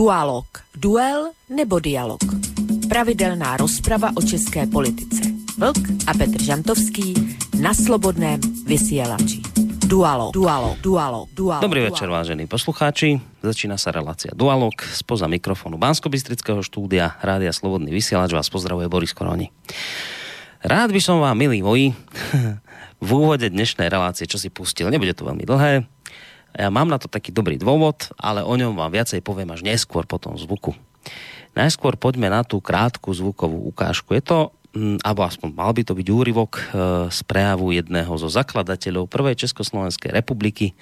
Dualog. Duel nebo dialog. Pravidelná rozprava o české politice. Vlk a Petr Žantovský na slobodném vysielači. Dualog, dualog, dualog, dualog. Dobrý večer, vážení poslucháči. Začína sa relácia Dualog. Spoza mikrofonu bansko štúdia Rádia Slobodný vysielač vás pozdravuje Boris Koroni. Rád by som vám, milí moji, v úvode dnešnej relácie čo si pustil. Nebude to veľmi dlhé. Ja mám na to taký dobrý dôvod, ale o ňom vám viacej poviem až neskôr po tom zvuku. Najskôr poďme na tú krátku zvukovú ukážku. Je to Mm, alebo aspoň mal by to byť úryvok eh, z prejavu jedného zo zakladateľov prvej Československej republiky,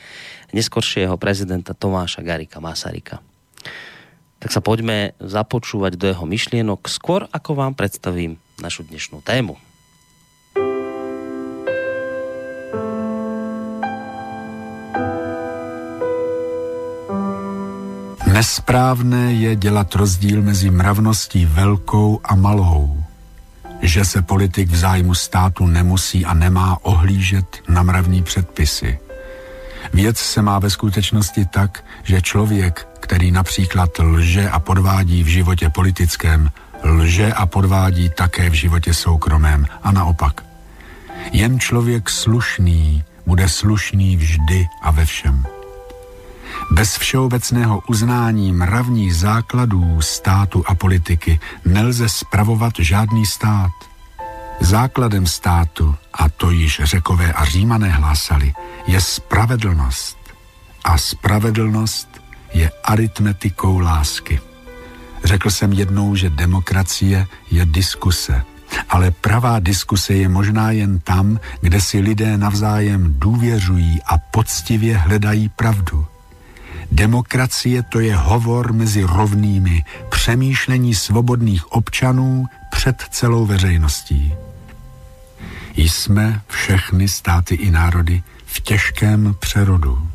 neskoršieho prezidenta Tomáša Garika Masarika. Tak sa poďme započúvať do jeho myšlienok skôr, ako vám predstavím našu dnešnú tému. Nesprávné je dělat rozdíl mezi mravností velkou a malou že se politik v zájmu státu nemusí a nemá ohlížet na mravní předpisy. Věc se má ve skutečnosti tak, že člověk, který například lže a podvádí v životě politickém, lže a podvádí také v životě soukromém a naopak. Jen člověk slušný bude slušný vždy a ve všem. Bez všeobecného uznání mravních základů státu a politiky nelze spravovat žádný stát. Základem státu, a to již řekové a římané hlásali, je spravedlnost. A spravedlnost je aritmetikou lásky. Řekl jsem jednou, že demokracie je diskuse, ale pravá diskuse je možná jen tam, kde si lidé navzájem důvěřují a poctivě hledají pravdu. Demokracie to je hovor mezi rovnými, přemýšlení svobodných občanů před celou veřejností. Jsme všechny státy i národy v těžkém přerodu.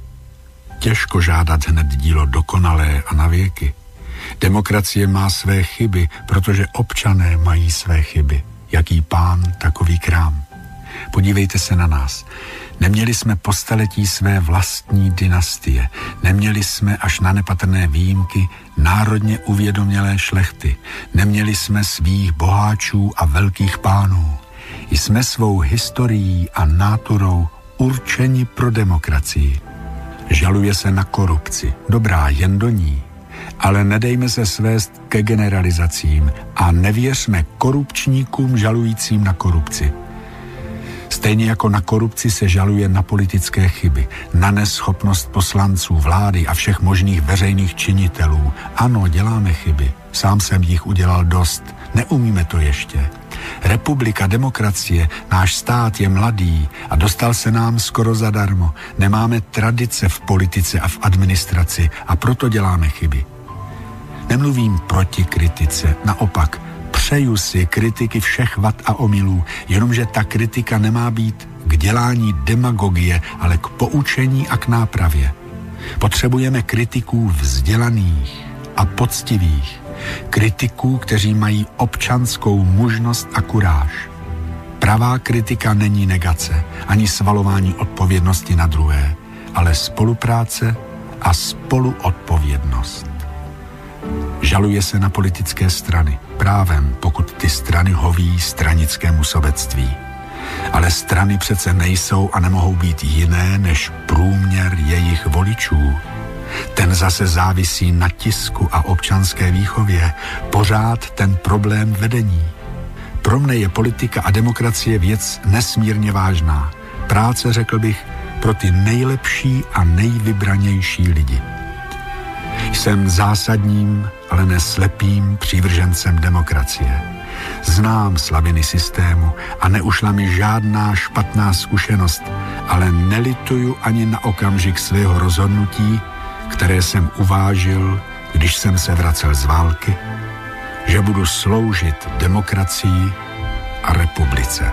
Těžko žádat hned dílo dokonalé a na věky. Demokracie má své chyby, protože občané mají své chyby. Jaký pán, takový krám. Podívejte se na nás. Neměli jsme po staletí své vlastní dynastie. Neměli jsme až na nepatrné výjimky národně uvědomělé šlechty. Neměli jsme svých boháčů a velkých pánů. Jsme svou historií a náturou určeni pro demokracii. Žaluje se na korupci. Dobrá, jen do ní. Ale nedejme se svést ke generalizacím a nevěřme korupčníkům žalujícím na korupci. Stejně jako na korupci se žaluje na politické chyby, na neschopnost poslanců, vlády a všech možných veřejných činitelů. Ano, děláme chyby. Sám jsem jich udělal dost. Neumíme to ještě. Republika, demokracie, náš stát je mladý a dostal se nám skoro zadarmo. Nemáme tradice v politice a v administraci a proto děláme chyby. Nemluvím proti kritice, naopak, přeju si kritiky všech vat a omylů, jenomže ta kritika nemá být k dělání demagogie, ale k poučení a k nápravě. Potřebujeme kritiků vzdělaných a poctivých, kritiků, kteří mají občanskou mužnost a kuráž. Pravá kritika není negace, ani svalování odpovědnosti na druhé, ale spolupráce a spoluodpovědnost. Žaluje se na politické strany, právem, pokud ty strany hoví stranickému sobectví. Ale strany přece nejsou a nemohou být jiné než průměr jejich voličů. Ten zase závisí na tisku a občanské výchově. Pořád ten problém vedení. Pro mne je politika a demokracie věc nesmírně vážná. Práce, řekl bych, pro ty nejlepší a nejvybranější lidi. Jsem zásadním, ale neslepým přívržencem demokracie. Znám slabiny systému a neušla mi žádná špatná zkušenost, ale nelituju ani na okamžik svého rozhodnutí, které jsem uvážil, když jsem se vracel z války, že budu sloužit demokracii a republice.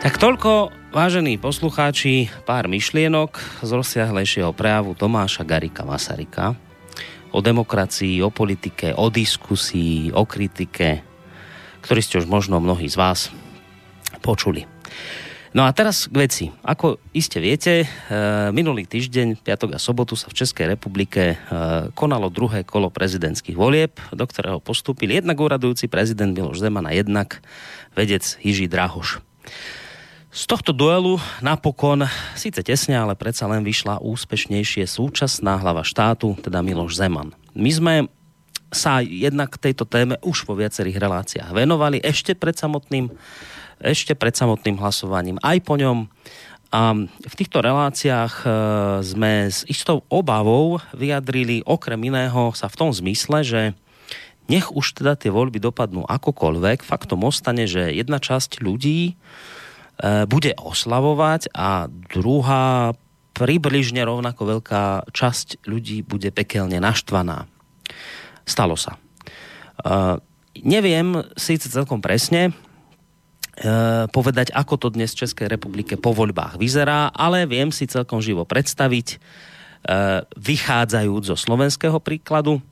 Tak toľko, vážení poslucháči, pár myšlienok z rozsiahlejšieho prejavu Tomáša Garika Masarika o demokracii, o politike, o diskusii, o kritike, ktorý ste už možno mnohí z vás počuli. No a teraz k veci. Ako iste viete, e, minulý týždeň, piatok a sobotu sa v Českej republike e, konalo druhé kolo prezidentských volieb, do ktorého postúpil jednak úradujúci prezident Miloš Zeman a jednak vedec Jiří Drahoš. Z tohto duelu napokon, síce tesne, ale predsa len vyšla úspešnejšie súčasná hlava štátu, teda Miloš Zeman. My sme sa jednak tejto téme už vo viacerých reláciách venovali ešte pred samotným ešte pred samotným hlasovaním, aj po ňom. A v týchto reláciách e, sme s istou obavou vyjadrili okrem iného sa v tom zmysle, že nech už teda tie voľby dopadnú akokoľvek, faktom ostane, že jedna časť ľudí bude oslavovať a druhá približne rovnako veľká časť ľudí bude pekelne naštvaná. Stalo sa. Uh, neviem síce celkom presne, Eh, povedať, ako to dnes v Českej republike po voľbách vyzerá, ale viem si celkom živo predstaviť, eh, vychádzajúc zo slovenského príkladu,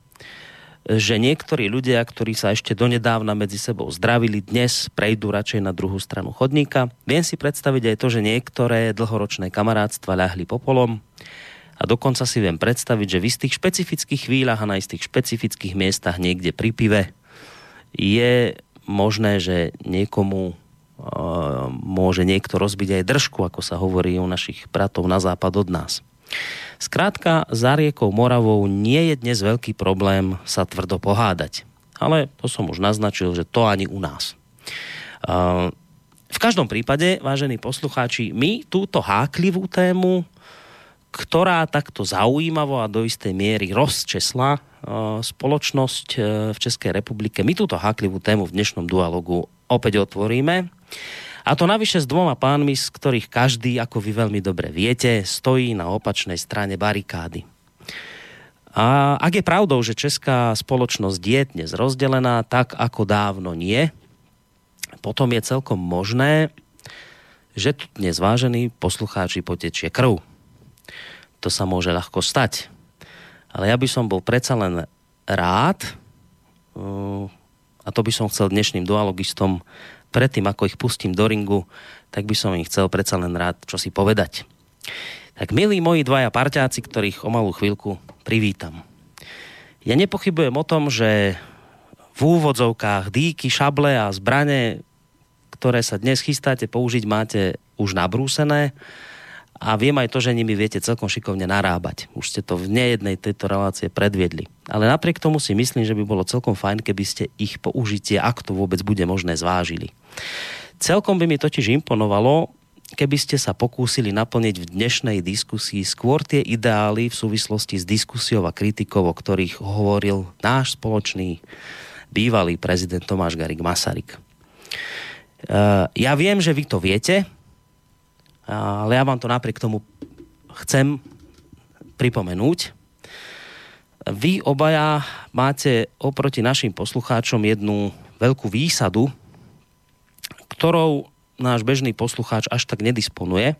že niektorí ľudia, ktorí sa ešte donedávna medzi sebou zdravili, dnes prejdú radšej na druhú stranu chodníka. Viem si predstaviť aj to, že niektoré dlhoročné kamarátstva ľahli popolom a dokonca si viem predstaviť, že v istých špecifických chvíľach a na istých špecifických miestach niekde pri pive je možné, že niekomu môže niekto rozbiť aj držku, ako sa hovorí u našich bratov na západ od nás. Skrátka, za riekou Moravou nie je dnes veľký problém sa tvrdo pohádať. Ale to som už naznačil, že to ani u nás. V každom prípade, vážení poslucháči, my túto háklivú tému, ktorá takto zaujímavo a do istej miery rozčesla spoločnosť e, v Českej republike, my túto háklivú tému v dnešnom dualogu opäť otvoríme a to navyše s dvoma pánmi, z ktorých každý, ako vy veľmi dobre viete, stojí na opačnej strane barikády. A ak je pravdou, že česká spoločnosť je dnes rozdelená tak, ako dávno nie, potom je celkom možné, že tu dnes vážení poslucháči potečie krv. To sa môže ľahko stať. Ale ja by som bol predsa len rád, uh, a to by som chcel dnešným dualogistom predtým, ako ich pustím do ringu, tak by som im chcel predsa len rád čo si povedať. Tak milí moji dvaja parťáci, ktorých o malú chvíľku privítam. Ja nepochybujem o tom, že v úvodzovkách dýky, šable a zbrane, ktoré sa dnes chystáte použiť, máte už nabrúsené a viem aj to, že nimi viete celkom šikovne narábať. Už ste to v nejednej tejto relácie predviedli. Ale napriek tomu si myslím, že by bolo celkom fajn, keby ste ich použitie, ak to vôbec bude možné, zvážili. Celkom by mi totiž imponovalo, keby ste sa pokúsili naplniť v dnešnej diskusii skôr tie ideály v súvislosti s diskusiou a kritikou, o ktorých hovoril náš spoločný bývalý prezident Tomáš Garik Masaryk. Uh, ja viem, že vy to viete, ale ja vám to napriek tomu chcem pripomenúť. Vy obaja máte oproti našim poslucháčom jednu veľkú výsadu, ktorou náš bežný poslucháč až tak nedisponuje.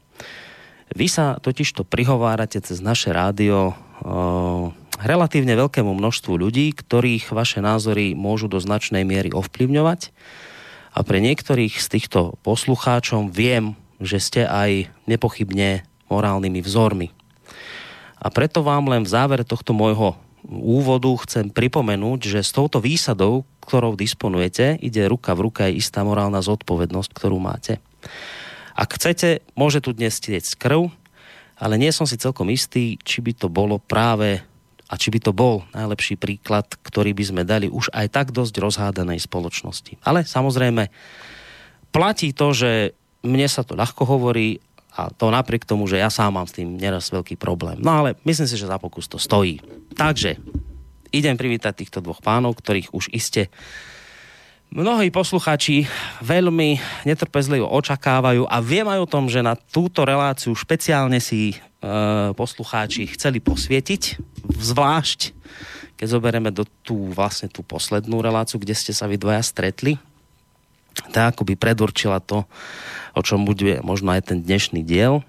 Vy sa totiž to prihovárate cez naše rádio relatívne veľkému množstvu ľudí, ktorých vaše názory môžu do značnej miery ovplyvňovať. A pre niektorých z týchto poslucháčom viem že ste aj nepochybne morálnymi vzormi. A preto vám len v závere tohto môjho úvodu chcem pripomenúť, že s touto výsadou, ktorou disponujete, ide ruka v ruka aj istá morálna zodpovednosť, ktorú máte. Ak chcete, môže tu dnes tiecť krv, ale nie som si celkom istý, či by to bolo práve a či by to bol najlepší príklad, ktorý by sme dali už aj tak dosť rozhádanej spoločnosti. Ale samozrejme, platí to, že mne sa to ľahko hovorí a to napriek tomu, že ja sám mám s tým neraz veľký problém. No ale myslím si, že za pokus to stojí. Takže idem privítať týchto dvoch pánov, ktorých už iste mnohí posluchači veľmi netrpezlivo očakávajú a viem aj o tom, že na túto reláciu špeciálne si e, poslucháči chceli posvietiť, zvlášť keď zoberieme do tú vlastne tú poslednú reláciu, kde ste sa vy dvaja stretli, tak ako by predurčila to, o čom bude možno aj ten dnešný diel.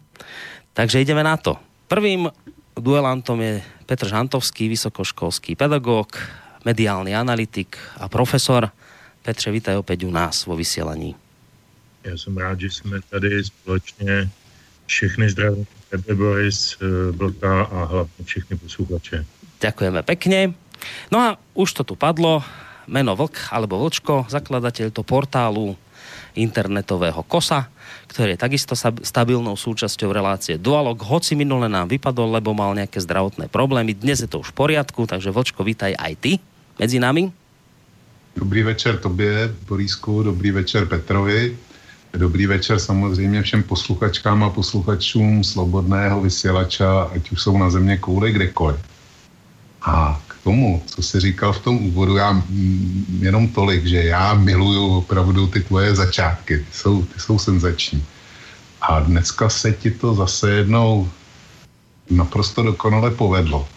Takže ideme na to. Prvým duelantom je Petr Žantovský, vysokoškolský pedagóg, mediálny analytik a profesor. Petře, vítaj opäť u nás vo vysielaní. Já jsem rád, že jsme tady společně všechny zdraví tebe, Boris, eh, Blka a hlavně všechny posluchače. Ďakujeme pekne. No a už to tu padlo, meno Vlk alebo Vlčko, zakladateľ to portálu internetového KOSA, ktorý je takisto stabilnou súčasťou relácie Dualog. Hoci minule nám vypadol, lebo mal nejaké zdravotné problémy, dnes je to už v poriadku, takže Vlčko, vítaj aj ty medzi nami. Dobrý večer tobě, Borísku, dobrý večer Petrovi, dobrý večer samozřejmě všem posluchačkám a posluchačům Slobodného vysílača, ať už jsou na země kouli kdekoliv. A tomu, co jsi říkal v tom úvodu, já jenom tolik, že já miluju opravdu ty tvoje začátky, ty jsou, ty jsou senzační. A dneska se ti to zase jednou naprosto dokonale povedlo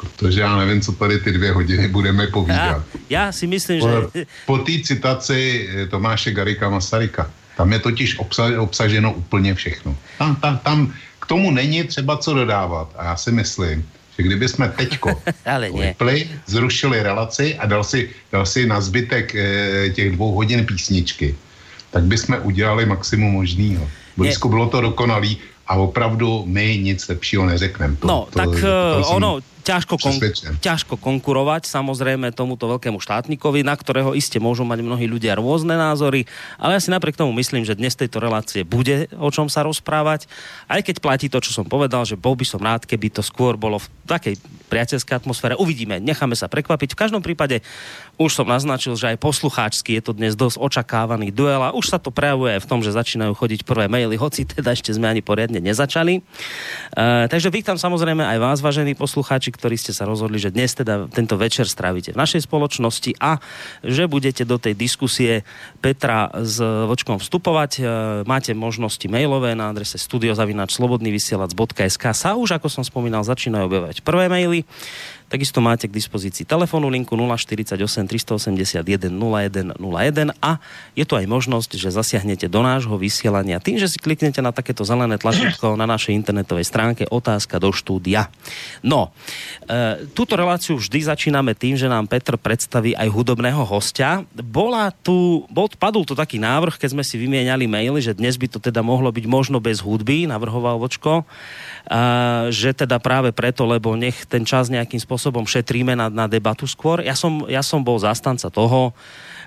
protože já nevím, co tady ty dvě hodiny budeme povídat. Já, já si myslím, po, že... Po té citaci eh, Tomáše Garika Masaryka, tam je totiž obsa, obsaženo úplně všechno. Tam, tam, tam k tomu není třeba co dodávat. A já si myslím, že kdyby jsme teďko vypli, zrušili relaci a dal si, dal si na zbytek e, těch dvou hodin písničky, tak bychom udělali maximum možného. Blízko bylo to dokonalý a opravdu my nic lepšího neřekneme. no, to, tak to, to, ono, ťažko, kon, ťažko konkurovať samozrejme tomuto veľkému štátnikovi, na ktorého iste môžu mať mnohí ľudia rôzne názory, ale ja si napriek tomu myslím, že dnes tejto relácie bude o čom sa rozprávať, aj keď platí to, čo som povedal, že bol by som rád, keby to skôr bolo v takej priateľskej atmosfére. Uvidíme, necháme sa prekvapiť. V každom prípade už som naznačil, že aj poslucháčsky je to dnes dosť očakávaný duel a už sa to prejavuje v tom, že začínajú chodiť prvé maily, hoci teda ešte sme ani poriadne nezačali. Uh, takže vítam samozrejme aj vás, vážení poslucháči, poslucháči, ktorí ste sa rozhodli, že dnes teda tento večer strávite v našej spoločnosti a že budete do tej diskusie Petra s Vočkom vstupovať. E, máte možnosti mailové na adrese studiozavinačslobodnyvysielac.sk sa už, ako som spomínal, začínajú objavovať prvé maily. Takisto máte k dispozícii telefonu linku 048 381 0101 a je tu aj možnosť, že zasiahnete do nášho vysielania tým, že si kliknete na takéto zelené tlačítko na našej internetovej stránke otázka do štúdia. No, e, túto reláciu vždy začíname tým, že nám Petr predstaví aj hudobného hostia. Bola tu, bol, padol tu taký návrh, keď sme si vymieniali maily, že dnes by to teda mohlo byť možno bez hudby, navrhoval Vočko že teda práve preto, lebo nech ten čas nejakým spôsobom šetríme na, na debatu skôr. Ja som, ja som bol zastanca toho,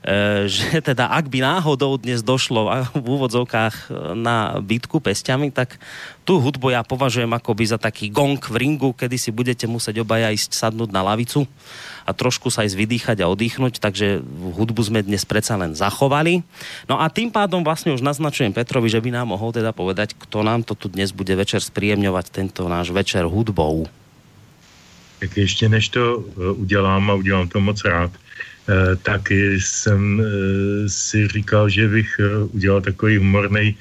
e, že teda ak by náhodou dnes došlo v úvodzovkách na bitku pestiami, tak tú hudbu ja považujem akoby za taký gong v ringu, kedy si budete musieť obaja ísť sadnúť na lavicu a trošku sa ísť vydýchať a oddychnúť, takže hudbu sme dnes predsa len zachovali. No a tým pádom vlastne už naznačujem Petrovi, že by nám mohol teda povedať, kto nám to tu dnes bude večer spríjemňovať tento náš večer hudbou. Tak ještě než to e, udělám a udělám to moc rád, e, tak jsem e, si říkal, že bych udělal takový humorný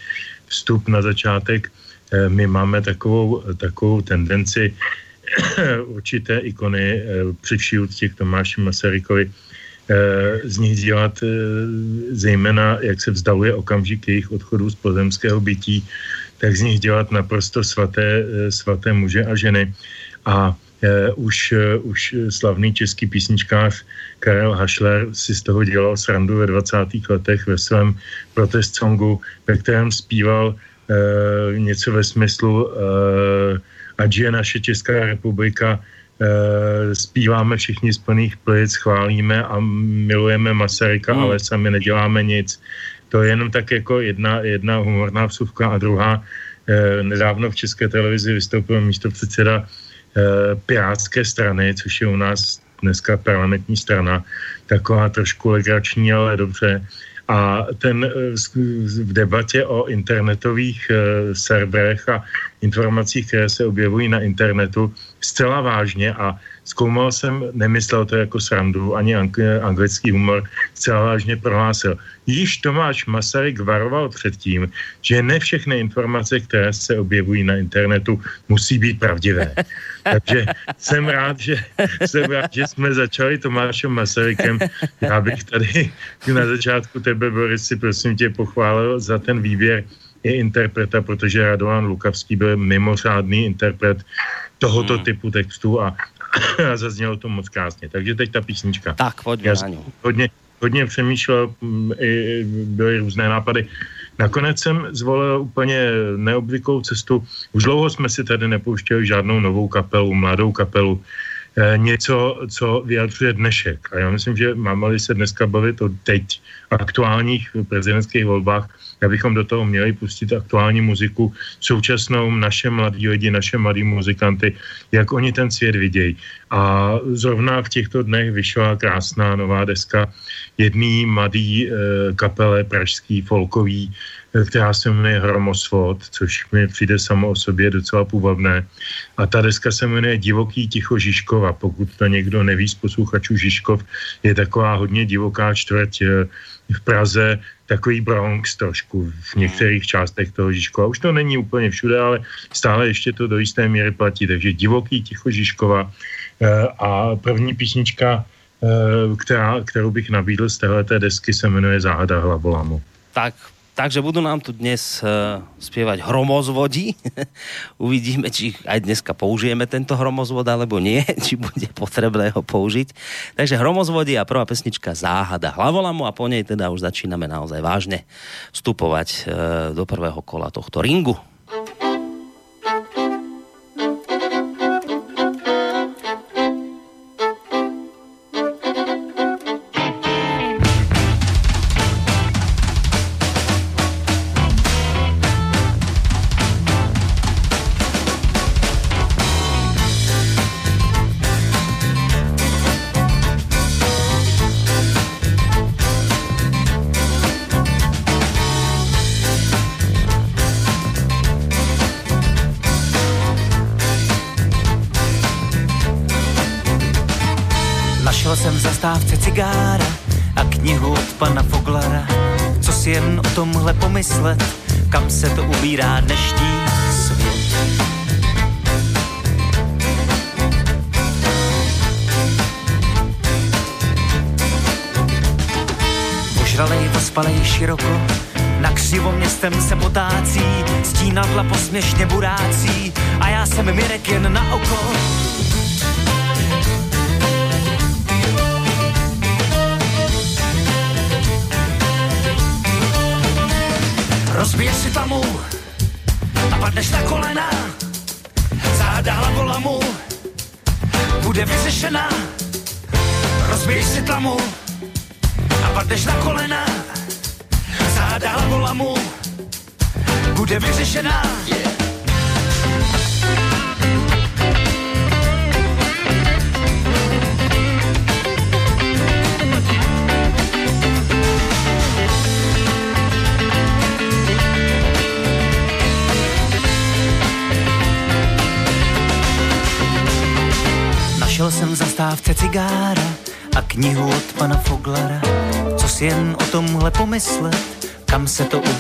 vstup na začátek. My máme takovou, takovou tendenci určité ikony eh, při vší úctě k Tomáši Masarykovi eh, z nich dělat eh, zejména, jak se vzdaluje okamžik jejich odchodu z pozemského bytí, tak z nich dělat naprosto svaté, svaté muže a ženy. A už, už slavný český písničkář Karel Hašler si z toho dělal srandu ve 20. letech ve svém protest songu, ve kterém zpíval něco ve smyslu ať je naše Česká republika, e, zpíváme všichni z plných plic, chválíme a milujeme Masaryka, hmm. ale sami neděláme nic. To je jenom tak jako jedna, jedna humorná vsuvka a druhá. E, nedávno v České televizi vystoupil místo předseda Pirátské strany, což je u nás dneska parlamentní strana, taková trošku legrační, ale dobře. A ten v debatě o internetových serverech a informacích, které se objevují na internetu, zcela vážně a zkoumal jsem, nemyslel to jako srandu, ani anglický humor, zcela vážně prohlásil. Již Tomáš Masaryk varoval před tím, že ne všechny informace, které se objevují na internetu, musí být pravdivé. Takže jsem rád, že, jsem rád, že jsme začali Tomášem Masarykem. Já bych tady na začátku tebe, Boris, si prosím tě pochválil za ten výběr i interpreta, protože Radovan Lukavský byl mimořádný interpret tohoto hmm. typu textu a, a zaznělo to moc krásně. Takže teď ta písnička. Tak, pojďme Já na hodně, hodně přemýšlel, mm, i byly různé nápady. Nakonec jsem zvolil úplně neobvyklou cestu. Už dlouho jsme si tady nepouštěli žádnou novou kapelu, mladou kapelu. E, něco, co vyjadřuje dnešek. A já myslím, že máme-li se dneska bavit o teď aktuálních prezidentských volbách, abychom do toho měli pustit aktuální muziku, současnou naše mladí lidi, naše mladí muzikanty, jak oni ten svět vidějí. A zrovna v těchto dnech vyšla krásná nová deska jedný mladý e, kapele pražský, folkový, která se jmenuje Hromosvod, což mi přijde samo o sobě docela půvabné. A ta deska se jmenuje Divoký ticho Žižkova. Pokud to někdo neví z posluchačů, Žižkov je taková hodně divoká čtvrť e, v Praze, takový Bronx trošku v některých částech toho Žižkova. Už to není úplně všude, ale stále ještě to do jisté míry platí. Takže divoký ticho Žižkova eh, a první písnička, eh, která, kterou bych nabídl z téhleté desky, se jmenuje Záhada hlavolamu. Tak Takže budú nám tu dnes uh, spievať hromozvodí. Uvidíme, či aj dneska použijeme tento hromozvod, alebo nie, či bude potrebné ho použiť. Takže hromozvodí a prvá pesnička Záhada hlavolamu a po nej teda už začíname naozaj vážne vstupovať uh, do prvého kola tohto ringu.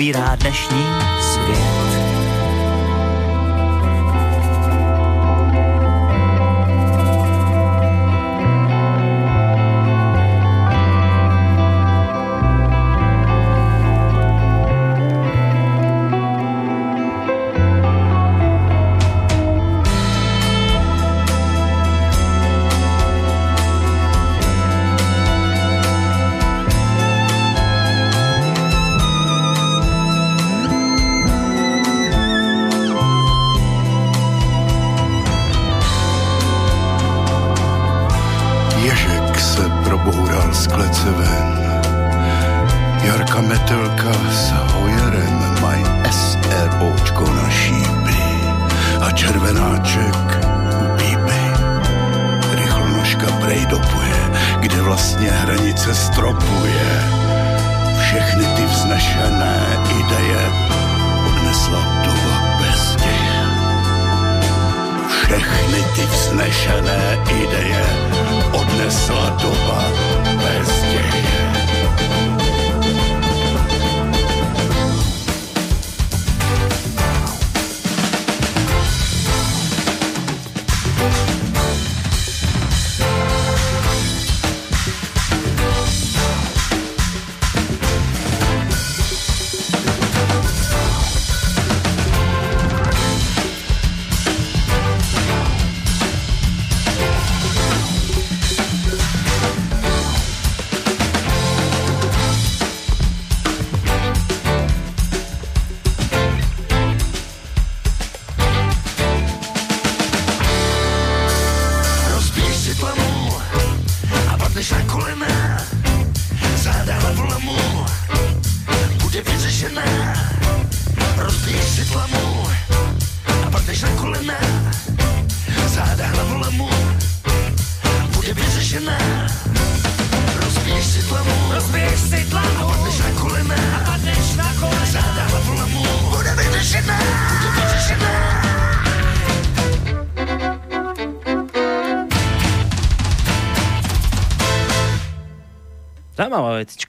Ubírá dnešní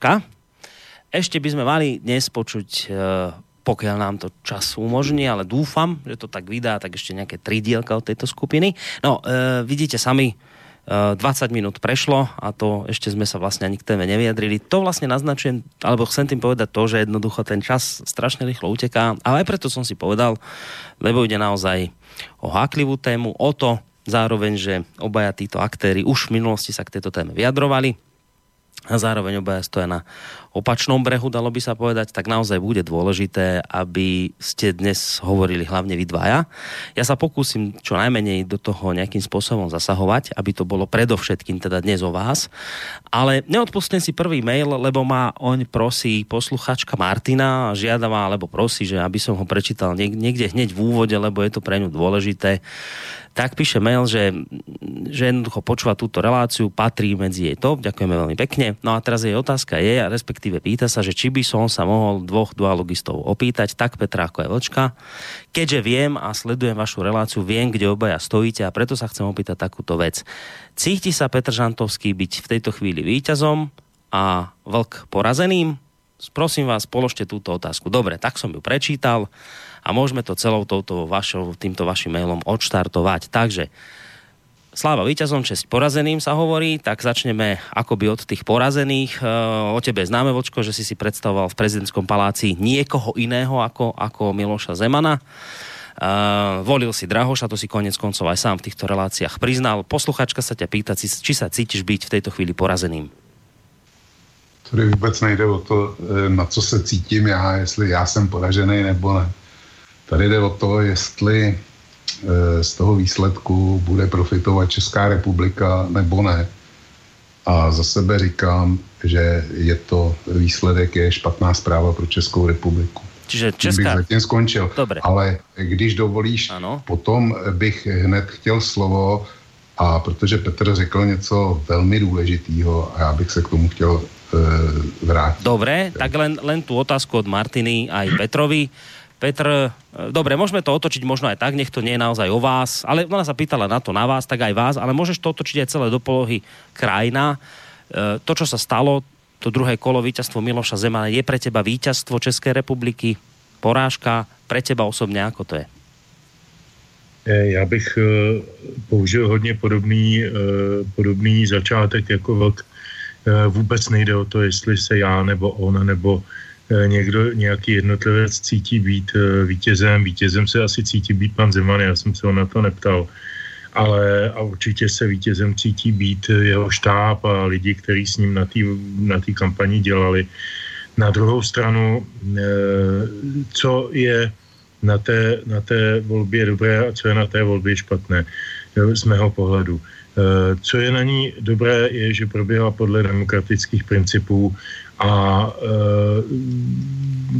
Vecička. Ešte by sme mali dnes počuť, e, pokiaľ nám to čas umožní, ale dúfam, že to tak vydá, tak ešte nejaké tri dielka od tejto skupiny. No, e, vidíte sami, 20 e, minút prešlo a to ešte sme sa vlastne ani k téme nevyjadrili. To vlastne naznačujem, alebo chcem tým povedať to, že jednoducho ten čas strašne rýchlo uteká, ale aj preto som si povedal, lebo ide naozaj o háklivú tému, o to zároveň, že obaja títo aktéry už v minulosti sa k tejto téme vyjadrovali a zároveň obaja stoja na opačnom brehu, dalo by sa povedať, tak naozaj bude dôležité, aby ste dnes hovorili hlavne vy dvaja. Ja sa pokúsim čo najmenej do toho nejakým spôsobom zasahovať, aby to bolo predovšetkým teda dnes o vás. Ale neodpustím si prvý mail, lebo ma oň prosí posluchačka Martina, žiada ma, alebo prosí, že aby som ho prečítal niekde hneď v úvode, lebo je to pre ňu dôležité tak píše mail, že, že jednoducho počúva túto reláciu, patrí medzi jej top, ďakujeme veľmi pekne. No a teraz jej otázka je, a respektíve pýta sa, že či by som sa mohol dvoch dualogistov opýtať, tak Petra ako aj Vlčka. Keďže viem a sledujem vašu reláciu, viem, kde obaja stojíte a preto sa chcem opýtať takúto vec. Cíti sa Petr Žantovský byť v tejto chvíli víťazom a Vlk porazeným? Prosím vás, položte túto otázku. Dobre, tak som ju prečítal a môžeme to celou touto vašou, týmto vašim mailom odštartovať. Takže Sláva víťazom, česť porazeným sa hovorí, tak začneme akoby od tých porazených. E, o tebe známe, Vočko, že si si predstavoval v prezidentskom paláci niekoho iného ako, ako Miloša Zemana. Uh, volil si Drahoša, to si konec koncov aj sám v týchto reláciách priznal. Posluchačka sa ťa pýta, či sa cítiš byť v tejto chvíli porazeným. Tady vůbec nejde o to, e, na co se cítím já, jestli já jsem poražený nebo ne. Tady jde o to, jestli eh, z toho výsledku bude profitovat Česká republika nebo ne. A za sebe říkám, že je to výsledek, je špatná zpráva pro Českou republiku. Čiže Česká... Bych zatím skončil. Dobre. Ale když dovolíš, ano. potom bych hned chtěl slovo a protože Petr řekl něco velmi důležitého a já bych se k tomu chtěl e, vrátit. Dobre, tak len, len tu otázku od Martiny aj Petrovi. Petr, e, dobre, môžeme to otočiť možno aj tak, nech to nie je naozaj o vás, ale ona sa pýtala na to na vás, tak aj vás, ale môžeš to otočiť aj celé do polohy krajina. E, to, čo sa stalo, to druhé kolo víťazstvo Miloša Zemana je pre teba víťazstvo České republiky, porážka, pre teba osobně, ako to je? E, já bych použil hodně podobný, podobný začátek jako vlk. Vůbec nejde o to, jestli se já nebo on nebo Eh, někdo, nějaký jednotlivec cítí být eh, vítězem. Vítězem se asi cítí být pan Zeman, já jsem se ho na to neptal. Ale a určitě se vítězem cítí být jeho štáb a lidi, kteří s ním na té na kampani dělali. Na druhou stranu, eh, co je na té, na té volbě dobré a co je na té volbě špatné z mého pohledu. Co je na ní dobré, je, že proběhla podle demokratických principů a e,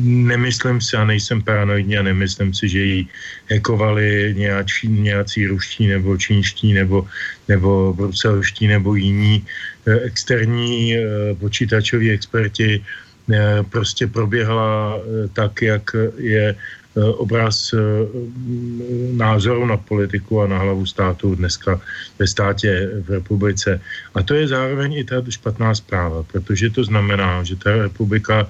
nemyslím si a nejsem paranoidní a nemyslím si, že ji hekovali nějací, nějací ruští nebo čínští nebo, nebo bruselští nebo jiní e, externí e, počítačoví experti e, prostě proběhla e, tak, jak je obraz eh, názoru na politiku a na hlavu státu dneska ve státě v republice. A to je zároveň i ta špatná zpráva, protože to znamená, že ta republika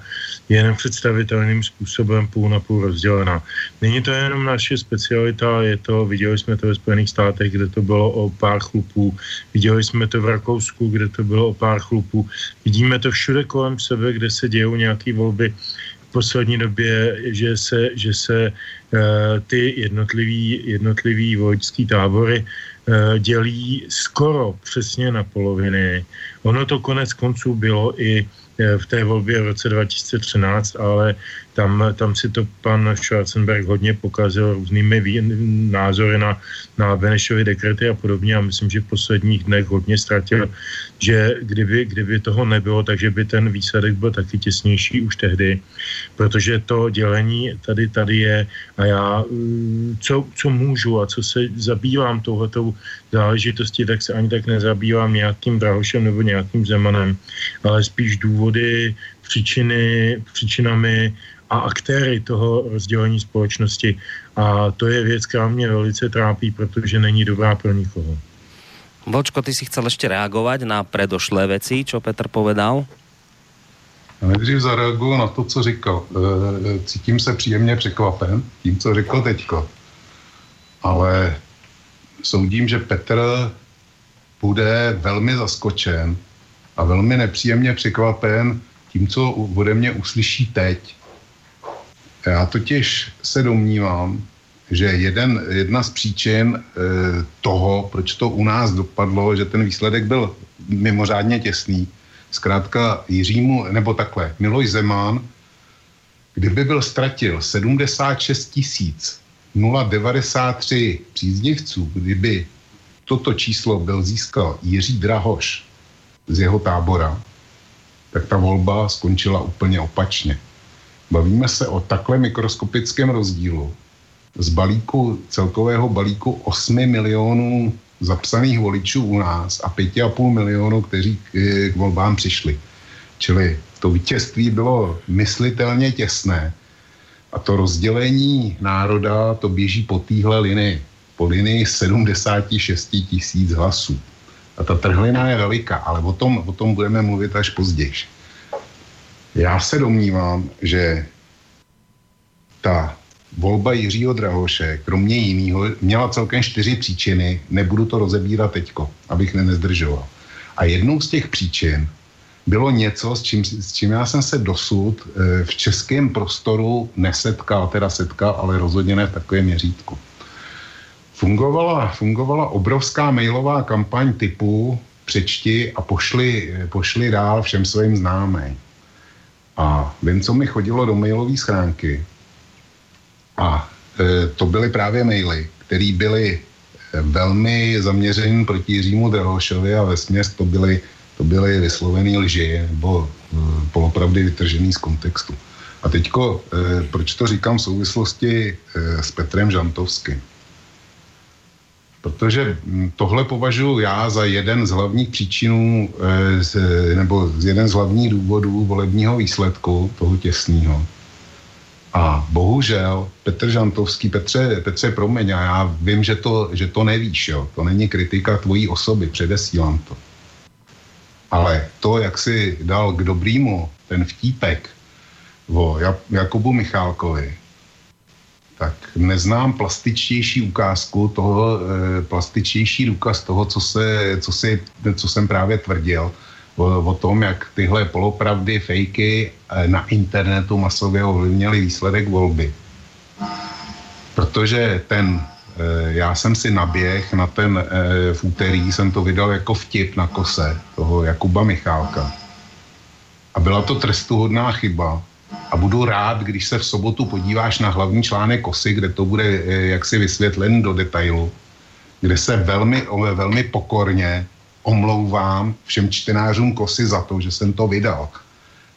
je nepředstavitelným způsobem půl na půl rozdělená. Není to jenom naše specialita, je to, viděli jsme to ve Spojených státech, kde to bylo o pár chlupů, viděli jsme to v Rakousku, kde to bylo o pár chlupů, vidíme to všude kolem sebe, kde se dějou nějaké volby poslední době, že se, že se uh, ty jednotlivý, jednotlivý vojský tábory uh, dělí skoro přesně na poloviny. Ono to konec konců bylo i uh, v té volbě v roce 2013, ale tam, tam si to pan Schwarzenberg hodně pokazil různými názory na, na Benešovy dekrety a podobně a myslím, že v posledních dnech hodně ztratil, že kdyby, kdyby toho nebylo, takže by ten výsledek byl taky těsnější už tehdy, protože to dělení tady, tady je a já mm, co, co můžu a co se zabývám touhletou záležitostí, tak se ani tak nezabývám nějakým Drahošem nebo nějakým Zemanem, ale spíš důvody, příčiny, příčinami a aktéry toho rozdělení společnosti. A to je věc, která mě velice trápí, protože není dobrá pro nikoho. Vočko, ty si chcel ještě reagovat na predošlé věci, čo Petr povedal? Já nejdřív zareaguju na to, co říkal. E, cítím se příjemně překvapen tím, co řekl teďko. Ale soudím, že Petr bude velmi zaskočen a velmi nepříjemně překvapen tím, co ode mě uslyší teď. Já totiž se domnívám, že jeden, jedna z příčin e, toho, proč to u nás dopadlo, že ten výsledek byl mimořádně těsný, zkrátka Jiřímu, nebo takhle, Miloš Zeman, kdyby byl ztratil 76 tisíc 093 příznivců, kdyby toto číslo byl získal Jiří Drahoš z jeho tábora, tak ta volba skončila úplně opačně. Bavíme se o takhle mikroskopickém rozdílu z balíku, celkového balíku 8 milionů zapsaných voličů u nás a 5,5 milionů, kteří k, k volbám přišli. Čili to vítězství bylo myslitelně těsné a to rozdělení národa to běží po téhle linii, po linii 76 tisíc hlasů. A ta trhlina je veliká, ale o tom, o tom budeme mluvit až později. Já se domnívám, že ta volba Jiřího Drahoše, kromě jiného, měla celkem čtyři příčiny, nebudu to rozebírat teďko, abych nezdržoval. A jednou z těch příčin bylo něco, s čím, s čím já jsem se dosud e, v českém prostoru nesetkal, teda setkal, ale rozhodně ne v takovém měřítku. Fungovala, fungovala obrovská mailová kampaň typu přečti a pošli, pošli dál všem svým známým. A vím, co mi chodilo do mailové schránky. A e, to byly právě maily, které byly e, velmi zaměřený proti Jiřímu Drahošovi a ve směs to byly, to byly vyslovený lži nebo e, polopravdy vytržený z kontextu. A teďko, e, proč to říkám v souvislosti e, s Petrem Žantovským? Protože hm, tohle považuji já za jeden z hlavních příčinů, e, nebo z jeden z hlavních důvodů volebního výsledku toho těsného. A bohužel Petr Žantovský, Petře, Petře, promiň, a já vím, že to, že to nevíš, jo. To není kritika tvojí osoby, předesílám to. Ale to, jak si dal k dobrýmu ten vtípek o Jakubu Michálkovi, tak neznám plastičtější ukázku toho, e, plastičtější důkaz toho, co, se, co, si, co jsem právě tvrdil, o, o tom, jak tyhle polopravdy, fejky e, na internetu masově ovlivnily výsledek volby. Protože ten, e, já jsem si naběh na ten v úterý, jsem to vydal jako vtip na kose toho Jakuba Michálka. A byla to trestuhodná chyba, a budu rád, když se v sobotu podíváš na hlavní článek Kosy, kde to bude eh, jaksi vysvětlen do detailu, kde se velmi, velmi pokorně omlouvám všem čtenářům Kosy za to, že jsem to vydal.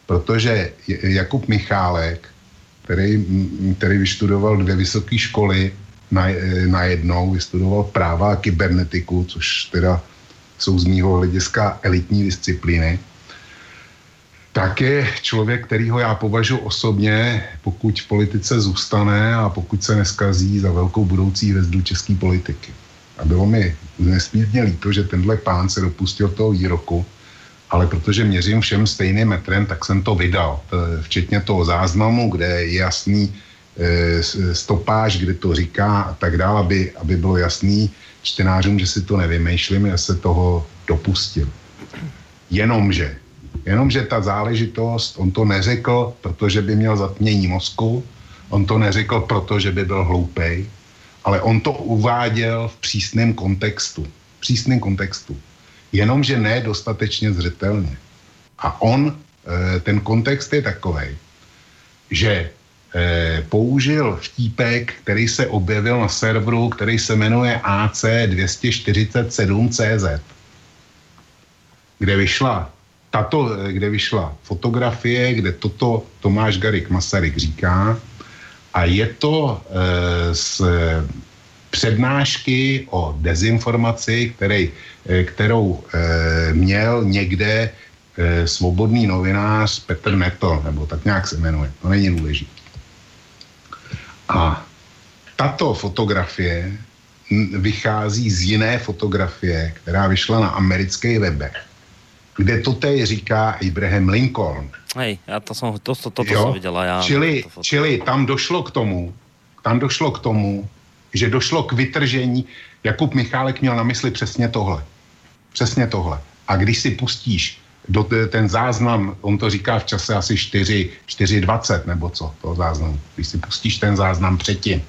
Protože Jakub Michálek, který, který vyštudoval dvě vysoké školy na, eh, na jednou, vystudoval práva a kybernetiku, což teda jsou z mýho hlediska elitní disciplíny, tak je člověk, kterýho já považuji osobně, pokud v politice zůstane a pokud se neskazí za velkou budoucí hvězdu české politiky. A bylo mi nesmírně líto, že tenhle pán se dopustil toho výroku, ale protože měřím všem stejným metrem, tak jsem to vydal. Včetně toho záznamu, kde je jasný e, stopáž, kde to říká a tak dále, aby, aby bylo jasný čtenářům, že si to nevymýšlím, já se toho dopustil. Jenomže Jenomže ta záležitost, on to neřekl, protože by měl zatmění mozku, on to neřekl, protože by byl hloupej, ale on to uváděl v přísném kontextu. V přísném kontextu. Jenomže ne dostatečně zřetelně. A on, eh, ten kontext je takový, že eh, použil vtípek, který se objevil na serveru, který se jmenuje AC247CZ, kde vyšla tato, eh, kde vyšla fotografie, kde toto Tomáš Garik Masaryk říká a je to e, z přednášky o dezinformaci, který, e, kterou e, měl někde e, svobodný novinář Petr Neto, nebo tak nějak se jmenuje, to není důležité. A tato fotografie vychází z jiné fotografie, která vyšla na amerických webech, kde to teď říká Abraham Lincoln. Hej, já to jsem, to, to, to, to jsem viděla. Já, čili, to čili tam došlo k tomu, tam došlo k tomu, že došlo k vytržení, Jakub Michálek měl na mysli přesně tohle. Přesně tohle. A když si pustíš do ten záznam, on to říká v čase asi 4, 4.20 nebo co, toho záznamu. Když si pustíš ten záznam předtím,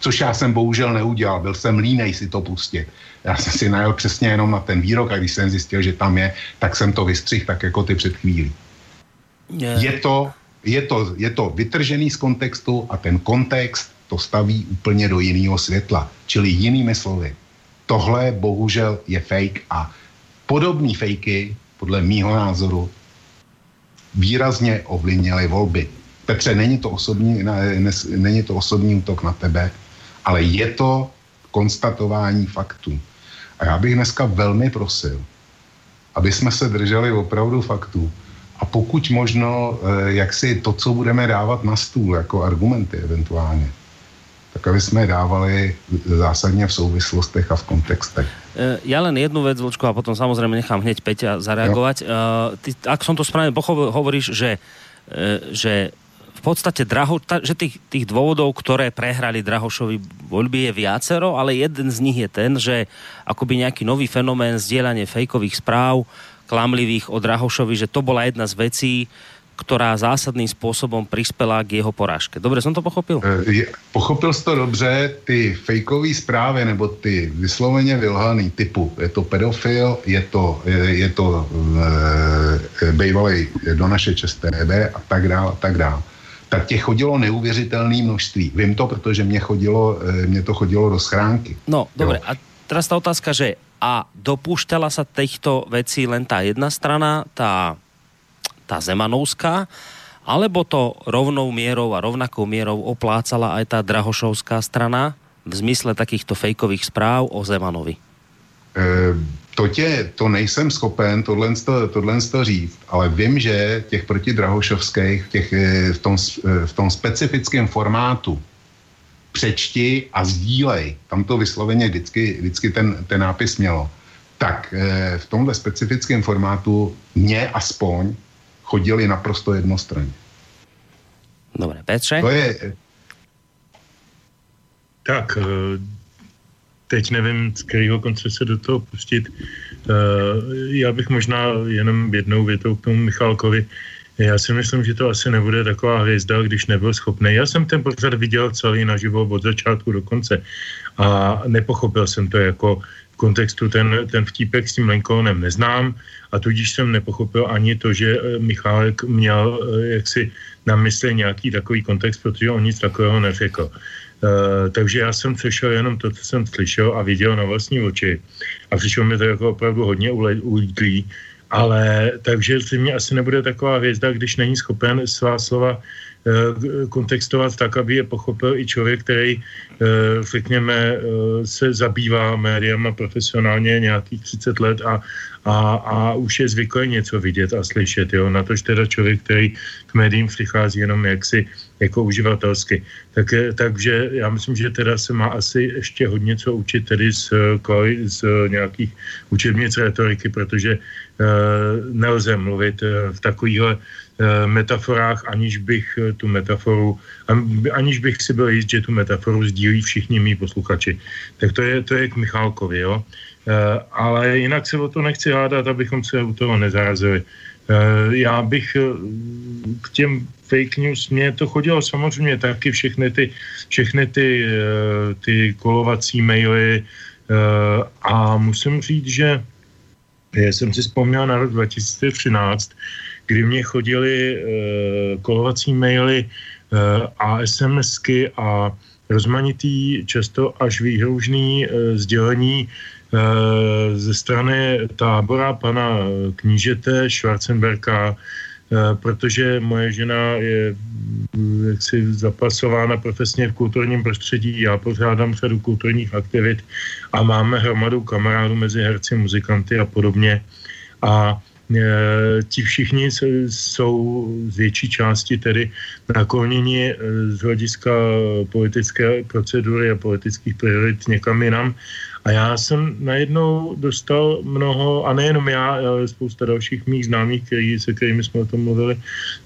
což já jsem bohužel neudělal, byl jsem línej si to pustit. Já jsem si najel přesně jenom na ten výrok a když jsem zjistil, že tam je, tak jsem to vystřihl tak jako ty před chvílí. Yeah. Je, to, je, to, je to vytržený z kontextu a ten kontext to staví úplně do jiného světla. Čili jinými slovy, tohle bohužel je fake a podobné fejky podle mýho názoru výrazně ovlivnily volby. Petře, není to osobní, ne, ne, není to osobní útok na tebe, ale je to konstatování faktů. A já bych dneska velmi prosil, aby jsme se drželi opravdu faktů. A pokud možno, eh, jak si to, co budeme dávat na stůl jako argumenty eventuálně, tak aby jsme je dávali zásadně v souvislostech a v kontextech. Eh, ja len jednu vec, Vlčko, a potom samozrejme nechám hneď Peťa zareagovať. Jo. Eh, ty, ak som to správne pochopil, hovoríš, že, že v podstate Draho, ta, že tých, tých dôvodov, ktoré prehrali Drahošovi voľby je viacero, ale jeden z nich je ten, že akoby nejaký nový fenomén zdieľanie fejkových správ, klamlivých o Drahošovi, že to bola jedna z vecí, ktorá zásadným způsobem přispěla k jeho porážke. Dobře jsem to pochopil? E, pochopil jsi to dobře, ty fejkové zprávy nebo ty vysloveně vylhaný typu, je to pedofil, je to, je, je to e, bývalý do naše česté a tak dále, a tak dále tak tě chodilo neuvěřitelné množství. Vím to, protože mě, chodilo, eh, mě to chodilo do schránky. No, dobře. A teraz ta otázka, že a dopúšťala sa těchto vecí len ta jedna strana, ta, ta Zemanovská, alebo to rovnou mierou a rovnakou mierou oplácala aj ta Drahošovská strana v zmysle takýchto fejkových správ o Zemanovi? E to, tě, to nejsem schopen tohle, tohle říct, ale vím, že těch protidrahošovských těch, eh, v, tom, eh, v tom specifickém formátu přečti a sdílej, tam to vysloveně vždycky, vždycky ten, ten nápis mělo, tak eh, v tomhle specifickém formátu mě aspoň chodili naprosto jednostranně. Dobré, Petře? To je... Tak, teď nevím, z kterého konce se do toho pustit. Eh, já bych možná jenom jednou větou k tomu Michalkovi. Já si myslím, že to asi nebude taková hvězda, když nebyl schopný. Já jsem ten pořad viděl celý naživo od začátku do konce a nepochopil jsem to jako v kontextu ten, ten vtípek s tím Lincolnem neznám a tudíž jsem nepochopil ani to, že eh, Michálek měl eh, jaksi na mysli nějaký takový kontext, protože on nic takového neřekl. Uh, takže já jsem slyšel jenom to, co jsem slyšel a viděl na vlastní oči. A přišlo mi to jako opravdu hodně ulítlý. Ale takže si mě asi nebude taková hvězda, když není schopen svá slova kontextovat tak, aby je pochopil i člověk, který, uh, řekněme, se zabývá médiama profesionálně nějakých 30 let a, a, a už je zvyklý něco vidět a slyšet. Jo? Na tož teda člověk, který k médiím přichází jenom jaksi jako uživatelsky. Tak, takže já myslím, že teda se má asi ještě hodně co učit tedy z, z nějakých učebnic retoriky, protože nelze mluvit v takovýchhle uh, metaforách, aniž bych tu metaforu, aniž bych si byl jist, že tu metaforu sdílí všichni mý posluchači. Tak to je, to je k Michálkovi, jo. Eh, ale jinak se o to nechci hádat, abychom se u toho nezarazili. Eh, já bych eh, k těm fake news, mně to chodilo samozřejmě taky všechny ty, všechny ty, ty kolovací maily a musím říct, že jsem si vzpomněl na rok 2013, kdy mě chodili kolovací maily a SMSky a rozmanitý, často až výhružný sdělení ze strany tábora pana knížete Schwarzenberka, protože moje žena je mm, jaksi zapasována profesně v kulturním prostředí, já pořádám řadu kulturních aktivit a máme hromadu kamarádů mezi herci, muzikanty a podobně. A ti všichni jsou z větší části tedy nakloněni e, z hlediska politické procedury a politických priorit někam jinam. A já jsem najednou dostal mnoho, a nejenom já, ale spousta dalších mých známých, který, se kterými jsme o tom mluvili,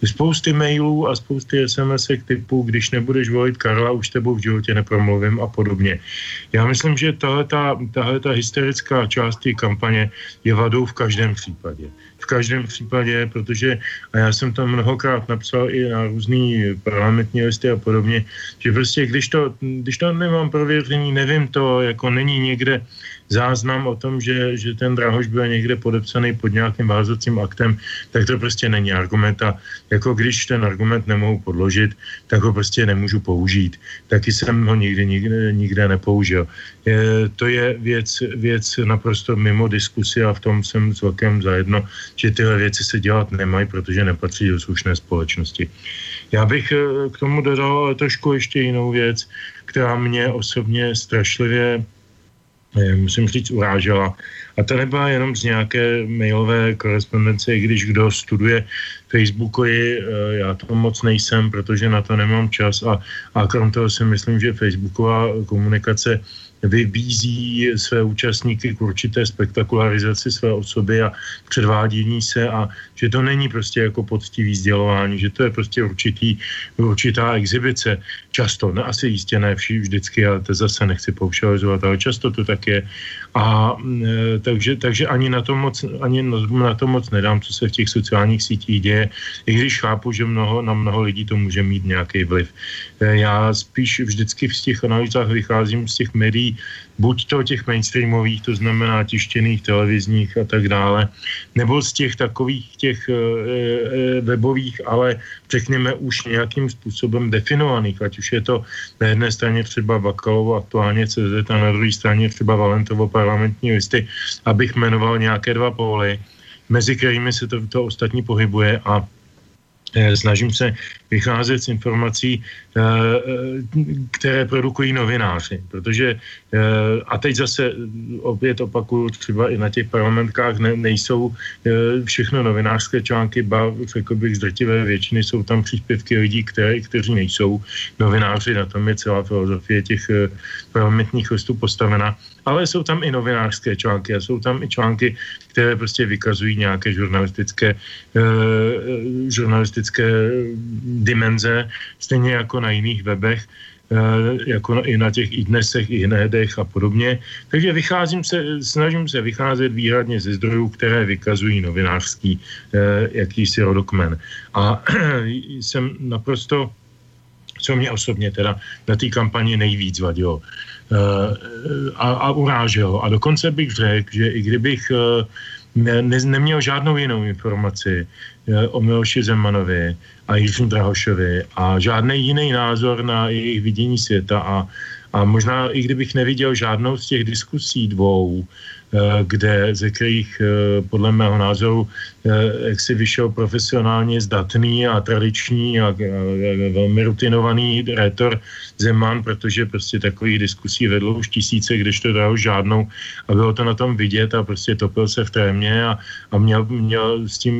spousty mailů a spousty sms typu, když nebudeš volit Karla, už tebou v životě nepromluvím a podobně. Já myslím, že tahle ta hysterická část té kampaně je vadou v každém případě v každém případě, protože, a já jsem tam mnohokrát napsal i na různý parlamentní listy a podobně, že prostě když to, když to nemám prověření, nevím to, jako není někde záznam o tom, že, že ten Drahoš byl někde podepsaný pod nějakým vázacím aktem, tak to prostě není argument a jako když ten argument nemohu podložit, tak ho prostě nemůžu použít. Taky jsem ho nikdy nikde, nikde nepoužil. Je, to je věc, věc naprosto mimo diskusi a v tom jsem s velkým zajedno, že tyhle věci se dělat nemají, protože nepatří do slušné společnosti. Já bych eh, k tomu dodal trošku ještě jinou věc, která mě osobně strašlivě musím říct, urážela. A to nebyla jenom z nějaké mailové korespondence, když kdo studuje Facebookovi, eh, já to moc nejsem, protože na to nemám čas a, a krom toho si myslím, že Facebooková komunikace vybízí své účastníky k určité spektakularizaci své osoby a předvádění se a že to není prostě jako poctivý sdělování, že to je prostě určitý, určitá exibice. Často, ne asi jistě ne vždycky, ale to zase nechci paušalizovat, ale často to tak je. A e, takže, takže ani, na to moc, ani na to moc nedám, co se v těch sociálních sítích děje, i když chápu, že mnoho, na mnoho lidí to může mít nějaký vliv. E, já spíš vždycky v těch analýzách vycházím z těch médií, buď to těch mainstreamových, to znamená tištěných, televizních a tak dále, nebo z těch takových těch e, e, webových, ale řekněme už nějakým způsobem definovaných, ať už je to na jedné straně třeba Bakalovo aktuálně CZ a na druhé straně třeba Valentovo parlamentní listy, abych jmenoval nějaké dva póly, mezi kterými se to, to ostatní pohybuje a snažím se vycházet z informací, eh, eh, které produkují novináři, protože a teď zase opět opakuju, třeba i na těch parlamentkách ne, nejsou všechno novinářské články, ba řekl bych z drtivé většiny jsou tam příspěvky lidí, které, kteří nejsou novináři, na tom je celá filozofie těch parlamentních listů postavena ale jsou tam i novinářské články a jsou tam i články, které prostě vykazují nějaké žurnalistické, uh, žurnalistické dimenze, stejně jako na jiných webech, uh, jako i na těch i dnesech, i hnedech a podobně. Takže vycházím se, snažím se vycházet výhradně ze zdrojů, které vykazují novinářský uh, jakýsi rodokmen. A jsem naprosto co mě osobně teda na té kampani nejvíc vadilo a, a uráželo. A dokonce bych řekl, že i kdybych eh, ne, ne, neměl žádnou jinou informaci eh, o Miloši Zemanovi a Jiřím Drahošovi a žádný jiný názor na jejich vidění světa a, a možná i kdybych neviděl žádnou z těch diskusí dvou, Eh, kde, ze kterých eh, podle mého názoru eh, jak si vyšel profesionálně zdatný a tradiční a velmi rutinovaný rétor Zeman, protože prostě takových diskusí vedlo už tisíce, když to dal žádnou a bylo to na tom vidět a prostě topil se v trémě a, a měl, měl s tím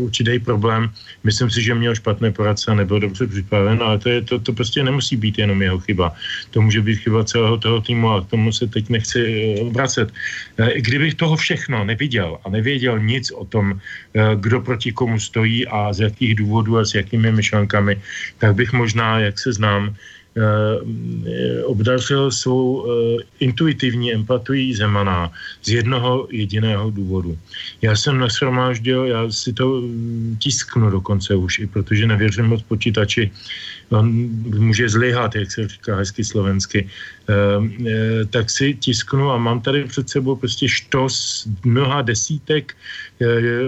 určitý problém. Myslím si, že měl špatné poradce a nebyl dobře připraven, ale to, je, to, to prostě nemusí být jenom jeho chyba. To může být chyba celého toho týmu a k tomu se teď nechci vracet. Eh, kdybych toho všechno neviděl a nevěděl nic o tom, eh, kdo proti komu stojí a z jakých důvodů a s jakými myšlenkami, tak bych možná, jak se znám, obdařil svou intuitivní empatii Zemana z jednoho jediného důvodu. Já jsem nashromáždil, já si to mm, tisknu dokonce už, i protože nevěřím moc počítači, on může zlyhat, jak se říká hezky slovensky, tak si tisknu a mám tady před sebou prostě štos mnoha desítek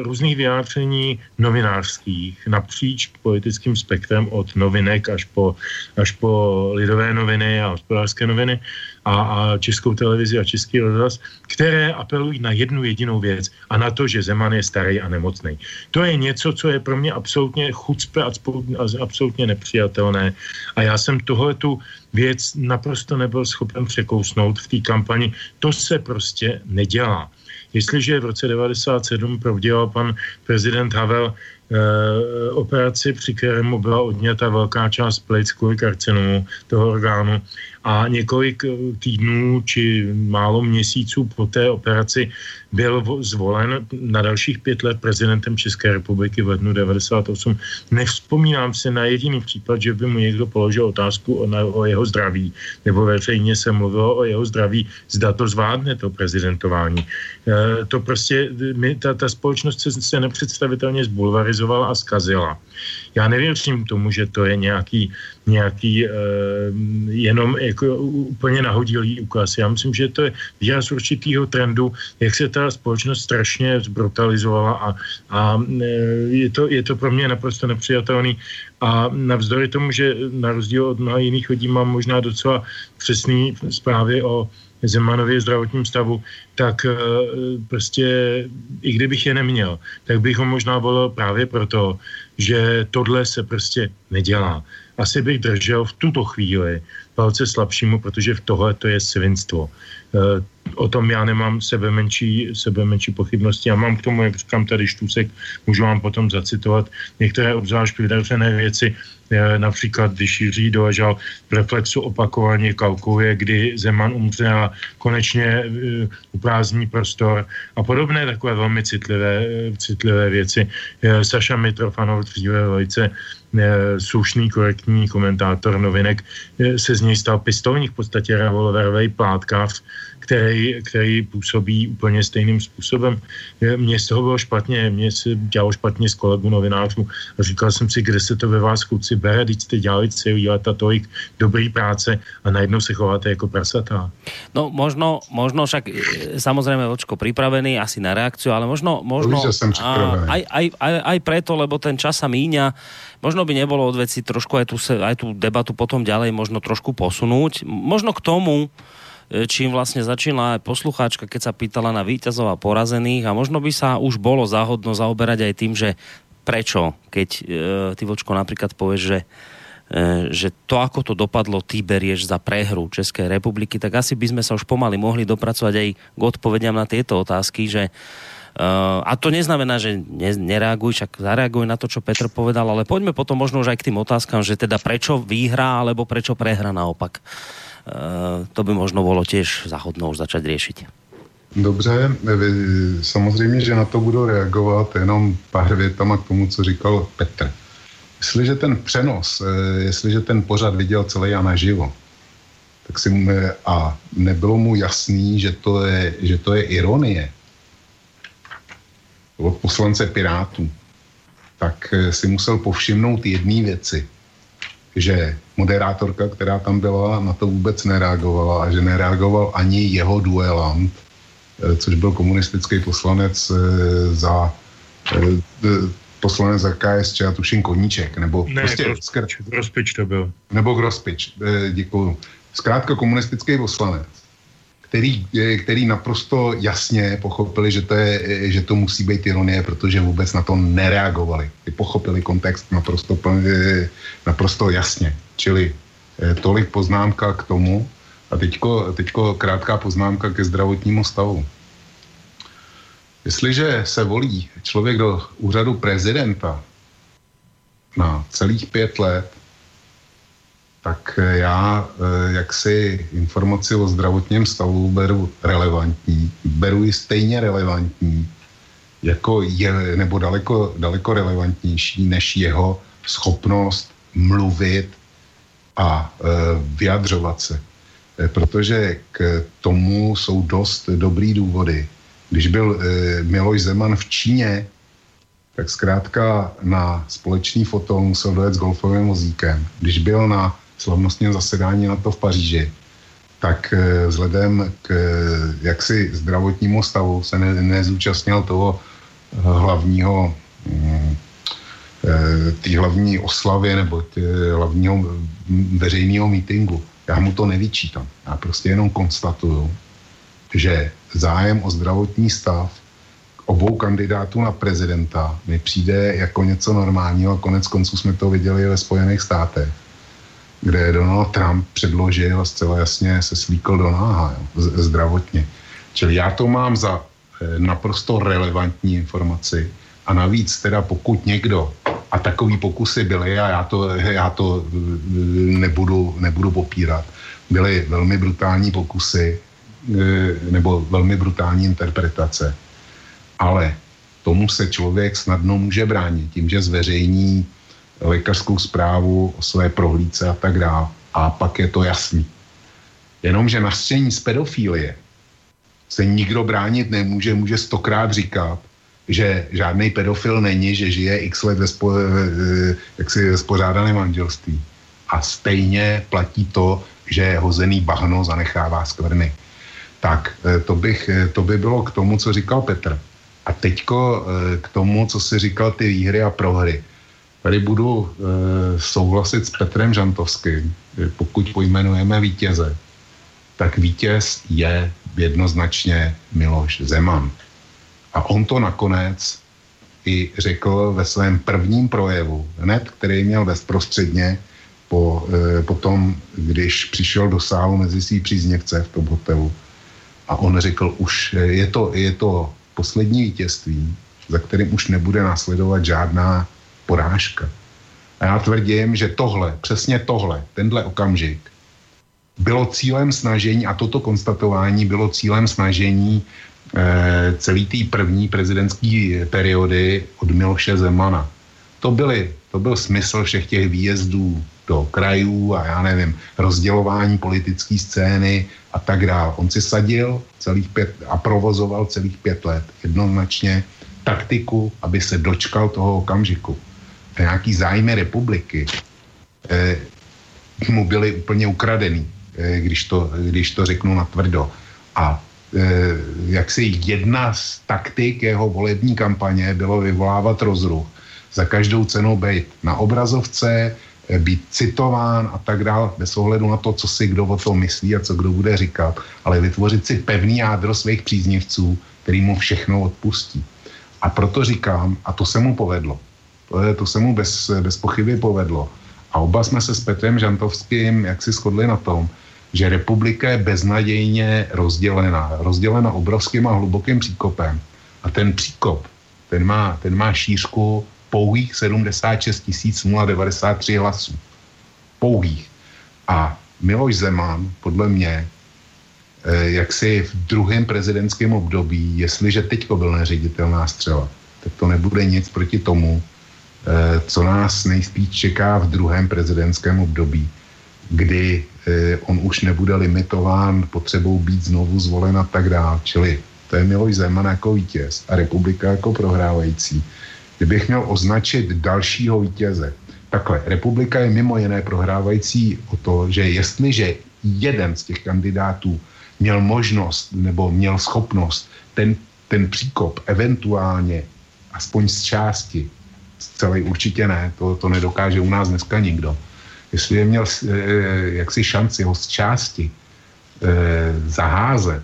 různých vyjádření novinářských napříč politickým spektrem od novinek až po, až po lidové noviny a hospodářské noviny a, a českou televizi a český rozhlas, které apelují na jednu jedinou věc a na to, že Zeman je starý a nemocný. To je něco, co je pro mě absolutně chucpe a absolutně nepřijatelné. A já jsem tohle tu věc naprosto nebyl schopen překousnout v té kampani. To se prostě nedělá. Jestliže v roce 97 prodělal pan prezident Havel operaci, při kterému byla odňata velká část plic kvůli karcinomu toho orgánu. A několik eh, týdnů či málo měsíců po té operaci byl zvolen na dalších pět let prezidentem České republiky v lednu 98. Nevzpomínám si na jediný případ, že by mu někdo položil otázku o, na, o jeho zdraví, nebo veřejně se mluvilo o jeho zdraví, zda to zvládne to prezidentování. E, to prostě, my, ta, ta společnost se, se nepředstavitelně zbulvarizovala a zkazila. Já nevěřím tomu, že to je nějaký, nějaký e, jenom jako úplně nahodilý úkaz. Já myslím, že to je výraz určitýho trendu, jak se ta společnost strašně zbrutalizovala a, a e, je, to, je to pro mě naprosto nepřijatelný. A navzdory tomu, že na rozdíl od mnoha jiných lidí mám možná docela přesný zprávy o Zemanově zdravotním stavu, tak e, prostě i kdybych je neměl, tak bych ho možná volil právě proto, že tohle se prostě nedělá. Asi bych držel v tuto chvíli palce slabšímu, protože v tohle to je svinstvo. E, o tom já nemám sebe menší, sebe menší pochybnosti. Já mám k tomu, jak říkám tady Štůsek, můžu vám potom zacitovat některé obzvlášť vydařené věci, například když Jiří doležal v reflexu opakovaně kalkuje, kdy Zeman umře a konečně e, uprázdní prostor a podobné takové velmi citlivé, citlivé věci. Saša Mitrofanov dříve velice slušný, korektní komentátor novinek se z něj stal pistolní v podstatě revolverový plátkář, který, který působí úplně stejným způsobem. Mně z toho bylo špatně, mně se dělalo špatně s kolegu novinářů a říkal jsem si, kde se to ve vás kluci bere, když jste dělali celý leta tolik dobrý práce a najednou se chováte jako prasatá. No možno, možno však e, samozrejme očko pripravený asi na reakciu, ale možno, možno aj, aj, aj, aj preto, lebo ten čas sa míňa, možno by nebolo od veci trošku aj tú, aj tú debatu potom ďalej možno trošku posunúť. Možno k tomu, čím vlastne začínala aj poslucháčka, keď sa pýtala na víťazov a porazených a možno by sa už bolo záhodno zaoberať aj tým, že prečo, keď e, ty vočko napríklad povieš, že e, že to, ako to dopadlo, ty berieš za prehru Českej republiky, tak asi by sme sa už pomaly mohli dopracovať aj k odpovediam na tieto otázky, že Uh, a to neznamená, že ne, nereaguj, však zareaguj na to, čo Petr povedal, ale poďme potom možno už aj k tým otázkam, že teda prečo výhra, alebo prečo prehra naopak. Eh, to by možno bylo těž zahodno už začať riešiť. Dobře, samozřejmě, že na to budu reagovat jenom pár větama k tomu, co říkal Petr. Jestliže ten přenos, eh, jestliže ten pořad viděl celý a naživo, tak si a nebylo mu jasný, že to je, že to je ironie od poslance Pirátů, tak eh, si musel povšimnout jedné věci – že moderátorka, která tam byla, na to vůbec nereagovala a že nereagoval ani jeho duelant, eh, což byl komunistický poslanec eh, za eh, poslanec za KSČ, a tuším Koníček, nebo ne, prostě... Grospič, Grospič to byl. Nebo Grospič, děkuju. Zkrátka komunistický poslanec který, který naprosto jasně pochopili, že to, je, že to musí být ironie, protože vůbec na to nereagovali. Ty pochopili kontext naprosto, naprosto jasně. Čili eh, tolik poznámka k tomu. A teďko, teďko krátká poznámka ke zdravotnímu stavu. Jestliže se volí člověk do úřadu prezidenta na celých pět let, tak eh, já eh, jaksi informaci o zdravotním stavu beru relevantní, beru ji stejně relevantní, jako je, nebo daleko, daleko relevantnější než jeho schopnost mluvit a e, vyjadřovat se. E, protože k tomu jsou dost dobrý důvody. Když byl e, Miloš Zeman v Číně, tak zkrátka na společný foto musel dojet s golfovým vozíkem. Když byl na slavnostním zasedání na to v Paříži, tak e, vzhledem k e, jaksi zdravotnímu stavu se ne, nezúčastnil toho e, hlavního mm, té hlavní oslavy nebo hlavního veřejného mítingu. Já mu to nevyčítám. Já prostě jenom konstatuju, že zájem o zdravotní stav obou kandidátů na prezidenta mi přijde jako něco normálního konec konců jsme to viděli ve Spojených státech, kde Donald Trump předložil a zcela jasně se slíkl do náha jo, zdravotně. Čili já to mám za eh, naprosto relevantní informaci a navíc teda pokud někdo a takový pokusy byly a já to, já to eh, nebudu, nebudu popírat. Byly velmi brutální pokusy eh, nebo velmi brutální interpretace. Ale tomu se člověk snadno může bránit tím, že zveřejní lékařskou zprávu o své prohlídce a tak dále. A pak je to jasný. Jenomže nařčení z pedofilie se nikdo bránit nemůže, může stokrát říkat, že žádný pedofil není, že žije x let ve, spo, jaksi ve spořádaném manželství. A stejně platí to, že hozený bahno zanechává skvrny. Tak e, to, bych, e, to by bylo k tomu, co říkal Petr. A teďko e, k tomu, co si říkal ty výhry a prohry. Tady budu souhlasit s Petrem Žantovským, pokud pojmenujeme vítěze, tak vítěz je jednoznačně Miloš Zeman. A on to nakonec i řekl ve svém prvním projevu, hned, který měl bezprostředně po, e, potom, když přišel do sálu mezi svý příznivce v tom hotelu. A on řekl, už eh, je to, je to poslední vítězství, za kterým už nebude následovat žádná porážka. A já tvrdím, že tohle, přesně tohle, tenhle okamžik, bylo cílem snažení, a toto konstatování bylo cílem snažení Eh, celý té první prezidentské periody od Miloše Zemana. To, byly, to byl smysl všech těch výjezdů do krajů a já nevím, rozdělování politické scény a tak dále. On si sadil celých pět a provozoval celých pět let jednoznačně taktiku, aby se dočkal toho okamžiku. Nějaký zájmy republiky eh, mu byly úplně ukradený, eh, když, to, když to řeknu natvrdo. A Eh, jaksi jedna z taktik jeho volební kampaně bylo vyvolávat rozruch. Za každou cenu být na obrazovce, eh, být citován a tak dále, bez ohledu na to, co si kdo o tom myslí a co kdo bude říkat, ale vytvořit si pevný jádro svých příznivců, který mu všechno odpustí. A proto říkám, a to se mu povedlo, to, je, to se mu bez, bez pochyby povedlo. A oba jsme se s Petrem Žantovským jak si shodli na tom, že republika je beznadějně rozdělená. Rozdělena obrovským a hlubokým příkopem. A ten příkop, ten má, ten má šířku pouhých 76 093 hlasů. Pouhých. A Miloš Zeman, podle mě, eh, jak si v druhém prezidentském období, jestliže teďko byl neředitelná střela, tak to nebude nic proti tomu, eh, co nás nejspíš čeká v druhém prezidentském období, kdy Eh, on už nebude limitován potřebou být znovu zvolen a tak dále. Čili to je Miloš Zeman jako vítěz a republika jako prohrávající. Kdybych měl označit dalšího vítěze, takhle, republika je mimo jiné prohrávající o to, že jestliže jeden z těch kandidátů měl možnost nebo měl schopnost ten, ten příkop eventuálně aspoň z části, celé určitě ne, to, to nedokáže u nás dneska nikdo, jestli je měl eh, jaksi šanci ho z části eh, zaházet,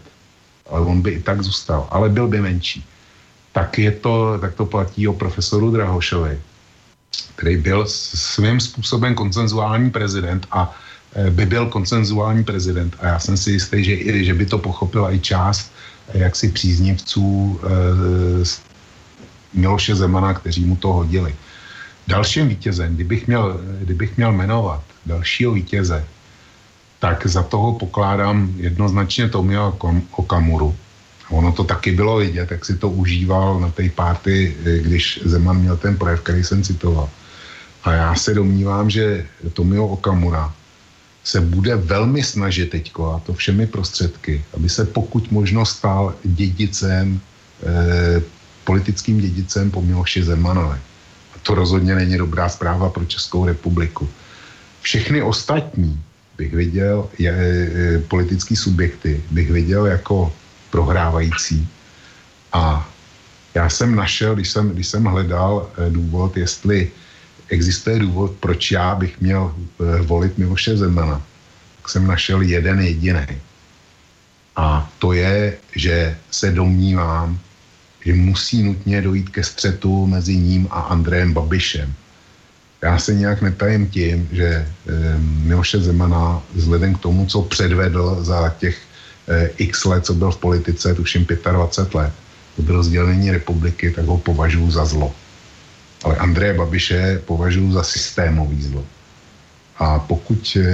ale on by i tak zůstal, ale byl by menší, tak, je to, tak to platí o profesoru Drahošovi, který byl svým způsobem koncenzuální prezident a eh, by byl koncenzuální prezident. A já jsem si jistý, že, že by to pochopila i část jaksi příznivců Miloše Zemana, kteří mu to hodili. Dalším vítězem, kdybych měl, kdybych měl jmenovat dalšího vítěze, tak za toho pokládám jednoznačně Tomio Okamuru. Ono to taky bylo vidět, jak si to užíval na té párty, když Zeman měl ten projev, který jsem citoval. A já se domnívám, že Tomio Okamura se bude velmi snažit teďko, a to všemi prostředky, aby se pokud možno stal dědicem, eh, politickým dědicem po Miloši Zemanovi. A to rozhodně není dobrá zpráva pro Českou republiku. Všechny ostatní bych viděl, je, e, politický subjekty bych viděl jako prohrávající. A já jsem našel, když jsem, když jsem hledal e, důvod, jestli existuje důvod, proč já bych měl e, volit Miloše Zemana, tak jsem našel jeden jediný. A to je, že se domnívám, že musí nutně dojít ke střetu mezi ním a Andrejem Babišem já se nějak netajím tím, že e, Miloše Zemana vzhledem k tomu, co předvedl za těch e, x let, co byl v politice, tuším 25 let, to bylo sdělení republiky, tak ho považuji za zlo. Ale Andreje Babiše považuji za systémový zlo. A pokud e,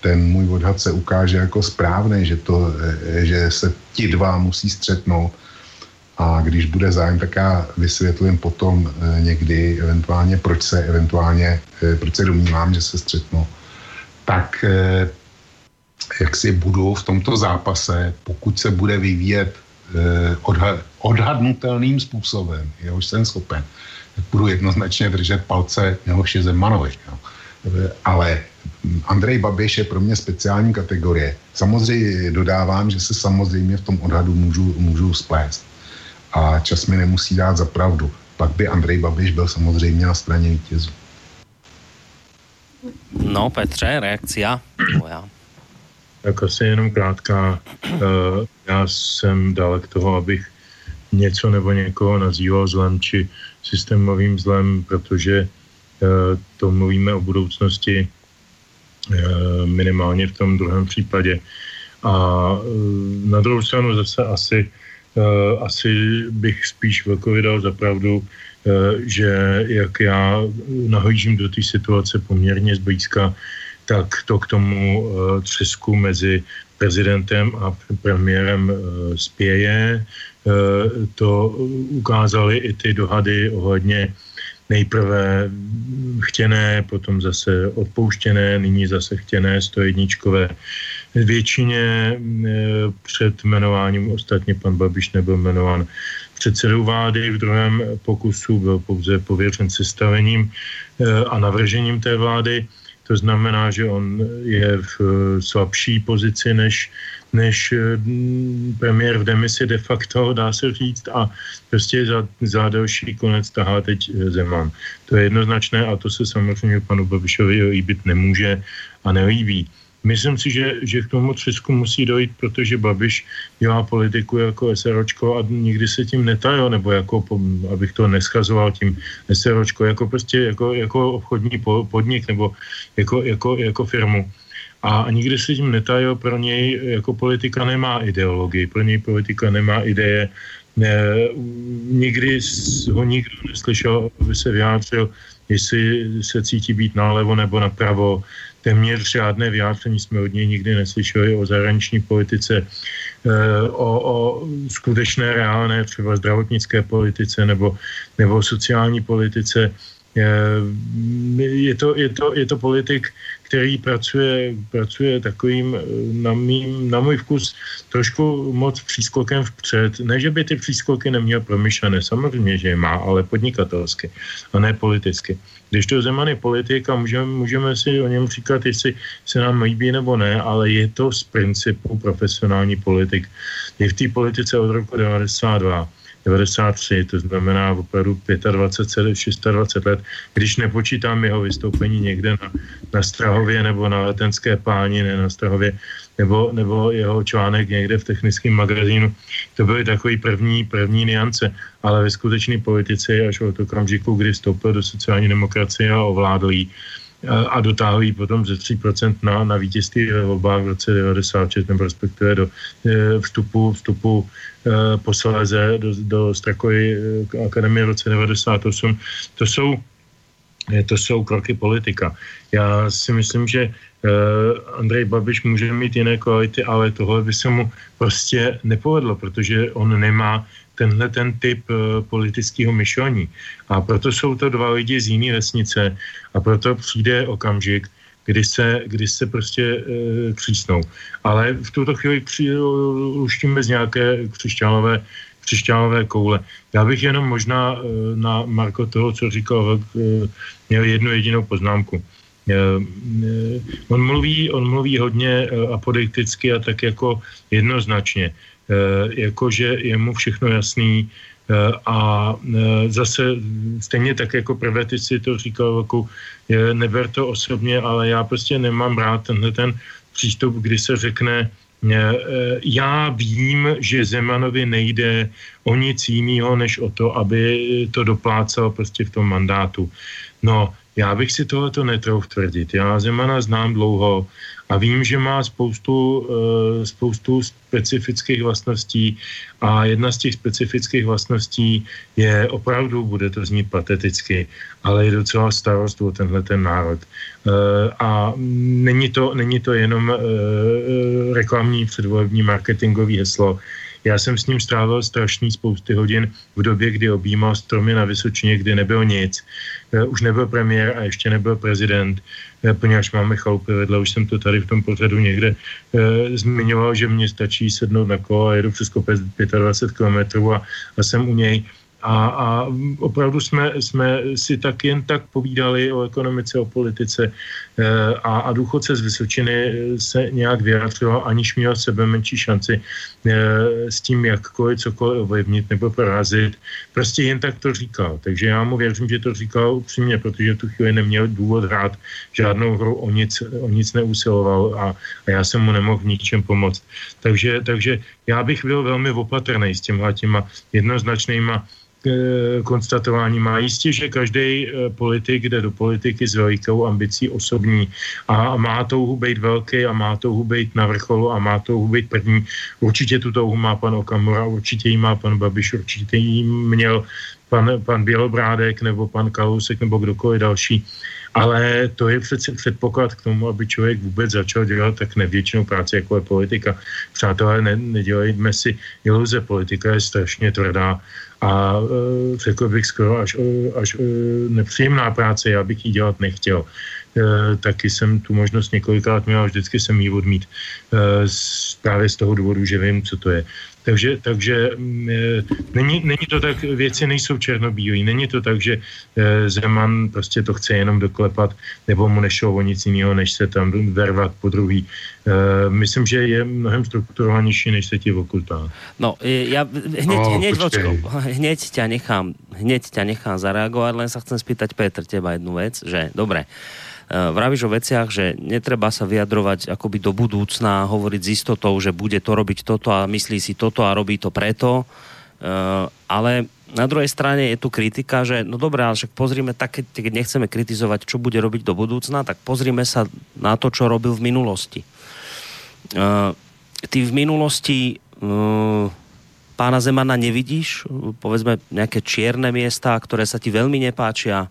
ten můj odhad se ukáže jako správný, že, to, e, že se ti dva musí střetnout, a když bude zájem, tak já vysvětlím potom e, někdy eventuálně, proč se eventuálně, e, proč se domnívám, že se střetnu. Tak e, jak si budu v tomto zápase, pokud se bude vyvíjet odhad, odhadnutelným způsobem, jehož jsem schopen, tak budu jednoznačně držet palce Miloši Zemanovi. Jo. Ale Andrej Babiš je pro mě speciální kategorie. Samozřejmě dodávám, že se samozřejmě v tom odhadu můžu, můžu splést a čas mi nemusí dát za pravdu. Pak by Andrej Babiš byl samozřejmě na straně vítězů. No Petře, reakcia tvoja. Tak asi jenom krátká. Uh, já jsem dalek toho, abych něco nebo někoho nazýval zlem či systémovým zlem, protože uh, to mluvíme o budoucnosti uh, minimálně v tom druhém případě. A na druhou stranu zase asi Eh, asi bych spíš Vlkovi dal za pravdu, eh, že jak já nahlížím do té situace poměrně zblízka, tak to k tomu eh, třesku mezi prezidentem a premiérem spěje. To ukázali i ty dohady ohledně nejprve chtěné, potom zase odpouštěné, nyní zase chtěné 101 většině eh, před jmenováním, ostatně pan Babiš nebyl jmenován předsedou vlády, v druhém pokusu byl pouze pověřen sestavením eh, a navržením té vlády. To znamená, že on je v eh, slabší pozici než, než premiér v demisi de facto, dá se říct, a prostě za, za další konec tahá teď Zeman. To je jednoznačné a to se samozřejmě panu Babišovi líbit nemůže a nelíbí. Myslím si, že, že k tomu třesku musí dojít, protože Babiš dělá politiku jako SROčko a nikdy se tím netajil, nebo jako, abych to neschazoval tím SROčko, jako prostě jako, jako obchodní podnik nebo jako, jako, jako firmu. A nikdy se tím netajil, pro něj jako politika nemá ideologii, pro něj politika nemá ideje, ne, nikdy ho nikdo neslyšel, aby se vyjádřil, jestli se cítí být nálevo nebo napravo, téměř žádné vyjádření jsme od něj nikdy neslyšeli o zahraniční politice, eh, o, o skutečné reálné třeba zdravotnické politice nebo, nebo sociální politice. Eh, je to, je to, je to politik, který pracuje, pracuje takovým eh, na, mým, na můj vkus trošku moc přískokem vpřed. Ne, že by ty přískoky neměl promyšlené, samozřejmě, že je má, ale podnikatelsky a ne politicky. Když to Zeman je politik a můžeme, můžeme si o něm říkat, jestli se nám líbí nebo ne, ale je to z principu profesionální politik. Je v té politice od roku 92 93, to znamená opravdu 25, 26 let, když nepočítám jeho vystoupení někde na, na Strahově nebo na Letenské páni, ne na Strahově, nebo, nebo jeho článek někde v technickém magazínu. To byly takové první, první niance, ale ve skutečné politice až od okamžiku, kdy vstoupil do sociální demokracie a ovládl jí, a dotáhl ji potom ze 3% na, na vítězství ve volbách v roce 96, nebo respektive do e, vstupu, vstupu e, posléze do, do Strakovy e, akademie v roce 98. To jsou, to jsou kroky politika. Já si myslím, že Andrej Babiš může mít jiné kvality, ale tohle by se mu prostě nepovedlo, protože on nemá tenhle ten typ politického myšlení. A proto jsou to dva lidi z jiné vesnice a proto přijde okamžik, kdy se, kdy se prostě e, křísnou. Ale v tuto chvíli při, luštíme z nějaké křišťálové, křišťálové koule. Já bych jenom možná e, na Marko toho, co říkal, e, měl jednu jedinou poznámku. E, e, on mluví, on mluví hodně e, apodikticky a tak jako jednoznačně. Jakože je mu všechno jasný, a zase stejně tak jako prvé ty si to říkal, jako, neber to osobně, ale já prostě nemám rád tenhle ten přístup, kdy se řekne, já vím, že Zemanovi nejde o nic jiného, než o to, aby to doplácal prostě v tom mandátu. No, já bych si tohleto netrouf tvrdit. Já Zemana znám dlouho a vím, že má spoustu, uh, spoustu specifických vlastností a jedna z těch specifických vlastností je opravdu, bude to znít pateticky, ale je docela starost o tenhle ten národ. Uh, a není to, není to jenom uh, reklamní předvolební marketingový heslo, já jsem s ním strávil strašný spousty hodin v době, kdy objímal stromy na Vysočině, kdy nebyl nic. Eh, už nebyl premiér a ještě nebyl prezident, eh, poněvadž máme chalupy vedle, už jsem to tady v tom pořadu někde eh, zmiňoval, že mě stačí sednout na kolo a jedu přes kopec 25 kilometrů a, a jsem u něj a, a opravdu jsme, jsme si tak jen tak povídali o ekonomice, o politice eh, a, a důchodce z Vysočiny se nějak vyjádřil, aniž měl sebe menší šanci eh, s tím jakkoliv cokoliv ovlivnit nebo porazit. Prostě jen tak to říkal. Takže já mu věřím, že to říkal upřímně, protože tu chvíli neměl důvod hrát žádnou hru, o nic, o nic neusiloval a, a já jsem mu nemohl v ničem pomoct. Takže, takže já bych byl velmi opatrný s těmhle těma jednoznačnýma konstatování má. Jistě, že každý eh, politik jde do politiky s velikou ambicí osobní a má touhu být velký a má touhu být na vrcholu a má touhu být první. Určitě tu touhu má pan Okamura, určitě ji má pan Babiš, určitě ji měl pan, pan Bělobrádek nebo pan Kalousek nebo kdokoliv další. Ale to je přece předpoklad k tomu, aby člověk vůbec začal dělat tak nevětšinou práci, jako je politika. Přátelé, ne, nedělejme si iluze, politika je strašně tvrdá a e, řekl bych skoro až, e, až e, nepříjemná práce, já bych ji dělat nechtěl. Taky jsem tu možnost několikrát měl a vždycky jsem ji odmít právě z toho důvodu, že vím, co to je. Takže, takže mm, e, není, není to tak, věci nejsou černobílé, není to tak, že e, Zeman prostě to chce jenom doklepat, nebo mu nešlo o nic jiného, než se tam vervat po druhý. E, myslím, že je mnohem strukturovanější, než se ti okultá. No, ja hneď, oh, hneď, vočko, hneď ťa nechám, hneď ťa nechám zareagovať, len sa chcem spýtať Petr, teba jednu vec, že? Dobre, Eh, vravíš o veciach, že netreba sa vyjadrovať akoby do budúcna, hovoriť s istotou, že bude to robiť toto a myslí si toto a robí to preto, eh, ale na druhej strane je tu kritika, že no dobré, ale však pozrime tak, keď nechceme kritizovať, čo bude robiť do budúcna, tak pozrime sa na to, čo robil v minulosti. Uh, ty v minulosti pána Zemana nevidíš, povedzme nejaké čierne miesta, ktoré sa ti veľmi nepáčia,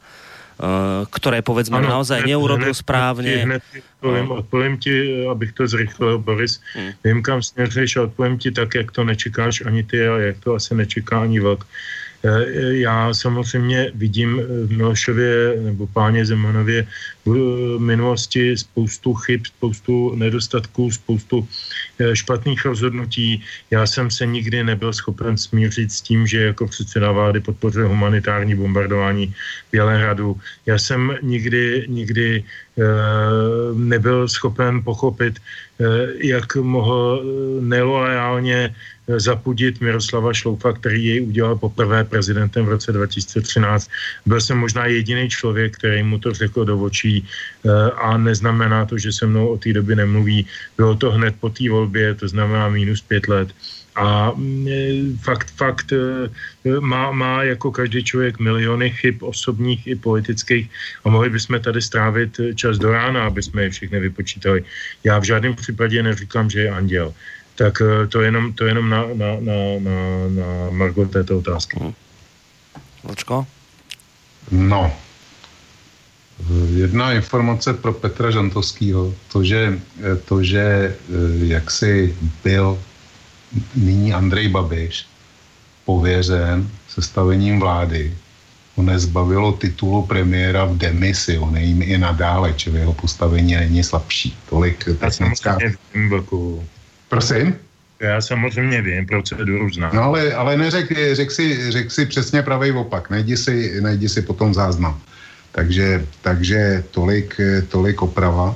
Eh, které povedzme ano, naozaj hned, neurobil hned, správně. Hned, odpovím, odpovím ti, abych to zrychlil, Boris. Hmm. Vím, kam směřuješ a odpovím ti tak, jak to nečekáš ani ty a jak to asi nečeká ani vlk. Eh, já samozřejmě vidím v Milošově nebo páně Zemanově v minulosti spoustu chyb, spoustu nedostatků, spoustu eh, špatných rozhodnutí. Já jsem se nikdy nebyl schopen smířit s tím, že jako předseda vlády podpořil humanitární bombardování Bělehradu. Já jsem nikdy, nikdy eh, nebyl schopen pochopit, jak mohl neloajálně zapudit Miroslava Šloufa, který jej udělal poprvé prezidentem v roce 2013. Byl jsem možná jediný člověk, který mu to řekl do očí eh, a neznamená to, že se mnou o té doby nemluví. Bylo to hned po té volbě, to znamená minus pět let. A mm, fakt, fakt eh, má, má jako každý člověk miliony chyb osobních i politických a mohli bychom tady strávit čas do rána, aby jsme je všechny vypočítali. Já v žádném případě neříkám, že je anděl tak eh, to jenom, to jenom na, na, na, na, na Margo této otázky. Hmm. Vlčko? No, jedna informace pro Petra Žantovského, to, že, to, že eh, jaksi byl nyní Andrej Babiš pověřen sestavením vlády, ho nezbavilo titulu premiéra v demisi, on je jim i nadále, čili jeho postavení není slabší. Tolik technická... Prosím? Já samozřejmě vím, proceduru znám. No ale, ale neřek, řek si, řek si přesně pravý opak, najdi si, najdi si potom záznam. Takže, takže tolik, tolik oprava.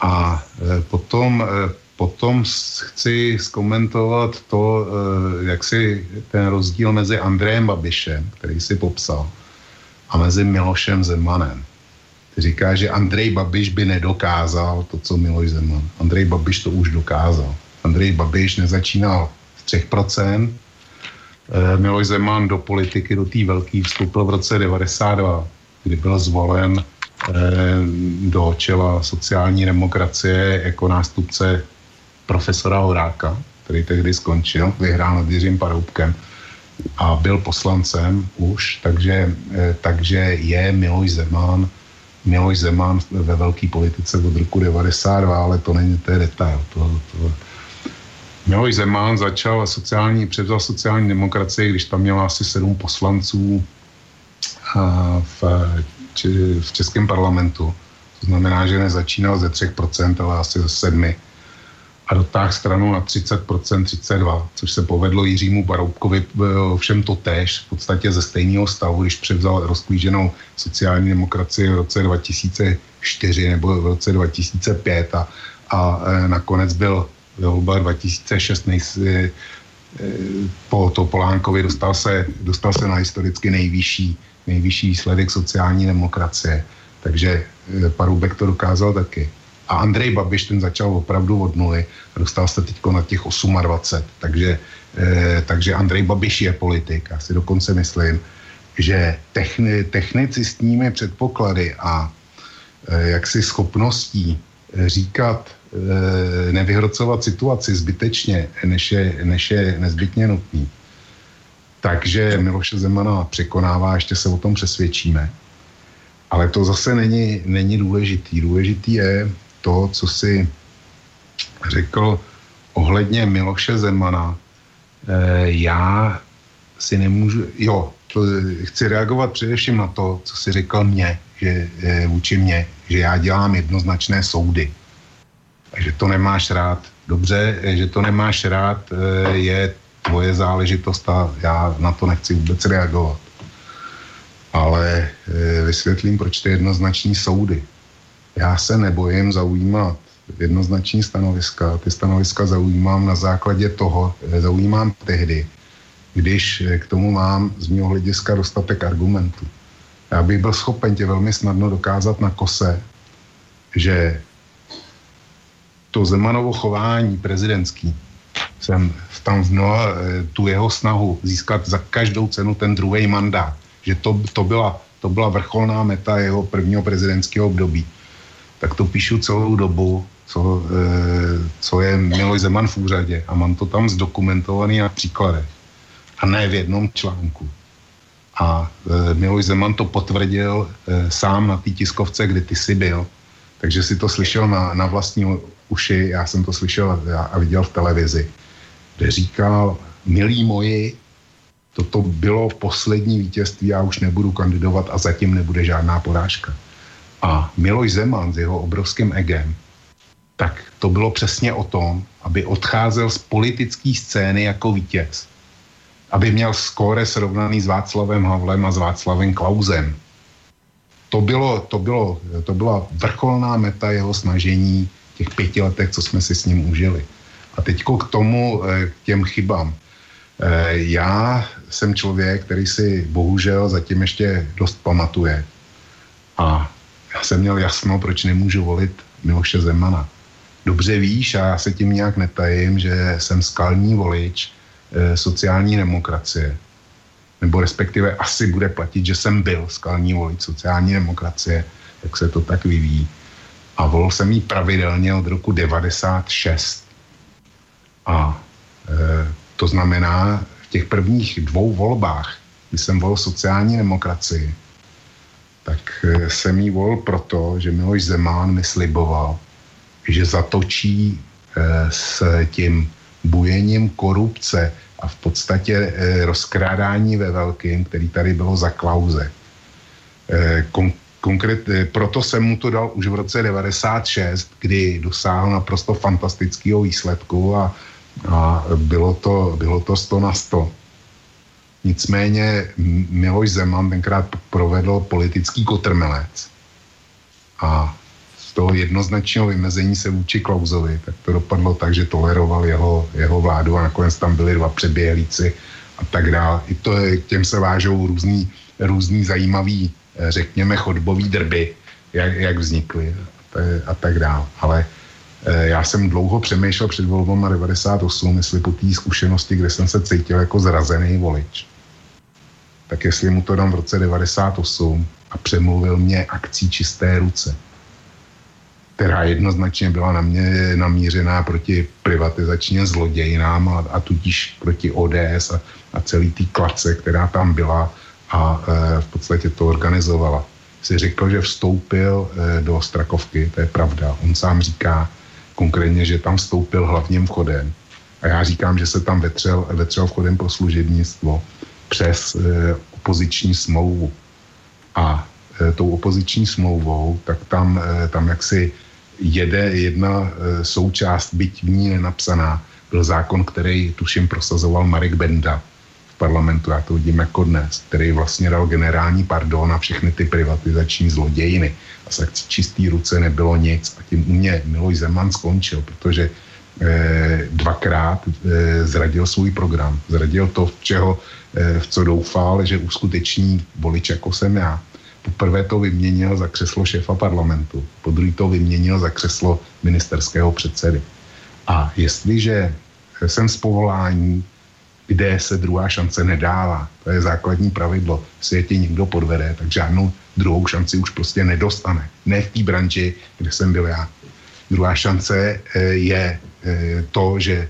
A e, potom, e, potom chci zkomentovat to, e, jak si ten rozdíl mezi Andrejem Babišem, který si popsal, a mezi Milošem Zemanem. Říká, že Andrej Babiš by nedokázal to, co Miloš Zeman. Andrej Babiš to už dokázal. Andrej Babiš nezačínal z 3%, Miloš Zeman do politiky, do té velký vstoupil v roce 92, kdy byl zvolen eh, do čela sociální demokracie jako nástupce profesora Horáka, který tehdy skončil, vyhrál nad Jiřím Paroubkem a byl poslancem už, takže, eh, takže je Miloš Zeman Miloš Zeman ve velké politice od roku 92, ale to není, to je detail. To, to, Miloš Zeman začal sociální, převzal sociální demokracii, když tam měla asi sedm poslanců v, v českém parlamentu. To znamená, že nezačínal ze 3%, ale asi ze 7% a dotáhl stranu na 30%, 32%, což se povedlo Jiřímu Baroubkovi všem to též, v podstatě ze stejného stavu, když převzal rozklíženou sociální demokracii v roce 2004 nebo v roce 2005 a, a e, nakonec byl volba 2006 nejs, e, e, po Topolánkovi dostal se, dostal se na historicky nejvyšší nejvyšší výsledek sociální demokracie. Takže eh, Paroubek to dokázal taky. A Andrej Babiš ten začal opravdu od nuly a dostal se teď na těch 28. Takže, eh, takže Andrej Babiš je politik. Já si dokonce myslím, že techni, technicistními předpoklady a eh, jaksi schopností eh, říkat, eh, nevyhrocovat situaci zbytečně, než je, než je nezbytně nutný, takže Miloše Zemana překonává, ještě se o tom přesvědčíme. Ale to zase není, není důležitý. Důležitý je to, co si řekl ohledně Miloše Zemana. E, já si nemůžu, jo, to, chci reagovat především na to, co si řekl mě, že e, vůči mě, že já dělám jednoznačné soudy. Že to nemáš rád. Dobře, že to nemáš rád, je tvoje záležitost a já na to nechci vůbec reagovat. Ale vysvětlím, proč ty jednoznační soudy. Já se nebojím zaujímat jednoznační stanoviska. Ty stanoviska zaujímám na základě toho, e, zaujímám tehdy, když e, k tomu mám z mého hlediska dostatek argumentů. Já bych byl schopen tě velmi snadno dokázat na kose, že to Zemanovo chování prezidentský jsem tam v mnoha, eh, tu jeho snahu získat za každou cenu ten druhý mandát, že to, to, byla, to byla vrcholná meta jeho prvního prezidentského období. Tak to píšu celou dobu, co, e, co je Miloš Zeman v úřadě a mám to tam zdokumentovaný na příkladech a ne v jednom článku. A e, Miloš Zeman to potvrdil e, sám na té tiskovce, kdy ty jsi byl. Takže si to slyšel na, na vlastní uši, já jsem to slyšel a, a viděl v televizi kde říkal, milí moji, toto bylo poslední vítězství, já už nebudu kandidovat a zatím nebude žádná porážka. A Miloš Zeman s jeho obrovským egem, tak to bylo přesně o tom, aby odcházel z politické scény jako vítěz. Aby měl skóre srovnaný s Václavem Havlem a s Václavem Klausem. To, bylo, to, bylo, to byla vrcholná meta jeho snažení těch pěti letech, co jsme si s ním užili. A teď k tomu, eh, k těm chybám. Eh, já jsem člověk, který si bohužel zatím ještě dost pamatuje. A já jsem měl jasno, proč nemůžu volit Miloše Zemana. Dobře víš, a já se tím nějak netajím, že jsem skalní volič e, sociální demokracie. Nebo respektive asi bude platit, že jsem byl skalní volič sociální demokracie, jak se to tak vyvíjí. A volil jsem jí pravidelně od roku 96. A e, to znamená, v těch prvních dvou volbách, kdy jsem volil sociální demokracii, tak e, jsem jí volil proto, že Miloš Zemán mi sliboval, že zatočí e, s tím bujením korupce a v podstatě eh, rozkrádání ve velkým, který tady bylo za klauze. Eh, kon, konkrét, eh, proto jsem mu to dal už v roce 96, kdy dosáhl naprosto fantastického výsledku a, a bylo, to, bylo to 100 na 100. Nicméně Miloš Zeman tenkrát provedl politický kotrmelec a z toho jednoznačného vymezení se vůči Klauzovi, tak to dopadlo tak, že toleroval jeho, jeho vládu a nakonec tam byli dva přeběhlíci a tak dále. I to je, k těm se vážou různý, různý zajímavý, eh, řekněme, chodbový drby, jak, jak vznikly a tak dále. Ale eh, já jsem dlouho přemýšlel před volbama 98, jestli po té zkušenosti, kde jsem se cítil jako zrazený volič, tak jestli mu to dám v roce 98 a přemluvil mě akcí Čisté ruce, která jednoznačně byla na mě namířená proti privatizačním zlodějinám a, a tudíž proti ODS a, a celý tý klace, která tam byla a e, v podstatě to organizovala. Si řekl, že vstoupil e, do Strakovky, to je pravda. On sám říká konkrétně, že tam vstoupil hlavním vchodem. A já říkám, že se tam vetřel, vetřel vchodem pro služebnictvo přes e, opoziční smlouvu. A e, tou opoziční smlouvou, tak tam, e, tam jaksi jede jedna součást, byť v ní nenapsaná, byl zákon, který tuším prosazoval Marek Benda v parlamentu, já to vidím jako dnes, který vlastně dal generální pardon na všechny ty privatizační zlodějiny. A s akcí čistý ruce nebylo nic a tím u mě Miloš Zeman skončil, protože eh, dvakrát eh, zradil svůj program. Zradil to, v čeho, eh, v co doufal, že uskuteční volič jako jsem já. Poprvé to vyměnil za křeslo šéfa parlamentu, po druhé to vyměnil za křeslo ministerského předsedy. A jestliže jsem z povolání, kde se druhá šance nedává, to je základní pravidlo, v světě někdo podvede, tak žádnou druhou šanci už prostě nedostane. Ne v té branži, kde jsem byl já. Druhá šance eh, je eh, to, že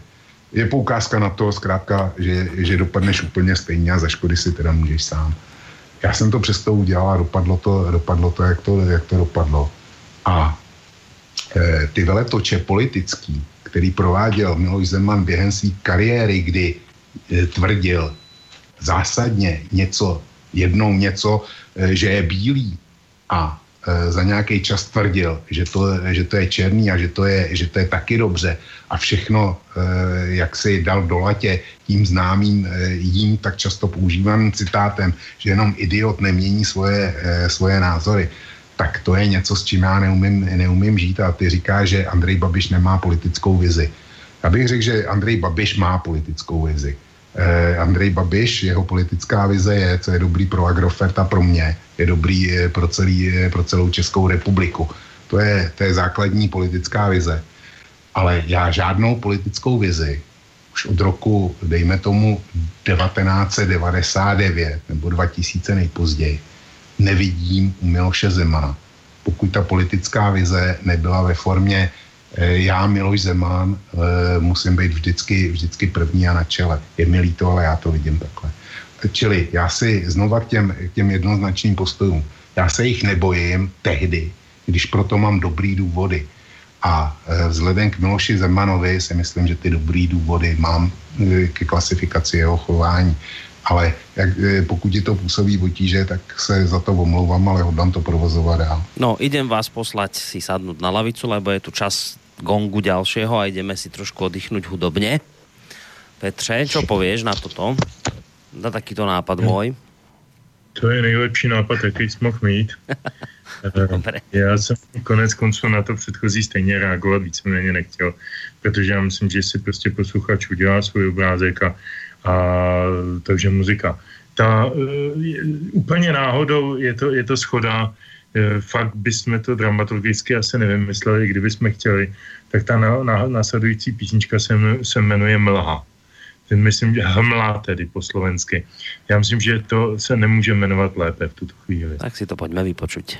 je poukázka na to, zkrátka, že, že dopadneš úplně stejně a za škody si teda můžeš sám. Já jsem to přesto udělal a dopadlo to, dopadlo to, jak to, jak to dopadlo. A e, ty veletoče politický, který prováděl Miloš Zeman během své kariéry, kdy e, tvrdil zásadně něco, jednou něco, e, že je bílý a za nějaký čas tvrdil, že to, že to je černý a že to je, že to je taky dobře a všechno, e, jak si dal do latě tím známým e, jím tak často používaným citátem, že jenom idiot nemění svoje, e, svoje názory, tak to je něco, s čím já neumím, neumím žít a ty říká, že Andrej Babiš nemá politickou vizi. Já bych řekl, že Andrej Babiš má politickou vizi. Eh, Andrej Babiš, jeho politická vize je, co je dobrý pro Agrofert a pro mě, je dobrý pro, celý, pro celou Českou republiku. To je, to je základní politická vize. Ale já žádnou politickou vizi už od roku, dejme tomu, 1999 nebo 2000 nejpozději, nevidím u Miloše Zemana. Pokud ta politická vize nebyla ve formě Eh, já, Miloš Zeman, eh, musím být vždycky, vždycky první a na čele. Je mi líto, ale já to vidím takhle. Čili já si znova k těm, k těm jednoznačným postojům, já se jich nebojím tehdy, když proto mám dobrý důvody. A eh, vzhledem k Miloši Zemanovi si myslím, že ty dobrý důvody mám ke klasifikaci jeho chování. Ale jak, pokud je to působí potíže, tak se za to omlouvám, ale hodlám to provozovat dál. No, idem vás poslať si sadnúť na lavicu, lebo je tu čas gongu ďalšieho a ideme si trošku oddychnúť hudobne. Petře, čo povieš na toto? Na takýto nápad můj? To je nejlepší nápad, jaký jsi mohl mít. já jsem konec konců na to předchozí stejně reagovat víceméně nechtěl, protože já myslím, že si prostě posluchač udělá svůj obrázek a, a takže muzika. Ta uh, úplně náhodou je to, je to schoda Eh, fakt bychom to dramaturgicky asi nevymysleli, kdyby jsme chtěli, tak ta na, na, následující písnička se, se jmenuje Mlha. Ten myslím, že hmlá tedy po slovensky. Já myslím, že to se nemůže jmenovat lépe v tuto chvíli. Tak si to pojďme vypočuť.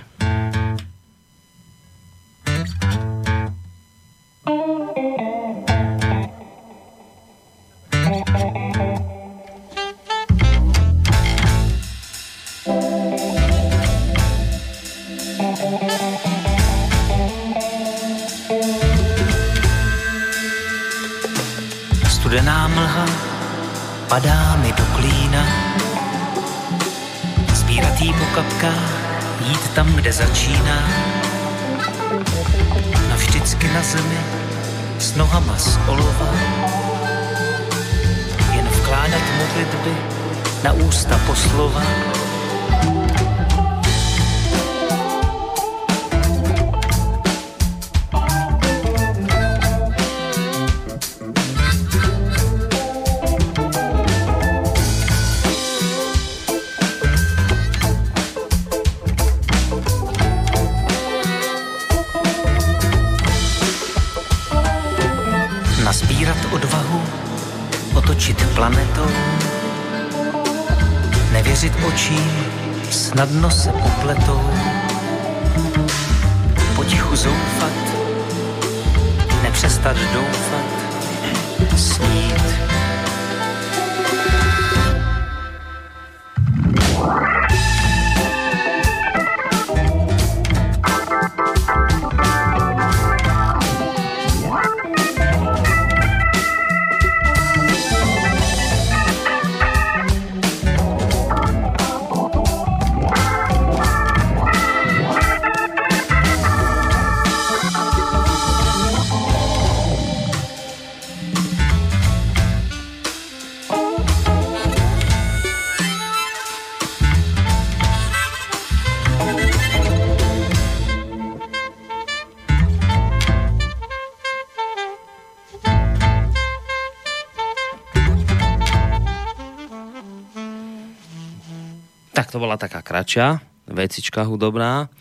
Kračia vecička hudobná,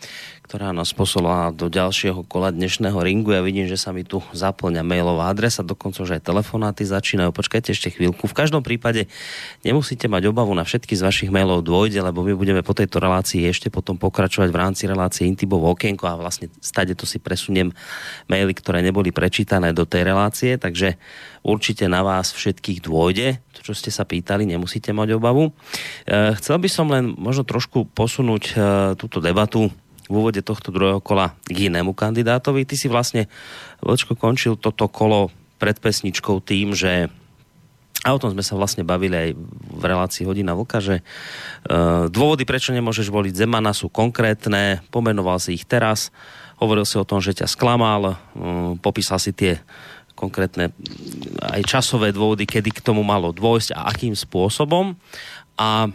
ktorá nás poslala do ďalšieho kola dnešného ringu. Ja vidím, že sa mi tu zaplňa mailová adresa, dokonca už aj telefonáty začínajú. Počkajte ešte chvíľku. V každom prípade nemusíte mať obavu na všetky z vašich mailov dôjde, lebo my budeme po tejto relácii ešte potom pokračovať v rámci relácie Intibovo okienko a vlastne stade to si presuniem maily, ktoré neboli prečítané do tej relácie, takže určite na vás všetkých dôjde, to čo ste sa pýtali, nemusíte mať obavu. E, chcel by som len možno trošku posunúť e, túto debatu v úvode tohto druhého kola k inému kandidátovi. Ty si vlastne, Vlčko, končil toto kolo pred pesničkou tým, že a o tom sme sa vlastne bavili aj v relácii Hodina Vlka, že uh, dôvody, prečo nemôžeš voliť Zemana sú konkrétne, pomenoval si ich teraz, hovoril si o tom, že ťa sklamal, uh, popísal si tie konkrétne aj časové dôvody, kedy k tomu malo dôjsť a akým spôsobom. A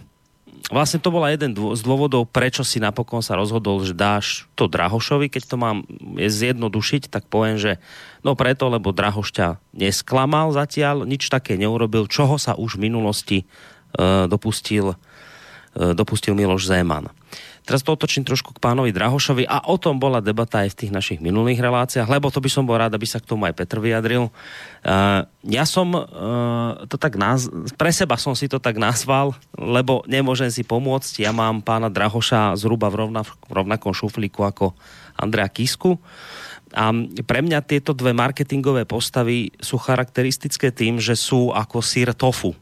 vlastne to bola jeden z dôvodov, prečo si napokon sa rozhodol, že dáš to Drahošovi, keď to mám je zjednodušiť, tak poviem, že no preto, lebo Drahoš ťa nesklamal zatiaľ, nič také neurobil, čoho sa už v minulosti uh, dopustil, uh, dopustil Miloš Zeman. Teraz to otočím trošku k pánovi Drahošovi a o tom bola debata aj v tých našich minulých reláciách, lebo to by som bol rád, aby sa k tomu aj Petr vyjadril. Uh, ja som uh, to tak naz... pre seba som si to tak nazval, lebo nemôžem si pomôcť. Ja mám pána Drahoša zhruba v, rovna, v rovnakom šuflíku ako Andrea Kisku. A pre mňa tieto dve marketingové postavy sú charakteristické tým, že sú ako sír tofu.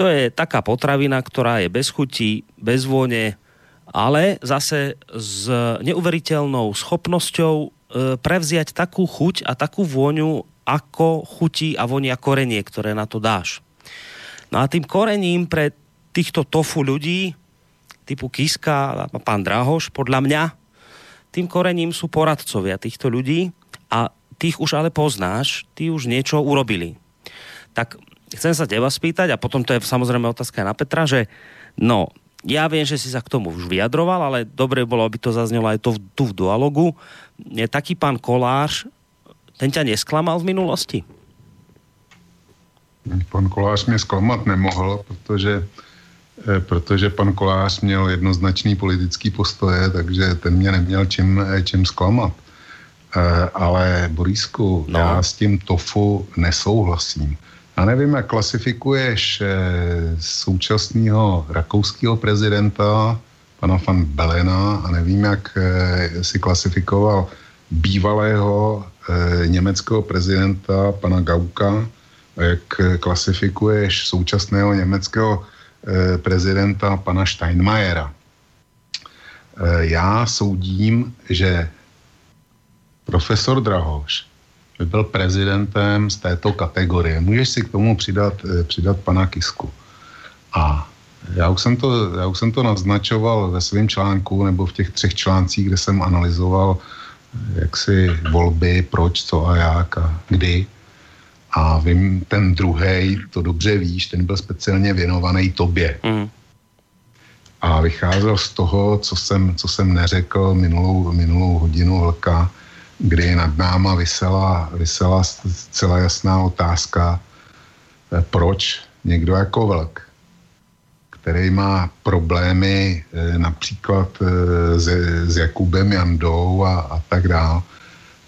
To je taká potravina, ktorá je bez chutí, bez vône, ale zase s neuveriteľnou schopnosťou e, prevziať takú chuť a takú vôňu, ako chutí a vonia korenie, ktoré na to dáš. No a tým korením pre týchto tofu ľudí, typu Kiska a pán Drahoš, podľa mňa, tým korením sú poradcovia týchto ľudí a tých už ale poznáš, tí už niečo urobili. Tak chcem sa teba spýtať, a potom to je samozrejme otázka na Petra, že no, ja viem, že si sa k tomu už vyjadroval, ale dobre bolo, aby to zaznelo aj to, tu v dualogu. Je taký pán Kolář, ten ťa nesklamal v minulosti? Pan Kolář mě zklamat nemohl, protože, eh, protože pan Kolář měl jednoznačný politický postoje, takže ten mě neměl čím, eh, čím zklamat. Eh, ale Borisku, no. já s tím tofu nesouhlasím. Já nevím, jak klasifikuješ eh, současného rakouského prezidenta, pana van Belena, a nevím, jak eh, si klasifikoval bývalého eh, německého prezidenta, pana Gauka, a jak klasifikuješ současného německého prezidenta, pana Steinmeiera. Já soudím, že profesor Drahoš by byl prezidentem z této kategorie. Můžeš si k tomu přidat, eh, přidat pana Kisku. A já už, jsem to, já už jsem to naznačoval ve svém článku nebo v těch třech článcích, kde jsem analyzoval eh, jaksi volby, proč, co a jak a kdy. A vím, ten druhý, to dobře víš, ten byl speciálně věnovaný tobě. Mm. A vycházel z toho, co jsem, co jsem neřekl minulou, minulou hodinu vlka, kdy nad náma vysela, vysela celá jasná otázka, eh, proč někdo jako vlk, který má problémy eh, například eh, s, s Jakubem Jandou a, a tak dále,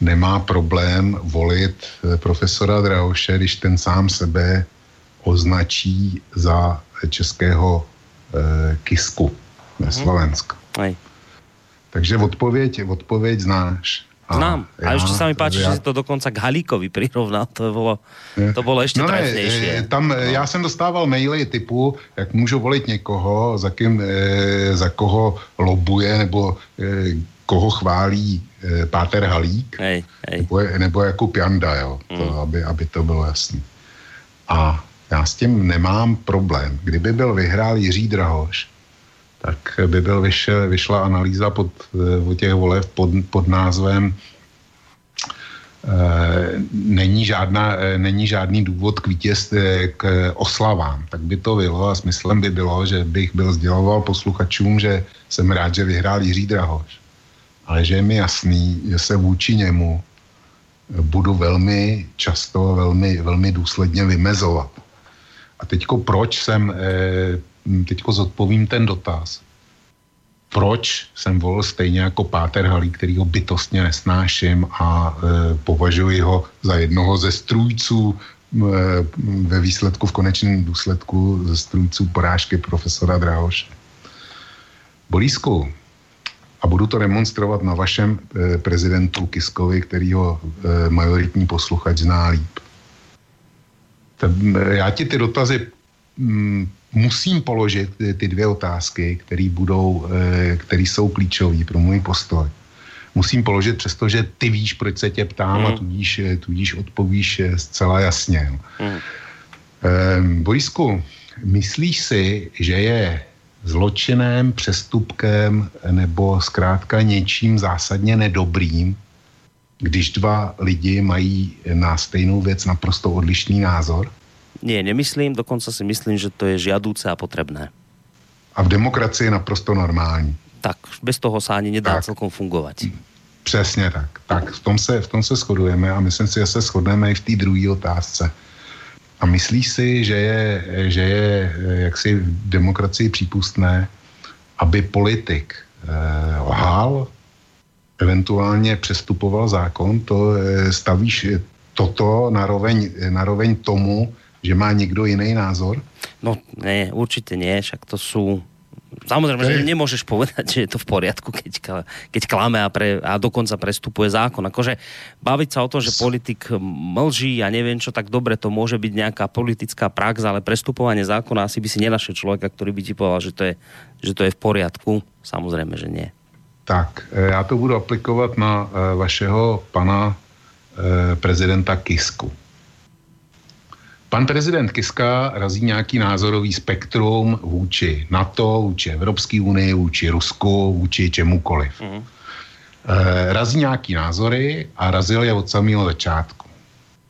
nemá problém volit profesora Drahoše, když ten sám sebe označí za českého eh, kisku ve mhm. Slovensku. Mm. Takže odpověď, odpověď znáš. Znám. A, a ešte sa mi páči, ja... že si to dokonca k Halíkovi prirovnal. To bolo, to bolo ešte no trefnejšie. tam no. já jsem dostával maily typu, jak můžu volit někoho, za, kým, e, za koho lobuje nebo e, koho chválí e, Páter Halík, hej, hej. Nebo, nebo jako Pjanda, jo, to, mm. aby, aby to bylo jasné. A já s tím nemám problém. Kdyby byl vyhrál Jiří Drahoš, tak by byl vyšel, vyšla analýza pod, eh, o těch volev pod, pod názvem e, není, žádná, e, není žádný důvod k vítězství, k oslavám. Tak by to bylo a smyslem by bylo, že bych byl sděloval posluchačům, že jsem rád, že vyhrál Jiří Drahoš. Ale že je mi jasný, že se vůči němu budu velmi často, velmi, velmi důsledně vymezovat. A teďko proč jsem teďko zodpovím ten dotaz. Proč jsem volil stejně jako Páter Halí, který ho bytostně nesnáším a e, považuji ho za jednoho ze strůjců e, ve výsledku, v konečném důsledku ze strůjců porážky profesora Drahoše. Bolísku, a budu to demonstrovat na vašem e, prezidentu Kiskovi, který ho e, majoritní posluchač zná líp. Ten, já ti ty dotazy mm, musím položit ty dvě otázky, které budou, eh, které jsou klíčové pro můj postoj. Musím položit, přestože ty víš, proč se tě ptám mm. a tudíž, eh, tudíž odpovíš eh, zcela jasně. Mm. Ehm, Borisku, myslíš si, že je zločinem, přestupkem nebo zkrátka něčím zásadně nedobrým, když dva lidi mají na stejnou věc naprosto odlišný názor? Nie, nemyslím, dokonce si myslím, že to je žiadúce a potrebné. A v demokracii je naprosto normální. Tak, bez toho se ani nedá tak. celkom fungovat. Přesně tak. Tak v tom, se, v tom se shodujeme a myslím si, že se shodneme i v té druhé otázce. A myslíš si, že je, že je jaksi v demokracii přípustné, aby politik eh, lhal, eventuálně přestupoval zákon, to eh, stavíš toto naroveň, naroveň tomu, že má někdo jiný názor? No ne, určitě ne, však to jsou Samozrejme, že nemôžeš povedať, že je to v poriadku, keď, keď klame a, pre, a dokonca prestupuje zákon. Akože baviť sa o tom, že politik mlží a neviem čo, tak dobre, to môže byť nejaká politická prax, ale prestupovanie zákona asi by si nenašiel človeka, ktorý by ti povedal, že to je, že to je v poriadku. Samozrejme, že nie. Tak, e, já to budu aplikovat na e, vašeho pana e, prezidenta Kisku. Pan prezident Kiska razí nějaký názorový spektrum vůči NATO, vůči Evropské unii, vůči Rusku, vůči čemukoliv. Mm. E, razí nějaký názory a razil je od samého začátku.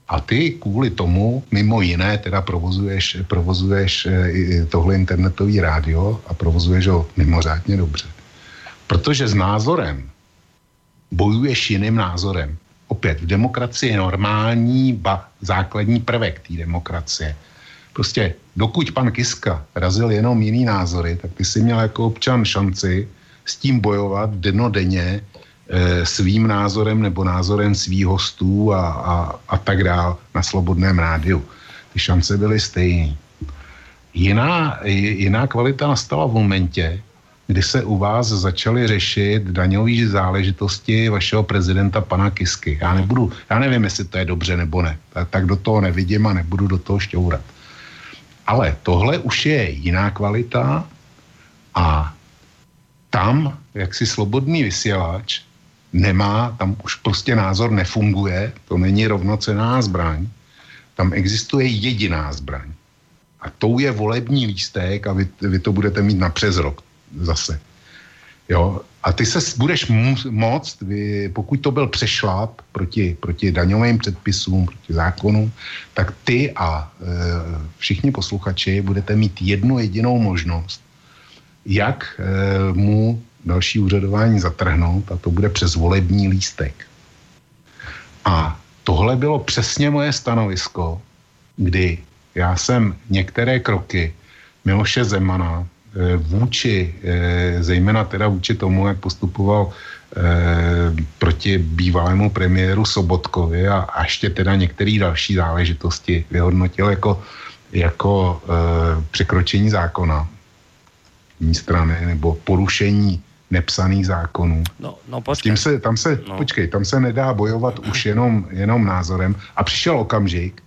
A ty kvůli tomu, mimo jiné, teda provozuješ, provozuješ e, tohle internetový rádio a provozuješ ho mimořádně dobře. Protože s názorem bojuješ jiným názorem opět v demokracii je normální, ba základní prvek té demokracie. Prostě dokud pan Kiska razil jenom jiný názory, tak ty si měl jako občan šanci s tím bojovat denodenně e, svým názorem nebo názorem svých hostů a, a, a tak dál na slobodném rádiu. Ty šance byly stejné. Jiná, jiná kvalita nastala v momentě, kdy se u vás začaly řešit daňové záležitosti vašeho prezidenta pana Kisky. Já nebudu, já nevím, jestli to je dobře nebo ne, tak, tak do toho nevidím a nebudu do toho šťourat. Ale tohle už je jiná kvalita a tam, jak si slobodný vysílač, nemá, tam už prostě názor nefunguje, to není rovnocená zbraň, tam existuje jediná zbraň. A tou je volební lístek a vy, vy to budete mít na přes rok zase. Jo? A ty se budeš moct, pokud to byl přešlap proti, proti daňovým předpisům, proti zákonům, tak ty a e, všichni posluchači budete mít jednu jedinou možnost, jak e, mu další úřadování zatrhnout a to bude přes volební lístek. A tohle bylo přesně moje stanovisko, kdy já jsem některé kroky Miloše Zemana vůči, eh, zejména teda vůči tomu, jak postupoval eh, proti bývalému premiéru Sobotkovi a, a ještě teda některé další záležitosti vyhodnotil jako, jako překročení zákona strany nebo porušení nepsaných zákonů. No, no počkej. Tím se, tam se, no. počkej, tam se nedá bojovat už jenom, jenom názorem. A přišel okamžik,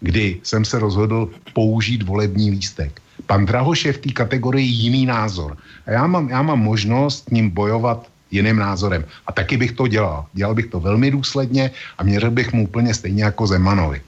kdy jsem se rozhodl použít volební lístek. Pan Drahoš je v té kategorii jiný názor. A já mám, já mám možnost s ním bojovat jiným názorem. A taky bych to dělal. Dělal bych to velmi důsledně a měřil bych mu úplně stejně jako Zemanovi.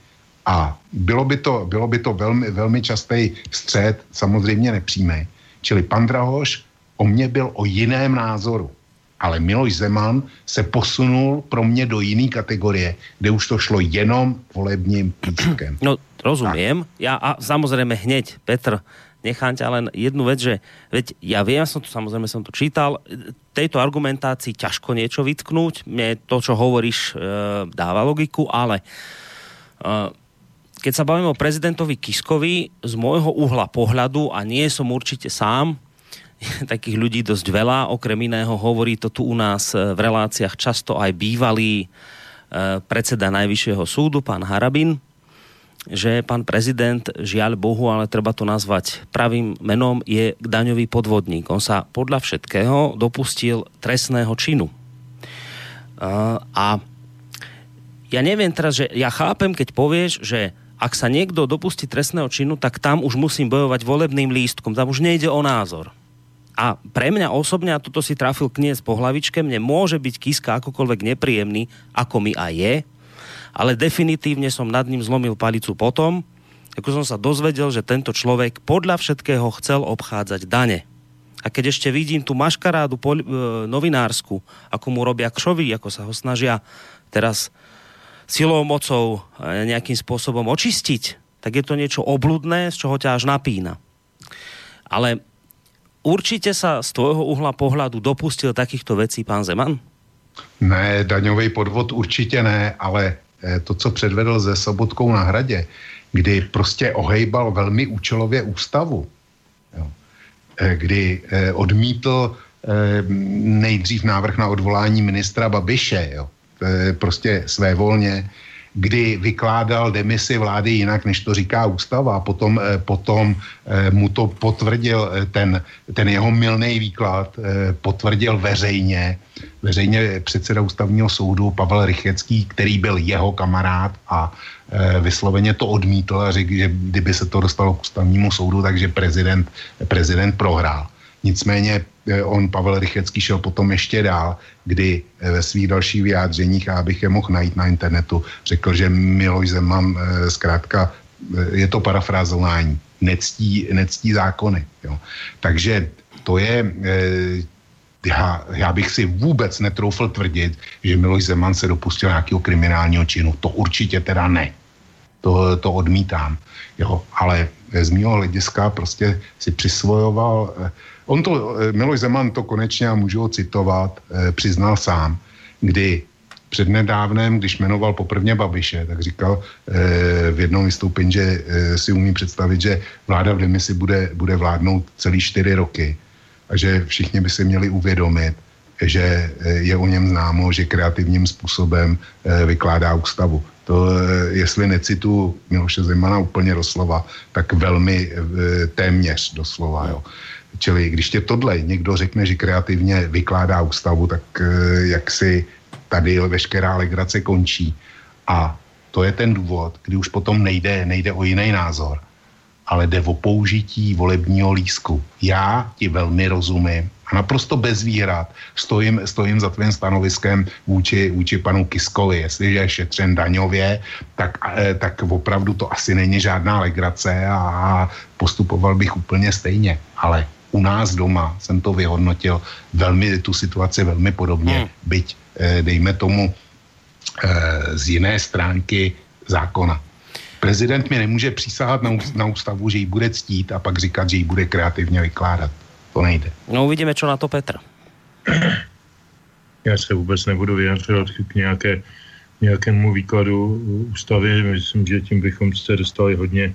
A bylo by to, bylo by to velmi, velmi častý střed, samozřejmě nepřímý. Čili pan Drahoš o mě byl o jiném názoru. Ale Miloš Zeman se posunul pro mě do jiné kategorie, kde už to šlo jenom volebním lístkem. No, rozumím. Ja a samozrejme hneď, Petr, nechám ťa len jednu vec, že veď ja viem, som to samozrejme som to čítal, tejto argumentácii ťažko niečo vytknúť, mne to, čo hovoríš, e, dáva logiku, ale e, keď sa bavíme o prezidentovi Kiskovi, z môjho uhla pohľadu, a nie som určite sám, takých ľudí dosť veľa. Okrem iného hovorí to tu u nás v reláciách často aj bývalý e, predseda Najvyššieho súdu, pán Harabin, že pán prezident, žiaľ Bohu, ale treba to nazvať pravým menom, je daňový podvodník. On sa podľa všetkého dopustil trestného činu. A ja neviem teraz, že ja chápem, keď povieš, že ak sa niekto dopustí trestného činu, tak tam už musím bojovať volebným lístkom. Tam už nejde o názor. A pre mňa osobne, a toto si trafil kniez po hlavičke, mne môže byť Kiska akokoľvek nepríjemný, ako mi aj je, ale definitívne som nad ním zlomil palicu potom, ako som sa dozvedel, že tento človek podľa všetkého chcel obchádzať dane. A keď ešte vidím tú maškarádu pol, e, novinársku, ako mu robia kšovi, ako sa ho snažia teraz silou, mocou e, nejakým spôsobom očistiť, tak je to niečo obludné, z čoho ťa až napína. Ale určitě sa z tvojho uhla pohľadu dopustil takýchto vecí pán Zeman? Ne, daňový podvod určitě ne, ale to, co předvedl ze Sobotkou na hradě, kdy prostě ohejbal velmi účelově ústavu, jo, eh, kdy eh, odmítl nejdřív návrh na odvolání ministra Babiše, jo, prostě své volně, kdy vykládal demisi vlády jinak, než to říká ústava. A potom, eh, potom eh, mu to potvrdil eh, ten, ten jeho milný výklad, potvrdil veřejně, veřejně předseda ústavního soudu Pavel Rychecký, který byl jeho kamarád a vysloveně to odmítl a řekl, že kdyby se to dostalo k ústavnímu soudu, takže prezident, prezident prohrál. Nicméně on, Pavel Rychecký, šel potom ještě dál, kdy eh, ve svých dalších vyjádřeních, a abych je mohl najít na internetu, řekl, že Miloš Zeman eh, zkrátka, je to parafrázování, nectí, nectí zákony. Jo. Takže to je, já, já bych si vůbec netroufl tvrdit, že Miloš Zeman se dopustil nějakého kriminálního činu. To určitě teda ne. To, to odmítám. Jo. Ale z mého hlediska prostě si přisvojoval On to, eh, Miloš Zeman to konečně, a můžu ho citovat, eh, přiznal sám, kdy přednedávnem, když jmenoval poprvně Babiše, tak říkal eh, v jednom vystoupení, že si umí představit, že vláda v demisi bude, bude vládnout celý čtyři roky a že všichni by si měli uvědomit, že je o něm známo, že kreativním způsobem vykládá ústavu. To, jestli necitu Miloše Zemana úplně doslova, tak velmi téměř doslova. Jo. Čili když tě tohle někdo řekne, že kreativně vykládá ústavu, tak eh, jak si tady veškerá legrace končí. A to je ten důvod, kdy už potom nejde, nejde o jiný názor, ale jde o použití volebního lísku. Já ti velmi rozumím a naprosto bez výhrad stojím, stojím za tvým stanoviskem vůči, vůči panu Kiskovi. Jestliže je šetřen daňově, tak, eh, tak opravdu to asi není žádná legrace a postupoval bych úplně stejně. Ale u nás doma jsem to vyhodnotil velmi, tu situaci velmi podobně, hmm. byť eh, dejme tomu eh, z jiné stránky zákona. Prezident mi nemůže přísahat na, na ústavu, že ji bude ctít a pak říkat, že ji bude kreativně vykládat. To nejde. No uvidíme, co na to Petr. Já se vůbec nebudu vyjadřovat k nějaké, nějakému výkladu ústavy. Myslím, že tím bychom se dostali hodně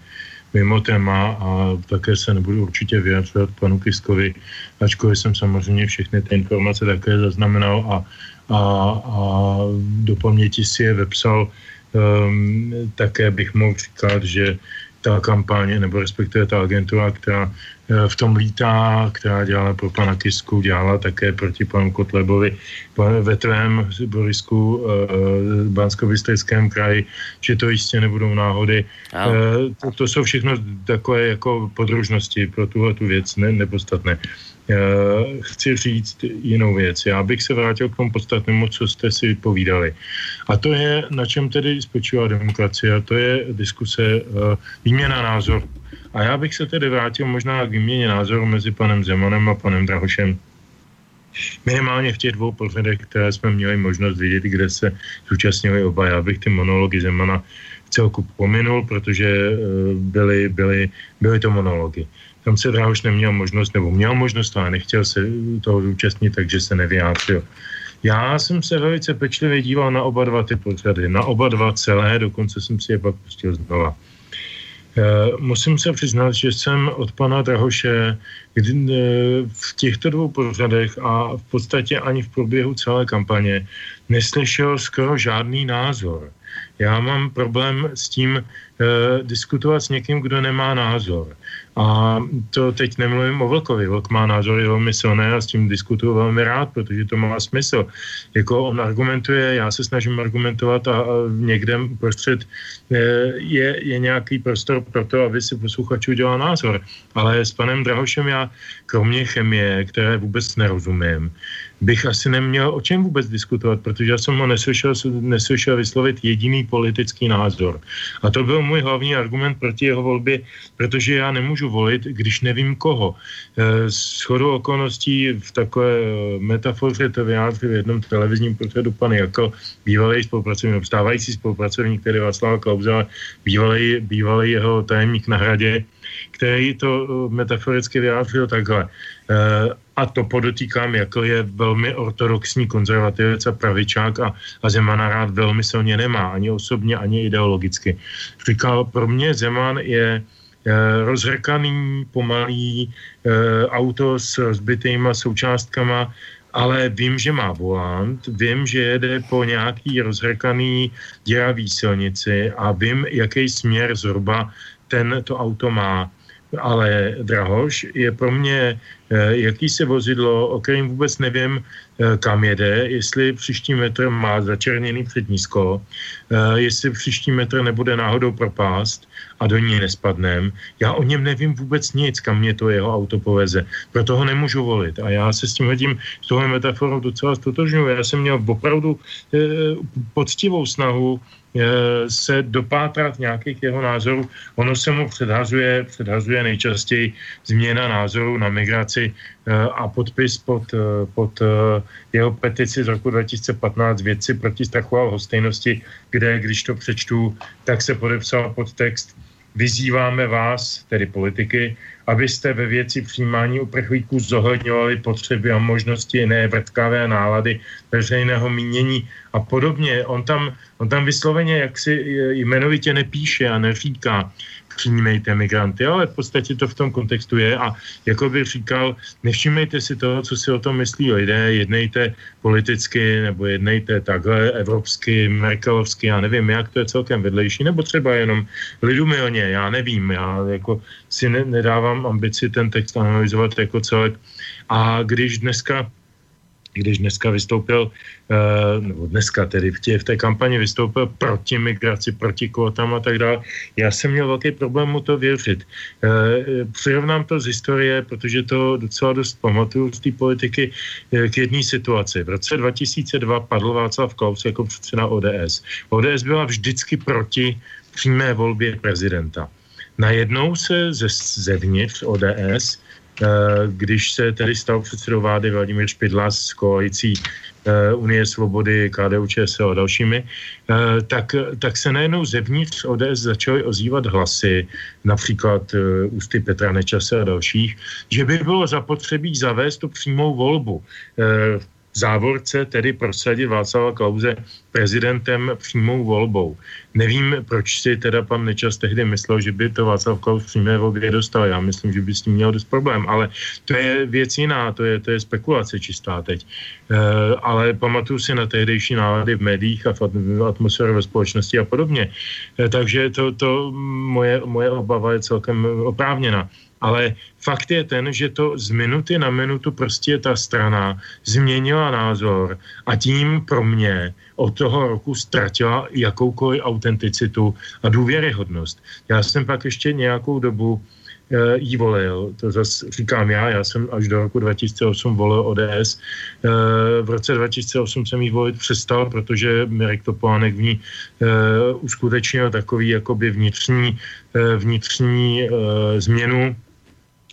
mimo téma a také se nebudu určitě vyjadřovat panu Kiskovi, ačkoliv jsem samozřejmě všechny ty informace také zaznamenal a, a, a do paměti si je vepsal. Um, také bych mohl říkat, že ta kampaně, nebo respektive ta agentura, která eh, v tom lítá, která dělala pro pana Kisku, dělala také proti panu Kotlebovi ve tvém Borisku v eh, bansko kraji, že to jistě nebudou náhody. No. To, to jsou všechno takové jako podružnosti pro tuhle tu věc, ne, nepodstatné. Chci říct jinou věc. Já bych se vrátil k tomu podstatnému, co jste si povídali. A to je, na čem tedy spočívá demokracie, a to je diskuse, výměna názoru. A já bych se tedy vrátil možná k výměně názoru mezi panem Zemanem a panem Drahošem. Minimálně v těch dvou pořadech, které jsme měli možnost vidět, kde se zúčastnili oba. Já bych ty monology Zemana celku pominul, protože eh, byly, byly, byly to monology. Tam se Drahoš neměl možnost, nebo měl možnost, ale nechtěl se toho zúčastnit, takže se nevyjádřil. Já jsem se velice pečlivě díval na oba dva ty pořady, na oba dva celé, dokonce jsem si je pak pustil znova. Eh, musím se přiznat, že jsem od pana Drahoše kdy, eh, v těchto dvou pořadech a v podstatě ani v průběhu celé kampaně neslyšel skoro žádný názor. Já mám problém s tím eh, diskutovat s někým, kdo nemá názor. A to teď nemluvím o Vlkovi. Vlk má názory velmi silné a s tím diskutuju velmi rád, protože to má smysl. Jako on argumentuje, já se snažím argumentovat a, a někde prostřed eh, je, je nějaký prostor pro to, aby si posluchač udělal názor. Ale s panem Drahošem já, kromě chemie, které vůbec nerozumím, bych asi neměl o čem vůbec diskutovat, protože já jsem ho neslyšel, neslyšel vyslovit jediný politický názor. A to byl můj hlavní argument proti jeho volbě, protože já nemůžu volit, když nevím koho. E, s chodou okolností v takové e, metafoře to vyjádřil v jednom televizním pořadu pan Jako, bývalý spolupracovník, obstávající spolupracovník, který Václava Klauze, bývalý, bývalý jeho tajemník na hradě, který to e, metaforicky vyjádřil takhle. A to podotýkám, jako je velmi ortodoxní konzervativec a pravičák a, a Zemana rád velmi silně nemá, ani osobně, ani ideologicky. Říkal, pro mě Zeman je rozhrkaný, pomalý auto s rozbitýma součástkama, ale vím, že má volant, vím, že jede po nějaký rozhrkaný děravý silnici a vím, jaký směr zhruba ten to auto má ale Drahoš je pro mě eh, jakýsi vozidlo, o kterém vůbec nevím, eh, kam jede, jestli příští metr má začerněný přední sklo, eh, jestli příští metr nebude náhodou propást a do ní nespadnem. Já o něm nevím vůbec nic, kam mě to jeho auto poveze. Proto ho nemůžu volit. A já se s tím hodím, s tohle metaforou docela stotožňuji. Já jsem měl opravdu poctivou snahu Eh, se dopátrat nějakých jeho názorů. Ono se mu předhazuje, předhazuje nejčastěji změna názoru na migraci eh, a podpis pod, eh, pod jeho petici z roku 2015 věci proti strachu a hostejnosti, kde, když to přečtu, tak se podepsal pod text Vyzýváme vás, tedy politiky, abyste ve věci přijímání uprchlíků zohledňovali potřeby a možnosti jiné vrtkavé nálady veřejného mínění a podobně. On tam, on tam vysloveně jaksi jmenovitě nepíše a neříká, přijímejte migranty, ale v podstatě to v tom kontextu je. A jako bych říkal, nevšímejte si toho, co si o tom myslí lidé, jednejte politicky nebo jednejte takhle evropsky, merkelovsky, já nevím, jak to je celkem vedlejší, nebo třeba jenom lidumilně, já nevím, já jako si ne, nedávám ambici ten text analyzovat jako celek. A když dneska když dneska vystoupil, eh, nebo dneska tedy v, tě, v té kampani vystoupil proti migraci, proti kvotám a tak dále. Já jsem měl velký problém mu to věřit. Eh, přirovnám to z historie, protože to docela dost pamatuju z té politiky eh, k jedné situaci. V roce 2002 padl Václav Klaus jako předseda ODS. ODS byla vždycky proti přímé volbě prezidenta. Najednou se ze, zevnitř ODS Eh, když se tedy stal předsedou vlády Vladimír Špidla s koalicí eh, Unie svobody, KDU, ČSL a dalšími, eh, tak, tak se najednou zevnitř ODS začaly ozývat hlasy, například ústy Petra Nečase a dalších, že by bylo zapotřebí zavést tu přímou volbu. V závorce tedy prosadit Václava Klauze prezidentem přímou volbou. Nevím, proč si teda pan Nečas tehdy myslel, že by to Václav Klaus přímé volbě dostal. Já myslím, že by s tím měl dost problém, ale to je věc jiná, to je, to je spekulace čistá teď. E, ale pamatuju si na tehdejší nálady v médiích a v atmosféře ve společnosti a podobně. E, takže to, to moje, moje obava je celkem oprávněna. Ale fakt je ten, že to z minuty na minutu prostě ta strana změnila názor a tím pro mě od toho roku ztratila jakoukoliv autenticitu a důvěryhodnost. Já jsem pak ještě nějakou dobu e, jí volil, to zase říkám já, já jsem až do roku 2008 volil ODS. E, v roce 2008 jsem jí volit přestal, protože Mirek Topolánek v ní e, uskutečnil takový jakoby vnitřní, vnitřní změnu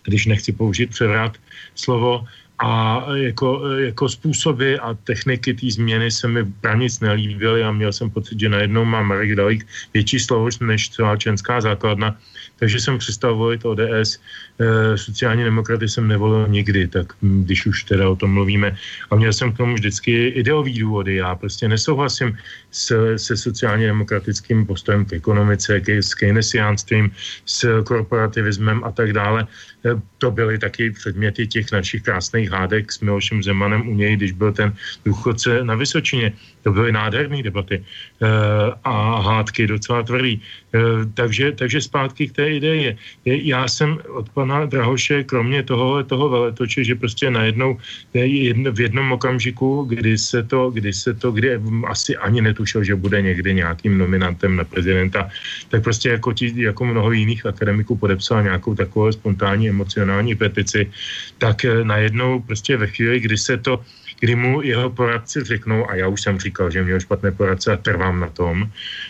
když nechci použít převrat slovo, a jako, jako způsoby a techniky té změny se mi pra nic nelíbily a měl jsem pocit, že najednou má Marek Dalík větší slovo než celá členská základna takže jsem přestal volit ODS. E, sociální demokraty jsem nevolil nikdy, tak když už teda o tom mluvíme. A měl jsem k tomu vždycky ideový důvody. Já prostě nesouhlasím s, se sociálně demokratickým postojem k ekonomice, k, s keynesiánstvím, s korporativismem a tak dále. uh, to byly taky předměty těch našich krásných hádek s Milošem Zemanem u něj, když byl ten důchodce na Vysočině. To byly nádherné debaty e, a hádky docela tvrdý. Takže, takže zpátky k té ideje. Já jsem od pana Drahoše, kromě toho, toho veletoče, že prostě najednou v jednom okamžiku, kdy se to, kdy se to, kdy asi ani netušil, že bude někdy nějakým nominantem na prezidenta, tak prostě jako, tí, jako mnoho jiných akademiků podepsal nějakou takovou spontánní emocionální petici, tak eh, najednou prostě ve chvíli, kdy se to kdy mu jeho poradci řeknou, a já už jsem říkal, že měl špatné poradce a trvám na tom,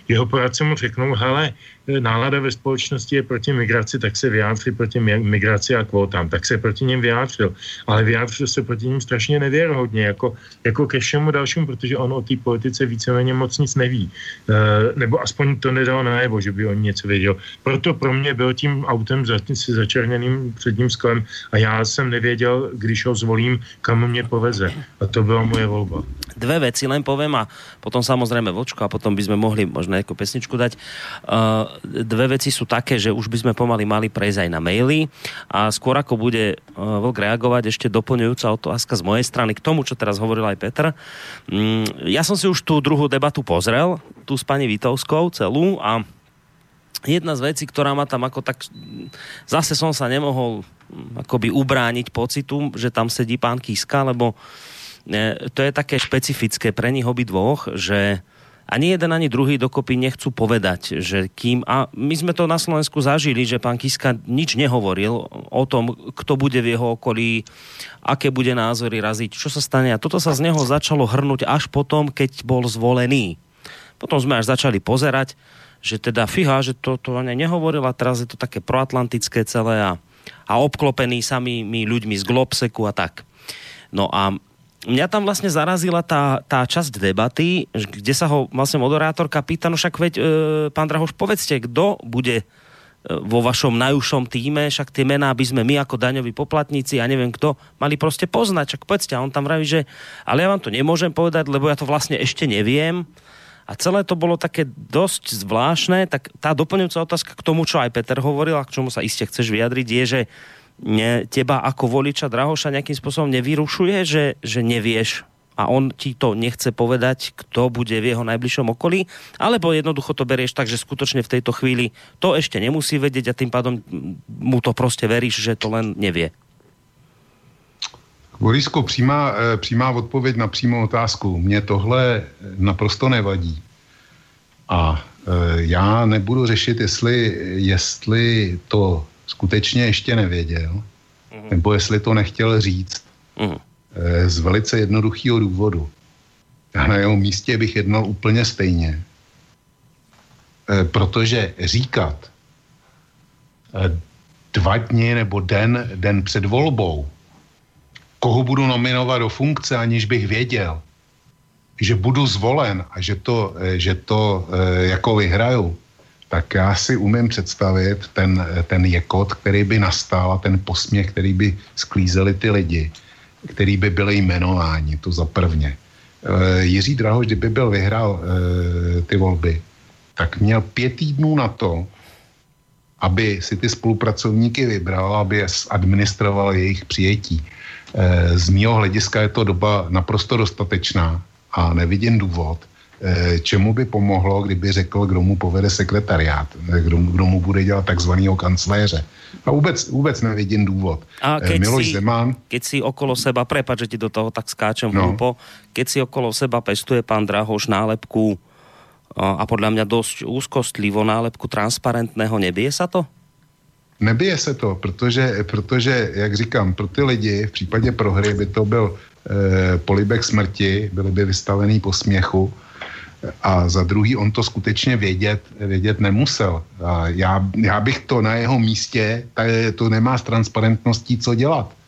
jeho poradci mu řeknou, hele, nálada ve společnosti je proti migraci, tak se vyjádří proti migraci a kvótám. Tak se proti ním vyjádřil. Ale vyjádřil se proti ním strašně nevěrohodně, jako, jako ke všemu dalšímu, protože on o té politice víceméně moc nic neví. E, nebo aspoň to nedal najevo, že by on něco věděl. Proto pro mě byl tím autem za, si začerněným předním sklem a já jsem nevěděl, když ho zvolím, kam mě poveze. A to byla moje volba. Dve veci len poviem a potom samozrejme vočko a potom by mohli možno ako pesničku dať. Uh, dve veci sú také, že už by sme pomaly mali prejsť aj na maily a skôr ako bude uh, Vlk reagovať, ešte doplňujúca otázka z mojej strany k tomu, čo teraz hovoril aj Petr. Um, ja som si už tú druhú debatu pozrel, tu s pani Vitovskou celú a jedna z vecí, ktorá ma tam ako tak... Zase som sa nemohol akoby ubrániť pocitu, že tam sedí pán Kiska, lebo e, to je také špecifické pre nich dvoch, že ani jeden, ani druhý dokopy nechcú povedať, že kým... A my sme to na Slovensku zažili, že pán Kiska nič nehovoril o tom, kto bude v jeho okolí, aké bude názory raziť, čo sa stane. A toto sa z neho začalo hrnúť až potom, keď bol zvolený. Potom sme až začali pozerať, že teda fiha, že to, to nehovoril a teraz je to také proatlantické celé a, a obklopený samými ľuďmi z Globseku a tak. No a mňa tam vlastne zarazila tá, tá časť debaty, kde sa ho vlastne moderátorka pýta, no však veď, e, pán Drahoš, povedzte, kto bude e, vo vašom najúžšom týme, však tie mená by sme my ako daňoví poplatníci, ja neviem kto, mali proste poznať, však povedzte. A on tam vraví, že ale ja vám to nemôžem povedať, lebo ja to vlastne ešte neviem. A celé to bolo také dosť zvláštne, tak tá doplňujúca otázka k tomu, čo aj Peter hovoril a k čomu sa iste chceš vyjadriť, je, že ne, teba ako voliča Drahoša nejakým spôsobom nevyrušuje, že, že nevieš a on ti to nechce povedať, kto bude v jeho najbližšom okolí, alebo jednoducho to berieš tak, že skutočne v tejto chvíli to ešte nemusí vedieť a tým pádom mu to prostě veríš, že to len nevie. Borisku, přímá, eh, přímá odpověď na přímou otázku. Mně tohle naprosto nevadí. A eh, já nebudu řešit, jestli, jestli to skutečně ještě nevěděl, mm-hmm. nebo jestli to nechtěl říct. Mm-hmm. Z velice jednoduchého důvodu. Já na jeho místě bych jednal úplně stejně. Protože říkat dva dny nebo den, den před volbou, koho budu nominovat do funkce, aniž bych věděl, že budu zvolen a že to, eh, že to jako vyhraju, tak já si umím představit ten, ten jekot, který by nastal a ten posměch, který by sklízeli ty lidi, který by byli jmenováni, to za prvně. E, Jiří Drahoš, kdyby byl vyhrál e, ty volby, tak měl pět týdnů na to, aby si ty spolupracovníky vybral, aby administroval jejich přijetí. Eh, z mého hlediska je to doba naprosto dostatečná a nevidím důvod, čemu by pomohlo, kdyby řekl, kdo mu povede sekretariát, eh, kdo, kdo mu bude dělat takzvaného kancléře. A vůbec, vůbec nevidím důvod. A keď Miloš si, Zeman... Keď si okolo seba, prepad, že ti do toho tak skáčem no. hlúpo, keď si okolo seba pestuje pán Drahoš nálepku a podľa mňa dosť úzkostlivo nálepku transparentného, nebije sa to? Nebije se to, protože, protože, jak říkám, pro ty lidi v případě prohry by to byl e, polibek smrti, byli by vystavený po směchu a za druhý on to skutečně vědět, vědět nemusel. A já, já bych to na jeho místě, to nemá s transparentností co dělat.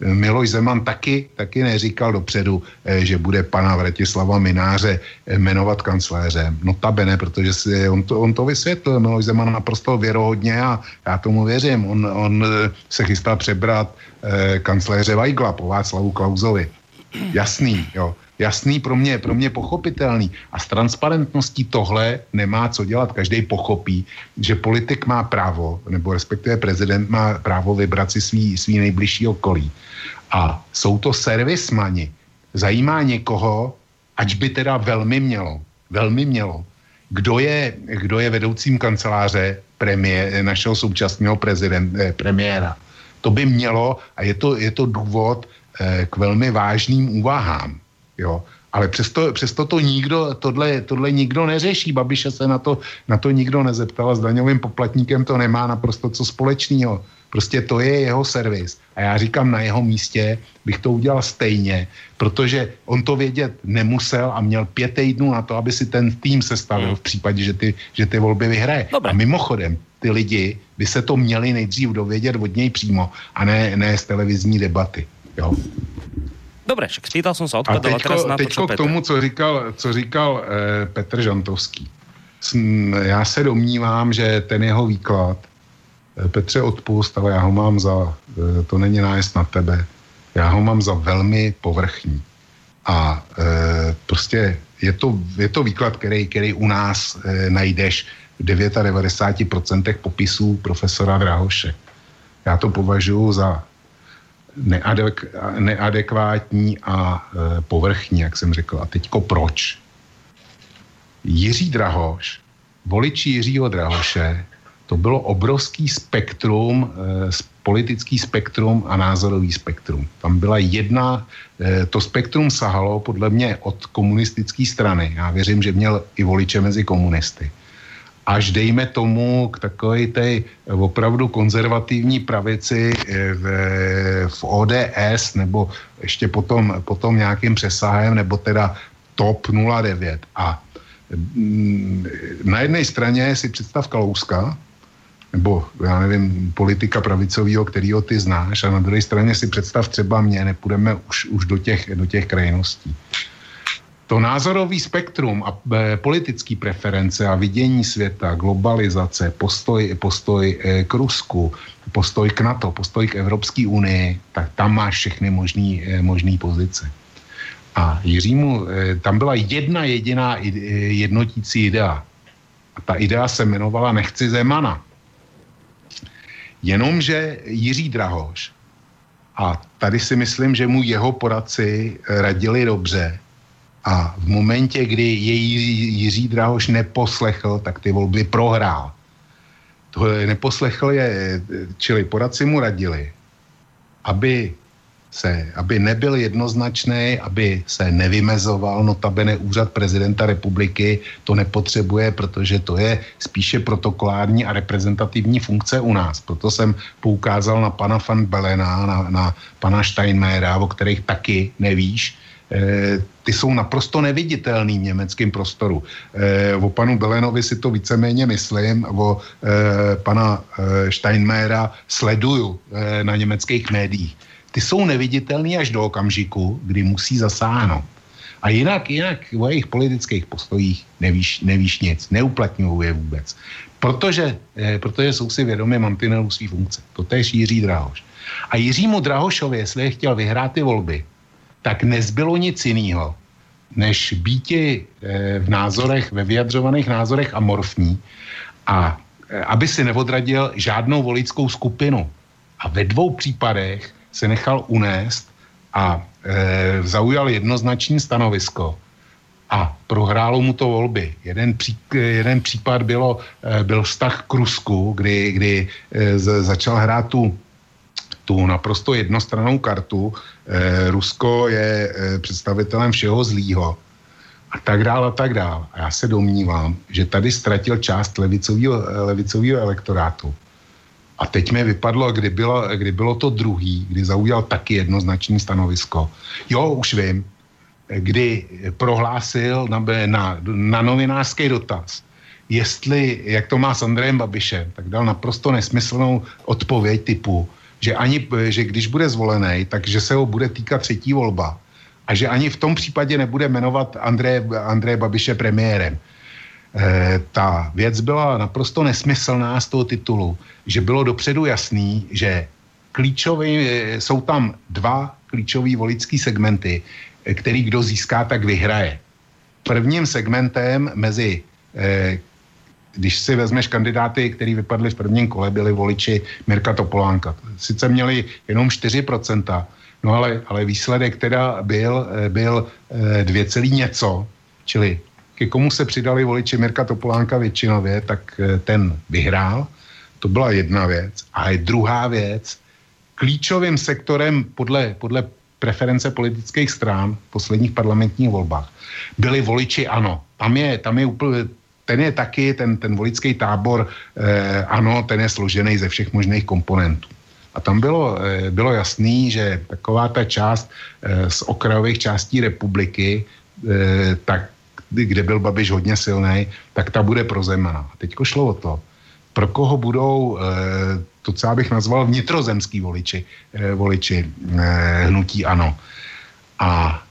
Miloš Zeman taky, taky neříkal dopředu, eh, že bude pana Vratislava Mináře eh, jmenovat kancléřem. Notabene, protože si, on, to, on to vysvětlil. Miloš Zeman naprosto věrohodně a já tomu věřím. On, on eh, se chystal přebrat kancléře Weigla po Václavu Klauzovi. Jasný, jo jasný, pro mě, pro mě pochopitelný. A s transparentností tohle nemá co dělat. Každý pochopí, že politik má právo, nebo respektive prezident má právo vybrat si svý, svý nejbližší okolí. A jsou to servismani. Zajímá někoho, ač by teda velmi mělo, velmi mělo, kdo je, kdo je vedoucím kanceláře premiér, našeho současného prezident, eh, premiéra. To by mělo a je to, je to důvod eh, k velmi vážným úvahám. Jo. Ale přesto, přesto to nikdo, tohle, tohle nikdo neřeší. Babiše se na to, na to nikdo nezeptal a s daňovým poplatníkem to nemá naprosto co společného. Prostě to je jeho servis. A já říkám, na jeho místě bych to udělal stejně, protože on to vědět nemusel a měl pět týdnů na to, aby si ten tým sestavil v případě, že ty, že ty volby vyhraje. Dobre. A mimochodem, ty lidi by se to měli nejdřív dovědět od něj přímo a ne, ne z televizní debaty. Jo. Dobre, však spýtal som sa, odkladal a, teďko, teraz na to, teďko k tomu, co říkal, co říkal eh, Petr Žantovský. Já se domnívám, že ten jeho výklad, eh, Petře odpust, ale já ho mám za, eh, to není nájezd na tebe, já ho mám za velmi povrchní. A eh, prostě je to, je to výklad, který, který u nás eh, najdeš v 99% popisů profesora Drahoše. Já to považuji za neadek, neadekvátní a e, povrchní, jak jsem řekl. A teďko proč? Jiří Drahoš, voliči Jiřího Drahoše, to bylo obrovský spektrum, e, politický spektrum a názorový spektrum. Tam byla jedna, e, to spektrum sahalo podle mě od komunistické strany. Já věřím, že měl i voliče mezi komunisty až dejme tomu k takové té opravdu konzervativní pravici eh, v, v ODS nebo ještě potom, potom nějakým přesahem nebo teda TOP 09. A mm, na jedné straně si představ Kalouska, nebo já nevím, politika pravicového, kterýho ty znáš, a na druhé straně si představ třeba mě, nepůjdeme už, už do, těch, do těch krajností to názorový spektrum a e, politický preference a vidění světa, globalizace, postoj, postoj e, k Rusku, postoj k NATO, postoj k Evropské unii, tak tam máš všechny možný, e, možný pozice. A Jiřímu, tam byla jedna jediná jednotící idea. A ta idea se jmenovala Nechci Zemana. Jenomže Jiří Drahoš, a tady si myslím, že mu jeho poradci radili dobře, a v momentě, kdy jej Jiří Drahoš neposlechl, tak ty volby prohrál. To neposlechl je, čili poradci mu radili, aby se, aby nebyl jednoznačný, aby se nevymezoval, notabene úřad prezidenta republiky to nepotřebuje, protože to je spíše protokolární a reprezentativní funkce u nás. Proto jsem poukázal na pana van Belena, na, na pana Steinmeiera, o kterých taky nevíš, ty jsou naprosto neviditelný v německém prostoru. Eh, o panu Belenovi si to víceméně myslím, o eh, pana Steinmeiera sleduju na německých médiích. Ty jsou neviditelný až do okamžiku, kdy musí zasáhnout. A jinak, jinak o jejich politických postojích nevíš, nevíš nic, neuplatňují je vůbec. Protože, protože jsou si vědomi mantinelů svý funkce. To je Jiří Drahoš. A Jiřímu Drahošovi, jestli je chtěl vyhrát ty volby, tak nezbylo nic jiného, než býti eh, v názorech, ve vyjadřovaných názorech amorfní a eh, aby si neodradil žádnou voličskou skupinu. A ve dvou případech se nechal unést a e, zaujal jednoznačný stanovisko a prohrálo mu to volby. Jeden, pří, jeden případ bylo, byl vztah k Rusku, kdy, kdy e, začal hrát tu tu naprosto jednostranou kartu. Eh, Rusko je eh, představitelem všeho zlýho a tak dále a tak dále. A já se domnívám, že tady ztratil část levicového, eh, elektorátu. A teď mi vypadlo, kdy bylo, kdy bylo to druhý, kdy zaujal taky jednoznačné stanovisko. Jo, už vím, kdy prohlásil na, na, na novinářský dotaz, jestli, jak to má s Andrejem Babišem, tak dal naprosto nesmyslnou odpověď typu, že, ani, že když bude zvolený, takže se ho bude týkat třetí volba a že ani v tom případě nebude jmenovat Andreje, Andreje Babiše premiérem. E, ta věc byla naprosto nesmyslná z toho titulu, že bylo dopředu jasný, že klíčový, e, jsou tam dva klíčové voličské segmenty, e, který kdo získá, tak vyhraje. Prvním segmentem mezi když si vezmeš kandidáty, který vypadli v prvním kole, byli voliči Mirka Topolánka. Sice měli jenom 4%, no ale, ale výsledek teda byl, eh, byl eh, dvě celý něco, čili ke komu se přidali voliči Mirka Topolánka většinově, tak eh, ten vyhrál. To byla jedna věc. A je druhá věc, klíčovým sektorem podle, podle preference politických strán v posledních parlamentních volbách byli voliči ANO. Tam je, tam je úplně, ten je taky, ten, ten volický tábor, eh, ano, ten je složený ze všech možných komponentů. A tam bylo, eh, bylo jasný, že taková ta část eh, z okrajových částí republiky, eh, tak, kde byl Babiš hodně silný, tak ta bude pro Zemana. A teďko šlo o to, pro koho budou, eh, to, co bych nazval vnitrozemský voliči, eh, voliči eh, hnutí ANO. A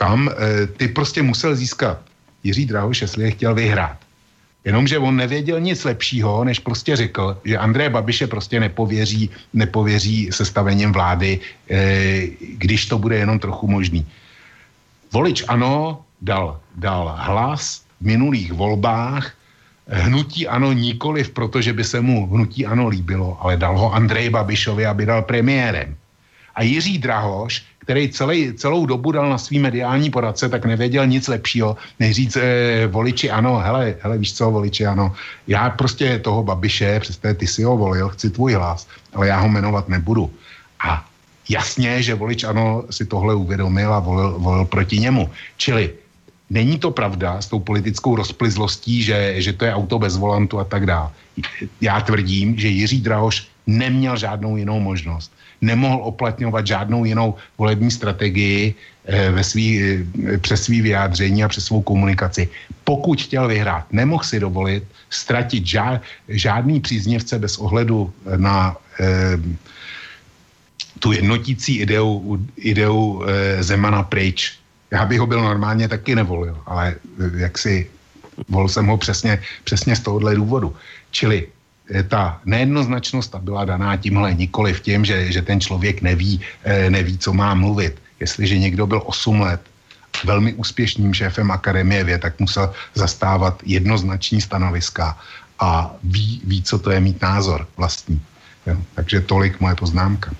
tam eh, ty prostě musel získat Jiří Drahoš, jestli je chtěl vyhrát. Jenomže on nevěděl nic lepšího, než prostě řekl, že Andreje Babiše prostě nepověří, nepověří sestavením vlády, eh, když to bude jenom trochu možný. Volič ano, dal, dal hlas v minulých volbách, hnutí ano nikoliv, protože by se mu hnutí ano líbilo, ale dal ho Andrej Babišovi, aby dal premiérem. A Jiří Drahoš který celý, celou dobu dal na svý mediální poradce, tak nevěděl nic lepšího, než říct eh, voliči ano, hele, hele, víš co, voliči ano, já prostě toho Babiše, přesně ty si ho volil, chci tvůj hlas, ale já ho jmenovat nebudu. A jasně, že volič ano si tohle uvědomil a volil, volil proti němu. Čili není to pravda s tou politickou rozplizlostí, že, že to je auto bez volantu a tak dále. Já tvrdím, že Jiří Drahoš neměl žádnou jinou možnost nemohl oplatňovat žádnou jinou volební strategii eh, ve svý, eh, přes svý vyjádření a přes svou komunikaci. Pokud chtěl vyhrát, nemohl si dovolit ztratit žád, žádný příznivce bez ohledu na eh, tu jednotící ideu, ideu eh, Zemana pryč. Já bych ho byl normálně taky nevolil, ale eh, jak si volil jsem ho přesně, přesně z tohohle důvodu. Čili ta nejednoznačnost byla daná tímhle nikoli v tím, že, že ten člověk neví, eh, neví, co má mluvit. Jestliže někdo byl 8 let velmi úspěšným šéfem Akademie věd, tak musel zastávat jednoznační stanoviska a ví, ví co to je mít názor vlastní. Jo, takže tolik moje poznámka.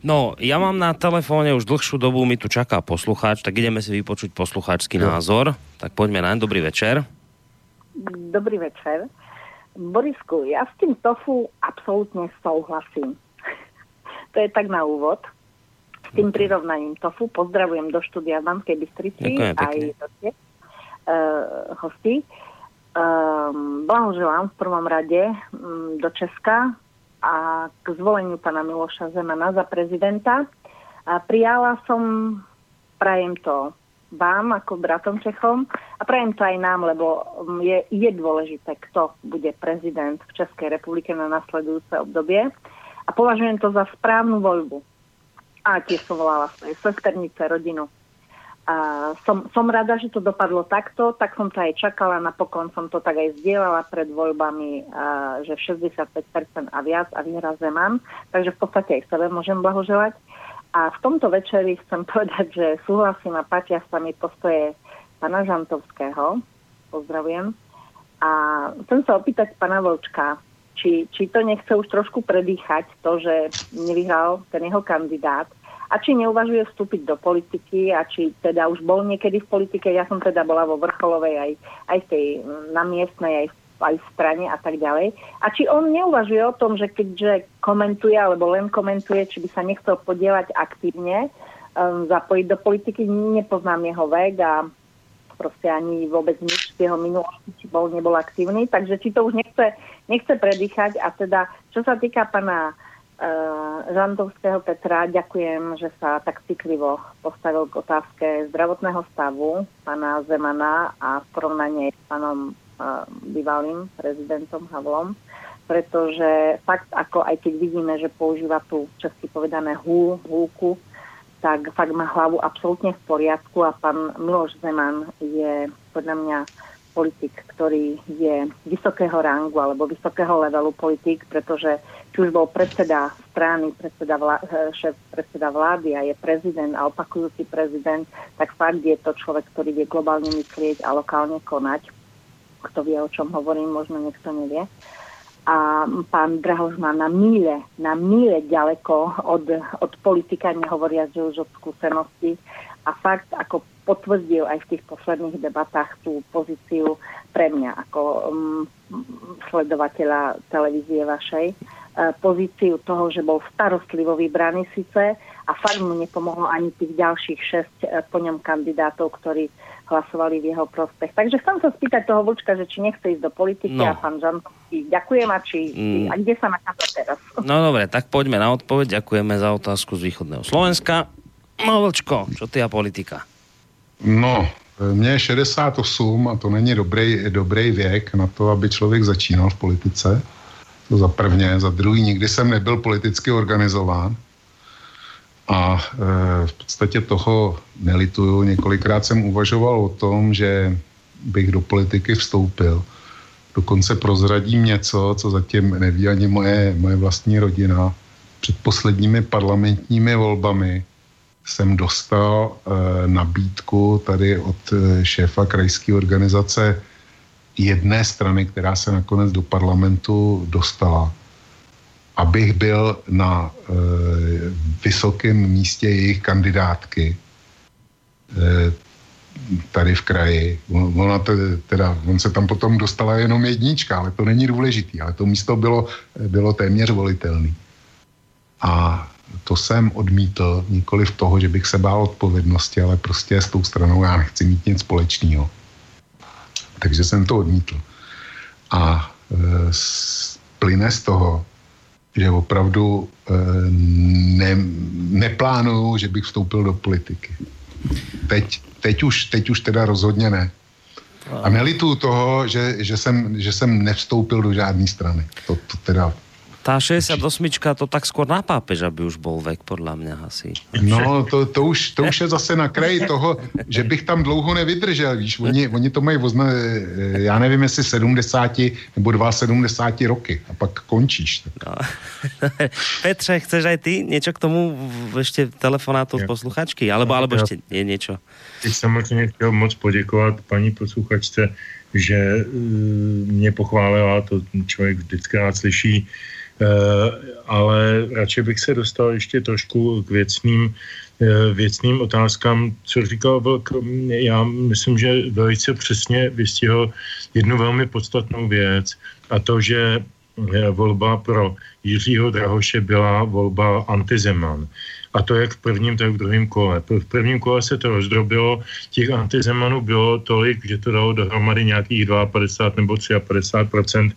No, ja mám na telefóne už dlhšiu dobu, mi tu čaká poslucháč, tak ideme si vypočuť poslucháčský názor. Tak poďme na dobrý večer. Dobrý večer. Borisku, ja s tým tofu absolútne souhlasím. to je tak na úvod. s tým prirovnaním tofu. Pozdravujem do štúdia v Banskej Bystrici aj pekne. do uh, hostí. Um, blahoželám v prvom rade um, do Česka a k zvoleniu pana Miloša Zemana za prezidenta. A prijala som, prajem to vám ako bratom Čechom a prajem to aj nám, lebo um, je, je dôležité, kto bude prezident v Českej republike na nasledujúce obdobie. A považujem to za správnu voľbu. A tiež som volala svoje sesternice, rodinu. A som, som rada, že to dopadlo takto, tak som to aj čakala, napokon som to tak aj zdieľala pred voľbami, a, že 65% a viac a vyhrá Zeman, takže v podstate aj sebe môžem blahoželať. A v tomto večeri chcem povedať, že súhlasím a patia sa mi postoje pana Žantovského, pozdravujem, a chcem sa opýtať pana Volčka, či, či to nechce už trošku predýchať, to, že nevyhral ten jeho kandidát, a či neuvažuje vstúpiť do politiky a či teda už bol niekedy v politike, ja som teda bola vo vrcholovej aj, aj v tej mm, na miestnej, aj, aj v strane a tak ďalej. A či on neuvažuje o tom, že keďže komentuje alebo len komentuje, či by sa nechcel podielať aktívne, um, zapojiť do politiky, nepoznám jeho vek a proste ani vôbec nič z jeho minulosti, či bol, nebol aktívny, takže či to už nechce, nechce predýchať a teda, čo sa týka pana uh, Žantovského Petra, ďakujem, že sa tak citlivo postavil k otázke zdravotného stavu pana Zemana a v porovnaní s panom bývalým prezidentom Havlom, pretože fakt, ako aj keď vidíme, že používa tu česky povedané hú, húku, tak fakt má hlavu absolútne v poriadku a pán Miloš Zeman je podľa mňa politik, ktorý je vysokého rangu alebo vysokého levelu politik, pretože či už bol predseda strany, predseda vlá, eh, šéf predseda vlády a je prezident a opakujúci prezident, tak fakt je to človek, ktorý vie globálne myslieť a lokálne konať. Kto vie, o čom hovorím, možno niekto nevie. A pán Drahoš má na míle, na míle ďaleko od, od politika, nehovoria, že už od skúsenosti. A fakt, ako potvrdil aj v tých posledných debatách tú pozíciu pre mňa ako um, sledovateľa televízie vašej, uh, pozíciu toho, že bol starostlivo vybraný síce a fakt mu nepomohlo ani tých ďalších šesť uh, po ňom kandidátov, ktorí hlasovali v jeho prospech. Takže chcem sa spýtať toho Vlčka, že či nechce ísť do politiky No. a pán Žantovský, ďakujem a či, Mm. a kde sa nachádza teraz? No dobre, tak poďme na odpoveď. Ďakujeme za otázku z východného Slovenska. No Vlčko, čo ty a politika? No, mně je 68 a to není dobrý, dobrý věk na to, aby člověk začínal v politice. To za prvně. Za druhý, nikdy jsem nebyl politicky organizován. A e, v podstatě toho nelituju. Několikrát jsem uvažoval o tom, že bych do politiky vstoupil. Dokonce prozradím něco, co zatím neví ani moje, moje vlastní rodina. Před posledními parlamentními volbami jsem dostal e, nabídku tady od e, šéfa krajské organizace jedné strany, která se nakonec do parlamentu dostala, abych byl na e, vysokém místě jejich kandidátky e, tady v kraji. On- Ona te- teda, on se tam potom dostala jenom jednička, ale to není důležitý, ale to místo bylo, bylo téměř volitelný. A to jsem odmítl, nikoli v toho, že bych se bál odpovědnosti, ale prostě s tou stranou já nechci mít nic společného. Takže jsem to odmítl. A e, plyne z toho, že opravdu e, ne, neplánuju, že bych vstoupil do politiky. Teď, teď, už, teď už teda rozhodně ne. A nelituju toho, že, že, jsem, že jsem nevstoupil do žádné strany. To, to teda Tá 68 to tak skôr na pápež, aby už bol vek, podľa mňa asi. No, to, to, už, to už je zase na kraji toho, že bych tam dlouho nevydržel, víš, oni, oni to mají vozne, já nevím, jestli 70 nebo 72 roky a pak končíš. No. Petře, chceš aj ty niečo k tomu ešte telefonátu od Ja. posluchačky? Alebo, alebo Ja. ešte je niečo? Teď samozřejmě chtěl moc poděkovat paní posluchačce, že eh, mě pochválila, to člověk vždycky rád slyší, eh, ale radši bych se dostal ještě trošku k věcným, eh, věcným otázkám, co říkal Vlk. Já myslím, že velice přesně vystihl jednu velmi podstatnou věc a to, že volba pro Jiřího Drahoše byla volba antizeman. A to jak v prvním, tak v druhém kole. V prvním kole se to rozdrobilo, těch antizemanů bylo tolik, že to dalo dohromady nějakých 52 nebo 53%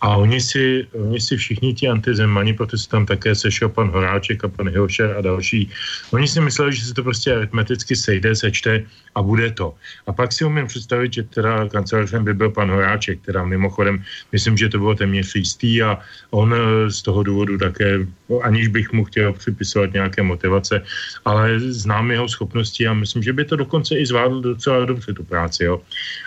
a oni si, oni si všichni ti antizemani, protože se tam také sešel pan Horáček a pan Hilšer a další, oni si mysleli, že se to prostě aritmeticky sejde, sečte a bude to. A pak si umím představit, že teda kancelářem by byl pan Horáček, teda mimochodem, myslím, že to bylo téměř jistý a on eh, z toho důvodu také, aniž bych mu chtěl připisovat nějaké motivace, ale znám jeho schopnosti a myslím, že by to dokonce i zvládl docela dobře tu práci, jo.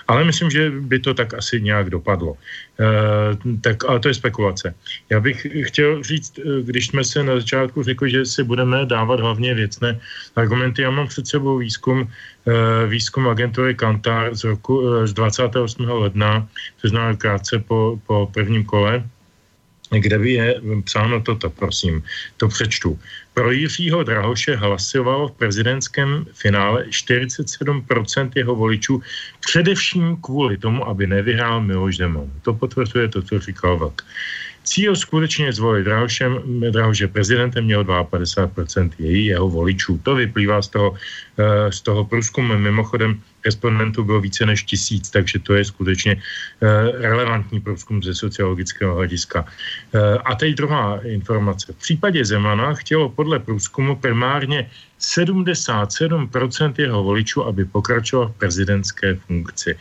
Ale myslím, že by to tak asi nějak dopadlo. Uh, tak, ale to je spekulace. Já bych chtěl říct, eh, když jsme se na začátku řekli, že si budeme dávat hlavně věcné argumenty, já mám před sebou výzkum, uh, výzkum agentury Kantar z, roku, z 28. ledna, to znamená krátce po, po prvním kole, kde by je psáno toto, prosím, to přečtu. Pro Jiřího Drahoše hlasovalo v prezidentském finále 47% jeho voličů, především kvůli tomu, aby nevyhrál Miloš Zeman. To potvrzuje to, co říkal Vlk. Cíl skutečně zvolit Drahošem, Drahoše prezidentem měl 52% její, jeho voličů. To vyplývá z toho, eh, z toho průzkumu. Mimochodem, respondentů bylo více než tisíc, takže to je skutečně eh, relevantní průzkum ze sociologického hlediska. Eh, a teď druhá informace. V případě Zemana chtělo podle průzkumu primárně 77% jeho voličů, aby pokračoval v prezidentské funkci.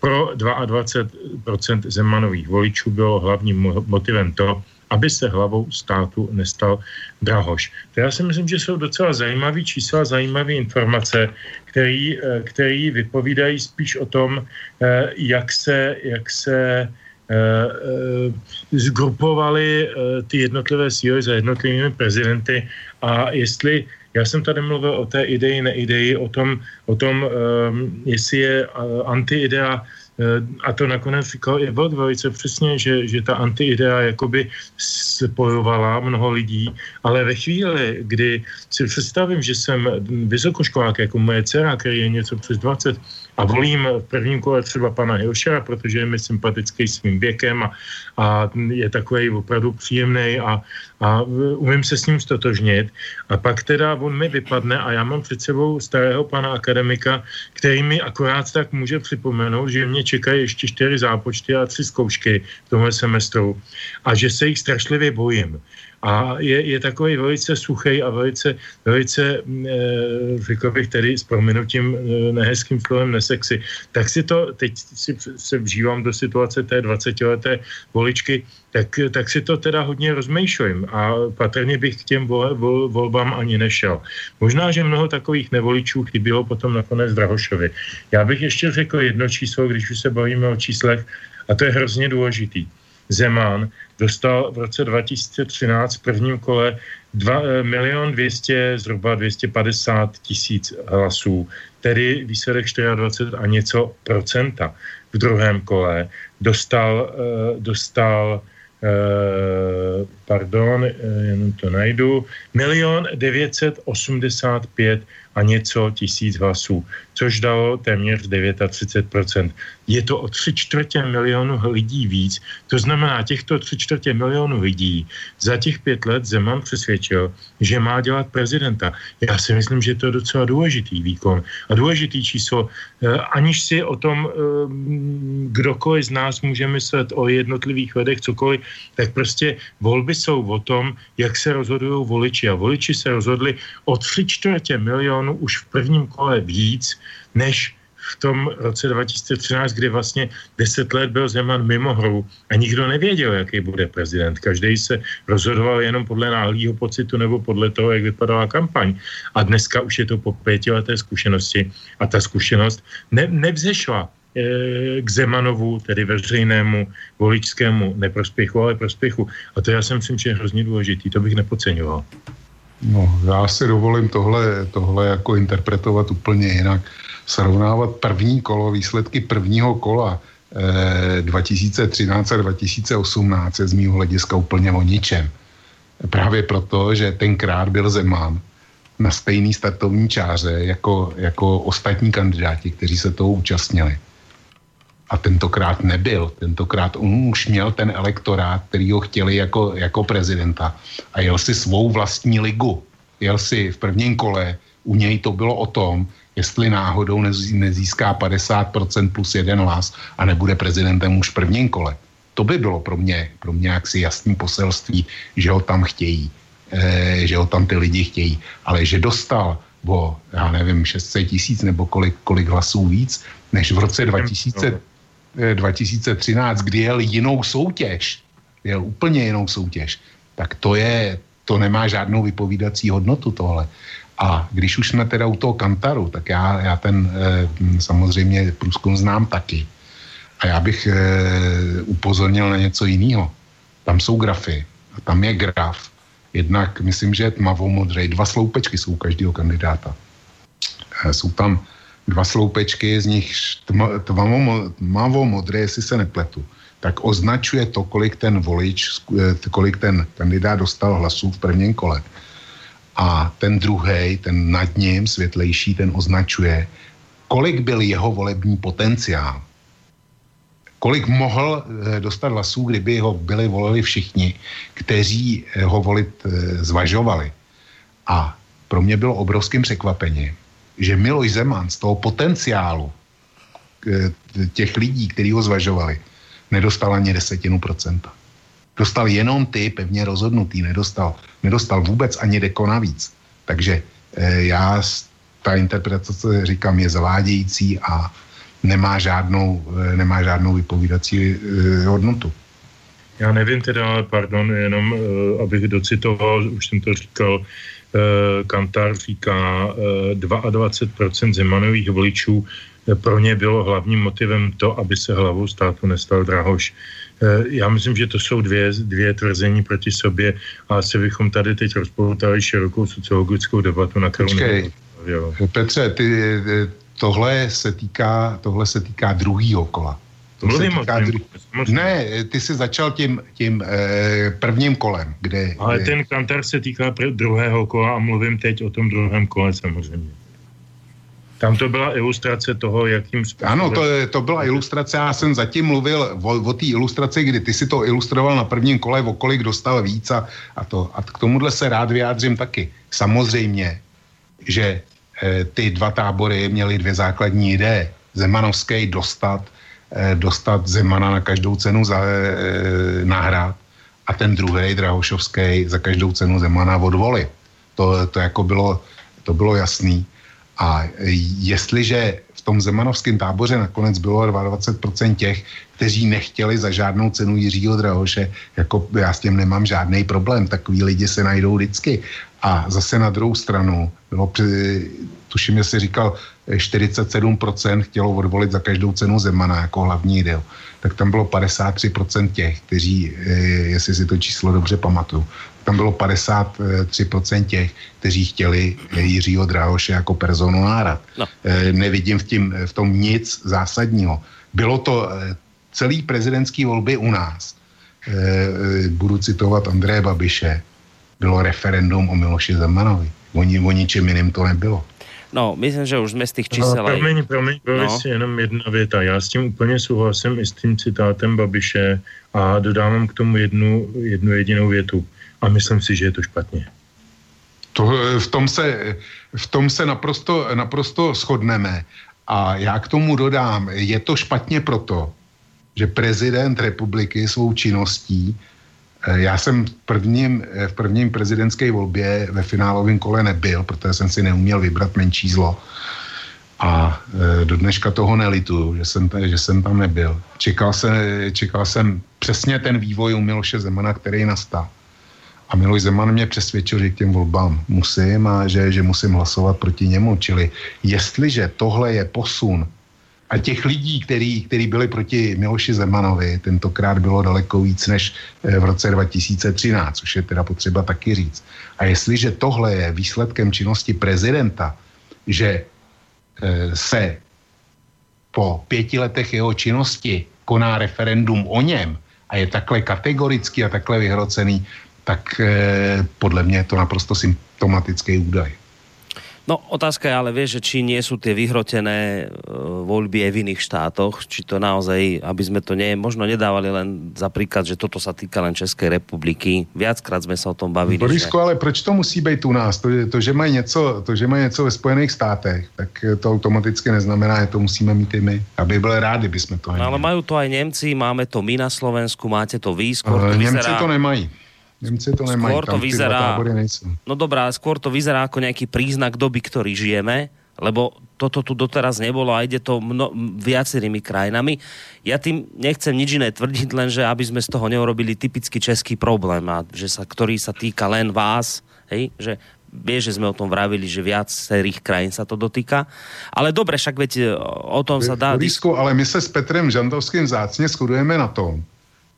Pro 22% Zemanových voličů bylo hlavním motivem to, aby se hlavou státu nestal Drahoš. To já si myslím, že jsou docela zajímavé čísla, zajímavé informace, který, eh, který vypovídají spíš o tom, eh, jak se, jak se eh, zgrupovali ty jednotlivé síly za jednotlivými prezidenty a jestli já jsem tady mluvil o té ideji, neideji, o tom, o tom jestli je antiidea Eh, a to nakonec říkal i Vlk velice přesně, že, že ta antiidea jakoby spojovala mnoho lidí, ale ve chvíli, kdy si představím, že jsem vysokoškolák, jako moje dcera, který je něco přes 20, a volím v prvním kole třeba pana Hilšera, protože je mi sympatický svým věkem a, a je takový opravdu příjemný a, a umím se s ním stotožnit. A pak teda on mi vypadne a já mám před sebou starého pana akademika, který mi akorát tak může připomenout, že mě čekají ještě čtyři zápočty a tři zkoušky v tomhle semestru a že se jich strašlivě bojím a je, je takový velice suchý a velice, velice e, řekl bych tedy s prominutím e, nehezkým slovem nesexy, tak si to, teď si se vžívám do situace té 20-leté voličky, tak, tak si to teda hodně rozmýšlím a patrně bych k těm vol, vol, volbám ani nešel. Možná, že mnoho takových nevoličů chybilo potom nakonec Drahošovi. Já bych ještě řekl jedno číslo, když už se bavíme o číslech, a to je hrozně důležitý. Zeman dostal v roce 2013 v prvním kole 2 eh, milion 200, zhruba 250 tisíc hlasů, tedy výsledek 24 a něco procenta. V druhém kole dostal, eh, dostal eh, pardon, jenom to najdu, milion 985 a něco tisíc hlasů, což dalo téměř 39%. Je to o tři čtvrtě milionu lidí víc. To znamená, těchto tři čtvrtě milionu lidí za těch pět let Zeman přesvědčil, že má dělat prezidenta. Já si myslím, že to je docela důležitý výkon a důležitý číslo. Eh, aniž si o tom eh, kdokoliv z nás může myslet o jednotlivých vedech cokoliv, tak prostě volby jsou o tom, jak se rozhodují voliči. A voliči se rozhodli o tři čtvrtě milionu už v prvním kole víc, než v tom roce 2013, kdy vlastně deset let byl Zeman mimo hru a nikdo nevěděl, jaký bude prezident. Každý se rozhodoval jenom podle náhlého pocitu nebo podle toho, jak vypadala kampaň. A dneska už je to po pětileté zkušenosti a ta zkušenost ne, nevzešla k Zemanovu, tedy veřejnému voličskému neprospěchu, ale prospěchu. A to já si myslím, že je hrozně důležitý, to bych nepodceňoval. No, já si dovolím tohle, tohle jako interpretovat úplně jinak. Srovnávat první kolo, výsledky prvního kola eh, 2013 a 2018 je z mého hlediska úplně o ničem. Právě proto, že tenkrát byl Zeman na stejný startovní čáře jako, jako ostatní kandidáti, kteří se toho účastnili a tentokrát nebyl. Tentokrát on už měl ten elektorát, který ho chtěli jako, jako prezidenta a jel si svou vlastní ligu. jel si v prvním kole, u něj to bylo o tom, jestli náhodou nezíská 50% plus jeden hlas a nebude prezidentem už v prvním kole. To by bylo pro mě, pro mě jaksi jasný poselství, že ho tam chtějí, e, že ho tam ty lidi chtějí. Ale že dostal o, já nevím, 600 tisíc nebo kolik, kolik hlasů víc, než v roce 2000, 2013, kdy jel jinou soutěž, jel úplně jinou soutěž, tak to je, to nemá žádnou vypovídací hodnotu tohle. A když už jsme teda u toho Kantaru, tak já, já ten e, samozřejmě průzkum znám taky. A já bych e, upozornil na něco jiného. Tam jsou grafy. A tam je graf. Jednak, myslím, že je tmavomodrý. Dva sloupečky jsou u každého kandidáta. Jsou tam dva sloupečky, z nich tmavomodré, jestli se nepletu tak označuje to, kolik ten volič, kolik ten kandidát dostal hlasů v prvním kole a ten druhý, ten nad ním, světlejší, ten označuje, kolik byl jeho volební potenciál. Kolik mohl eh, dostat hlasů, kdyby ho byli volili všichni, kteří eh, ho volit eh, zvažovali. A pro mě bylo obrovským překvapením, že Miloš Zeman z toho potenciálu těch lidí, kteří ho zvažovali, nedostal ani desetinu procenta. Dostal jenom ty pevně rozhodnutý, nedostal, nedostal vůbec ani deko navíc. Takže e, já ta interpretace, říkám, je zavádějící a nemá žádnou, e, nemá žádnou vypovídací hodnotu. Já nevím teda, ale pardon, jenom abych docitoval, už jsem to říkal, Kantar říká, e, 22% Zemanových voličů e, pro ně bylo hlavním motivem to, aby se hlavou státu nestal Drahoš. Eh, já myslím, že to jsou dvě, dvě tvrzení proti sobě a asi bychom tady teď rozpoutali širokou sociologickou debatu, na kterou Počkej, Petře, ty, eh, tohle se týká, tohle se týká druhýho kola. To Mluvím o dru... Ne, ty jsi začal tím, tím eh, prvním kolem, kde... Ale ten kantar se týká druhého kola a mluvím teď o tom druhém kole samozřejmě. Tam to byla ilustrace toho, jakým způsobem... Ano, to, to byla ilustrace, já jsem zatím mluvil o, o té ilustraci, kdy ty si to ilustroval na prvním kole, o kolik dostal víc a, a to. A k tomuhle se rád vyjádřím taky. Samozřejmě, že e, ty dva tábory měly dvě základní ideje. Zemanovský dostat, e, dostat Zemana na každou cenu za, e, nahrát a ten druhý, Drahošovský, za každou cenu Zemana odvolit. To, to jako bylo, to bylo jasný. A jestliže v tom zemanovském táboře nakonec bylo 22% těch, kteří nechtěli za žádnou cenu Jiřího Drahoše, jako já s tím nemám žádný problém, takový lidi se najdou vždycky. A zase na druhou stranu, bylo, tuším, jestli říkal, 47% chtělo odvolit za každou cenu Zemana jako hlavní ideo, tak tam bylo 53% těch, kteří, eh, jestli si to číslo dobře pamatuju, tam bylo 53% těch, kteří chtěli Jiřího Drahoše jako personu nárad. No. Eh, nevidím v, tím, v tom nic zásadního. Bylo to eh, celý prezidentský volby u nás. Eh, budu citovat Andreje Babiše. Bylo referendum o Miloši Zemanovi. O, ni, o ničem jiným to nebylo. No, myslím, že už jsme z těch čísel... No, promiň, promiň, no. si jenom jedna věta. Já s tím úplně souhlasím i s tím citátem Babiše a dodávám k tomu jednu, jednu jedinou větu a myslím si, že je to špatně. To, v, tom se, v tom se naprosto, naprosto shodneme. A já k tomu dodám, je to špatně proto, že prezident republiky svou činností, eh, já jsem v prvním, eh, v prvním prezidentské volbě ve finálovém kole nebyl, protože jsem si neuměl vybrat menší zlo. A eh, do dneška toho nelitu, že jsem, že jsem tam nebyl. Čekal, se, čekal jsem přesně ten vývoj u Miloše Zemana, který nastal. A Miloš Zeman mě přesvědčil, že k těm volbám musím a že, že musím hlasovat proti němu. Čili jestliže tohle je posun a těch lidí, který, který byli proti Miloši Zemanovi, tentokrát bylo daleko víc než eh, v roce 2013, což je teda potřeba taky říct. A jestliže tohle je výsledkem činnosti prezidenta, že e, se po pěti letech jeho činnosti koná referendum o něm a je takhle kategorický a takhle vyhrocený, tak eh, podle mě je to naprosto symptomatický údaj. No otázka je ale, vieš, že či nie sú tie vyhrotené e, voľby aj v iných štátoch, či to naozaj, aby sme to nie, možno nedávali len za príklad, že toto sa týka len Českej republiky. Viackrát sme sa o tom bavili. Borisku, že... ale proč to musí být u nás? To, to, že mají něco, to, že mají něco ve Spojených státech, tak to automaticky neznamená, že to musíme mít i my. Aby byl rádi, by sme to no, ale majú to aj Nemci, máme to my na Slovensku, máte to to Nemci vyzerá... to nemají. Nemci to nemají, skôr to vyzerá, no dobrá, skôr to vyzerá ako nejaký príznak doby, ktorý žijeme, lebo toto tu doteraz nebolo a ide to mno, viacerými krajinami. Ja tým nechcem nič iné tvrdiť, len že aby sme z toho neurobili typický český problém, a že sa, ktorý sa týka len vás, hej, že vie, že sme o tom vravili, že viac serých krajín sa to dotýka. Ale dobre, však veď o tom sa dá... Borisku, ale my se s Petrem Žantovským zácně shodujeme na tom,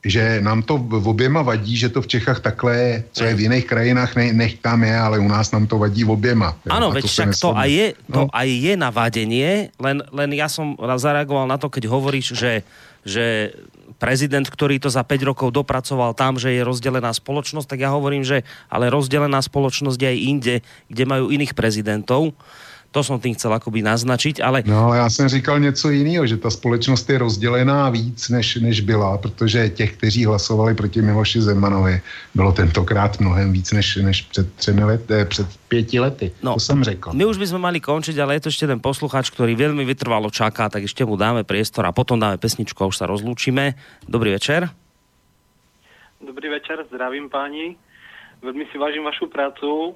že nám to v oběma vadí, že to v Čechách takhle je, co je v jiných krajinách, ne, nech tam je, ale u nás nám to vadí v oběma. Áno, veď však to aj, je, to no. aj je na vadenie, len, len ja som zareagoval na to, keď hovoríš, že, že prezident, ktorý to za 5 rokov dopracoval tam, že je rozdelená spoločnosť, tak ja hovorím, že ale rozdelená spoločnosť je aj inde, kde majú iných prezidentov to som tým chcel akoby naznačiť, ale... No, já jsem říkal něco jiného, že ta společnost je rozdělená víc, než, než byla, protože těch, kteří hlasovali proti Miloši Zemanovi, bylo tentokrát mnohem víc, než, než před třemi lety, eh, před pěti lety. No, to jsem řekl. My už bychom mali končiť, ale je to ešte ten posluchač, ktorý veľmi vytrvalo čaká, tak ešte mu dáme priestor a potom dáme pesničku a už sa rozlúčime. Dobrý večer. Dobrý večer, zdravím páni. Veľmi si vážim vašu prácu, e,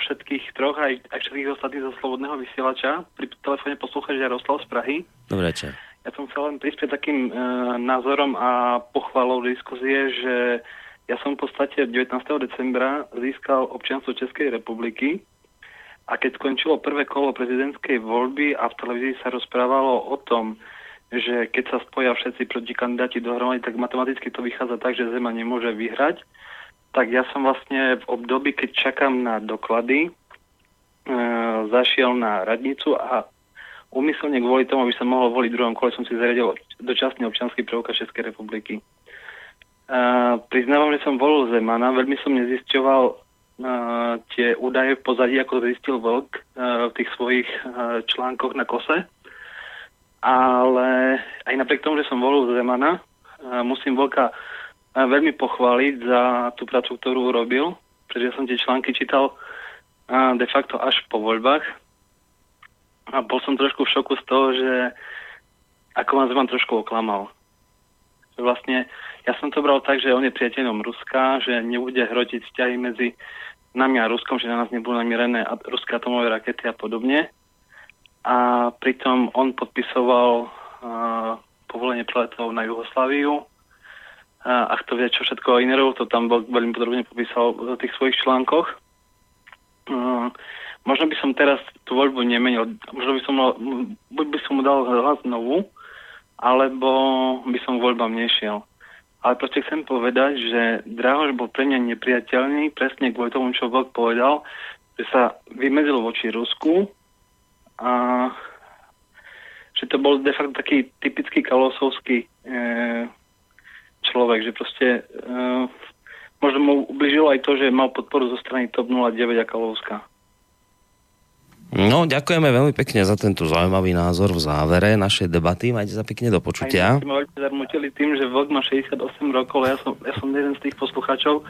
všetkých troch, aj, aj všetkých ostatných zo Slobodného vysielača. Pri telefóne poslúchač Jaroslav z Prahy. Dobre večer. Ja som chcel len prispieť takým e, názorom a pochvalou diskuzie, že ja som v podstate 19. decembra získal občianstvo Českej republiky a keď skončilo prvé kolo prezidentskej voľby a v televízii sa rozprávalo o tom, že keď sa spoja všetci proti kandidáti dohromady, tak matematicky to vychádza tak, že Zema nemôže vyhrať tak ja som vlastne v období, keď čakám na doklady, e, zašiel na radnicu a umyselne kvôli tomu, aby som mohol voliť v druhom kole, som si zariadil dočasný občanský preukaz Českej republiky. E, priznávam, že som volil Zemana, veľmi som nezisťoval e, tie údaje v pozadí, ako zistil Vlk e, v tých svojich e, článkoch na kose. Ale aj napriek tomu, že som volil Zemana, e, musím Vlka veľmi pochváliť za tú prácu, ktorú urobil, pretože ja som tie články čítal de facto až po voľbách a bol som trošku v šoku z toho, že ako ma Zeman trošku oklamal. Vlastne ja som to bral tak, že on je priateľom Ruska, že nebude hrotiť vzťahy medzi nami a Ruskom, že na nás nebudú namierené ruské atomové rakety a podobne. A pritom on podpisoval uh, povolenie preletov na Jugosláviu, a, a kto vie, čo všetko Inerov, to tam veľmi podrobne popísal v tých svojich článkoch. Uh, možno by som teraz tú voľbu nemenil, možno by som, buď by som mu dal hlas znovu, alebo by som voľbám nešiel. Ale proste chcem povedať, že Drahoš bol pre mňa nepriateľný presne kvôli tomu, čo Vlk povedal, že sa vymedzil voči Rusku a že to bol de facto taký typický kalosovský e, človek, že proste uh, možno mu ubližilo aj to, že mal podporu zo strany TOP 09 a Kalovska. No, ďakujeme veľmi pekne za tento zaujímavý názor v závere našej debaty. Majte sa pekne do počutia. Aj sme zarmutili tým, že Vlk má 68 rokov, ja som, ja som jeden z tých poslucháčov,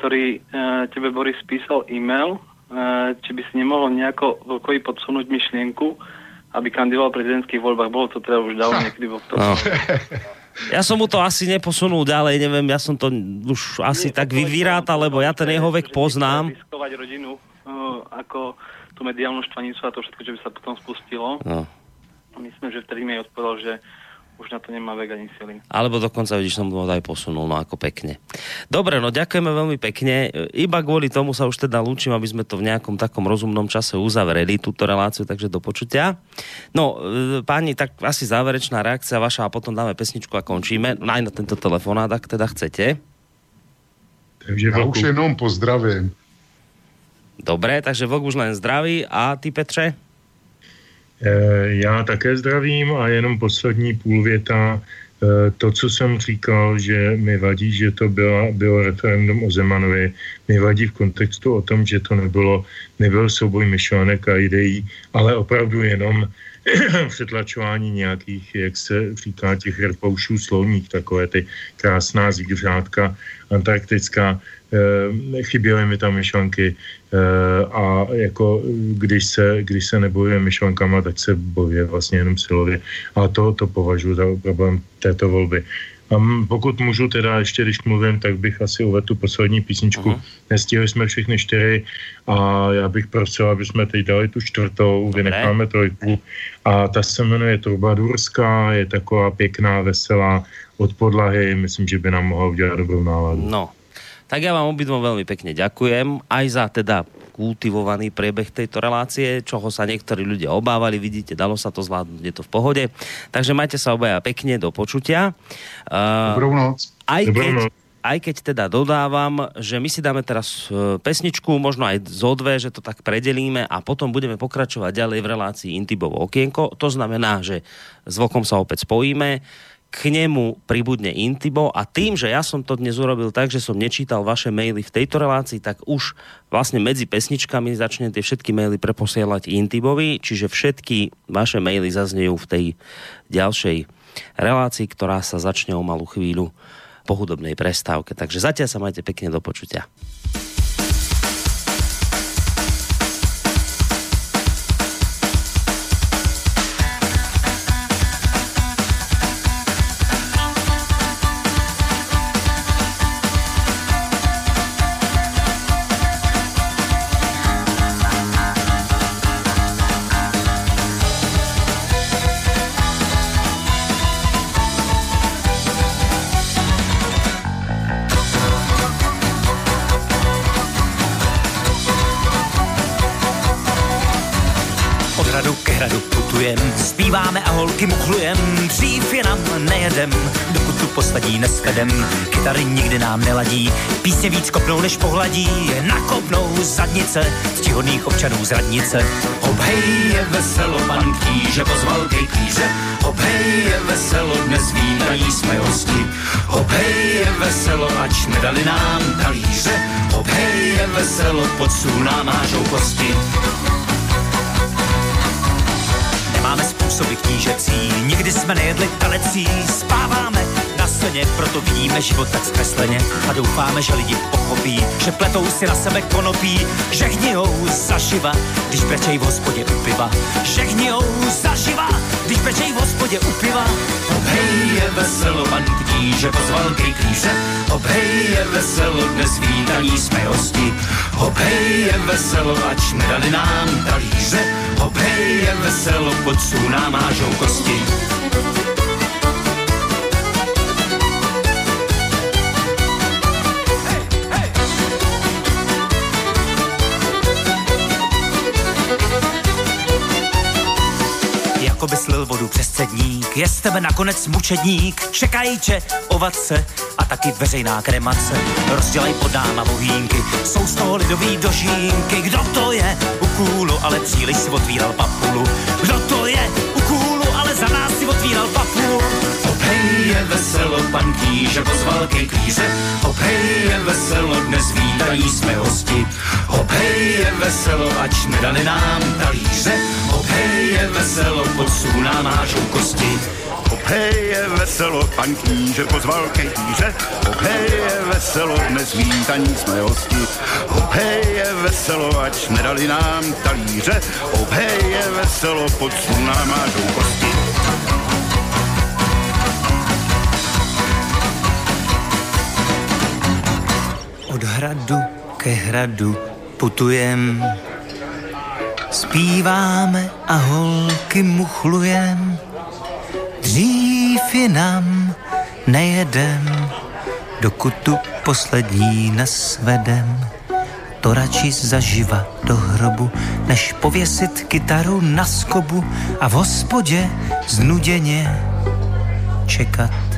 ktorý uh, tebe, Boris, spísal e-mail, uh, či by si nemohol nejako Vlkovi podsunúť myšlienku, aby kandidoval v prezidentských voľbách. Bolo to teda už dávno niekedy v oktobri. No. Ja som mu to asi neposunul ďalej, neviem, ja som to už asi Nie, tak vyvírátal, lebo ja ten jeho vek poznám. Riskovať rodinu uh, ako tú mediálnu štvanicu a to všetko, čo by sa potom spustilo. No. Myslím, že vtedy mi odpovedal, že už na to nemá vek ani sily. Alebo dokonca, vidíš, som to aj posunul, no ako pekne. Dobre, no ďakujeme veľmi pekne. Iba kvôli tomu sa už teda lúčim, aby sme to v nejakom takom rozumnom čase uzavreli, túto reláciu, takže do počutia. No, e, páni, tak asi záverečná reakcia vaša a potom dáme pesničku a končíme. No, aj na tento telefonát, ak teda chcete. Takže ja už jenom pozdravím. Dobre, takže Vlk už len zdraví. A ty, Petře? Eh, já také zdravím a jenom poslední půl věta. to, co jsem říkal, že mi vadí, že to byla, bylo referendum o Zemanovi, mi vadí v kontextu o tom, že to nebylo, nebyl souboj myšlenek a ideí, ale opravdu jenom přetlačování nějakých, jak se říká, těch repoušů slovních, takové ty krásná zvířátka antarktická, chyběly mi tam myšlenky e, a jako když se, když se nebojuje myšlenkama, tak se bojuje vlastně jenom silově. A to, to považuji za problém této volby. A pokud můžu teda, ještě když mluvím, tak bych asi uvedl tu poslední písničku. Uh-huh. Nestihli jsme všechny čtyři a já bych prosil, aby jsme teď dali tu čtvrtou, vynecháme trojku. A ta se jmenuje Trubadurská, je taková pěkná, veselá od podlahy. Myslím, že by nám mohla udělat dobrou náladu. No, tak já vám obidvom veľmi pekne ďakujem, aj za teda kultivovaný priebeh tejto relácie, čoho sa niektorí ľudia obávali. Vidíte, dalo sa to zvládnuť, je to v pohode. Takže majte sa obaja pekne, do počutia. Uh, Dobrou noc. Aj Dobrou keď, noc. Aj keď teda dodávam, že my si dáme teraz e, pesničku, možno aj zo dve, že to tak predelíme a potom budeme pokračovať ďalej v relácii Intibovo okienko. To znamená, že s Vokom sa opäť spojíme k nemu pribudne Intibo a tým, že ja som to dnes urobil tak, že som nečítal vaše maily v tejto relácii, tak už vlastne medzi pesničkami začne tie všetky maily preposielať Intibovi, čiže všetky vaše maily zaznejú v tej ďalšej relácii, ktorá sa začne o malú chvíľu po hudobnej prestávke. Takže zatiaľ sa majte pekne do počutia. Holky muchlujem, dřív je nám nejedem, dokud tu poslední nesvedem. Kytary nikdy nám neladí, písně víc kopnou než pohladí, nakopnou zadnice ctihodných občanů z radnice. Hop hej, je veselo, pan kníže pozval ke kníže, hop hej, je veselo, dnes vítají jsme hosti. Hop hej, je veselo, ač nedali nám talíře, hop hej, je veselo, pod nám mážou kosti. Způsoby knížecí, nikdy jsme nejedli telecí, spáváme scéně, proto vidíme život tak zkresleně. A doufáme, že lidi pochopí, že pletou si na sebe konopí, že hnijou zaživa, když brečej v hospodě u piva, že hnijou zaživa, když brečej v hospodě u piva. Obhej je veselo, pan kníže pozval ke kníže, obhej je veselo, dnes vítaní jsme hosti, obhej je veselo, ač nedali nám talíře, obhej je veselo, pod nám mážou kosti. Jako by slil vodu přes cedník. Je z tebe nakonec mučedník, čekají tě ovace a taky veřejná kremace. Rozdělej pod náma bohínky, jsou z toho lidový dožínky. Kdo to je u kůlu, ale příliš si otvíral papulu. Kdo to je u kůlu, ale za nás si otvíral papulu. Je veselo, pan kníže pozval ke kvíře. Hop, hej, je veselo, dnes vítají jsme hosti. Hop, hej, je veselo, ač nedali nám talíře. Hop, hej, je veselo, pod nám mážou kosti. Hej, je veselo, pan kníže pozval ke kvíře. Hop, hej, je veselo, dnes vítaní jsme hosti. Hej, je veselo, ač nedali nám talíře. Hej, je veselo, pod nám mážou kosti. Od hradu ke hradu putujem, zpíváme a holky muchlujem. Dřív je nám nejedem, dokud tu poslední nesvedem. To radši zaživa do hrobu, než pověsit kytaru na skobu a v hospodě znuděně čekat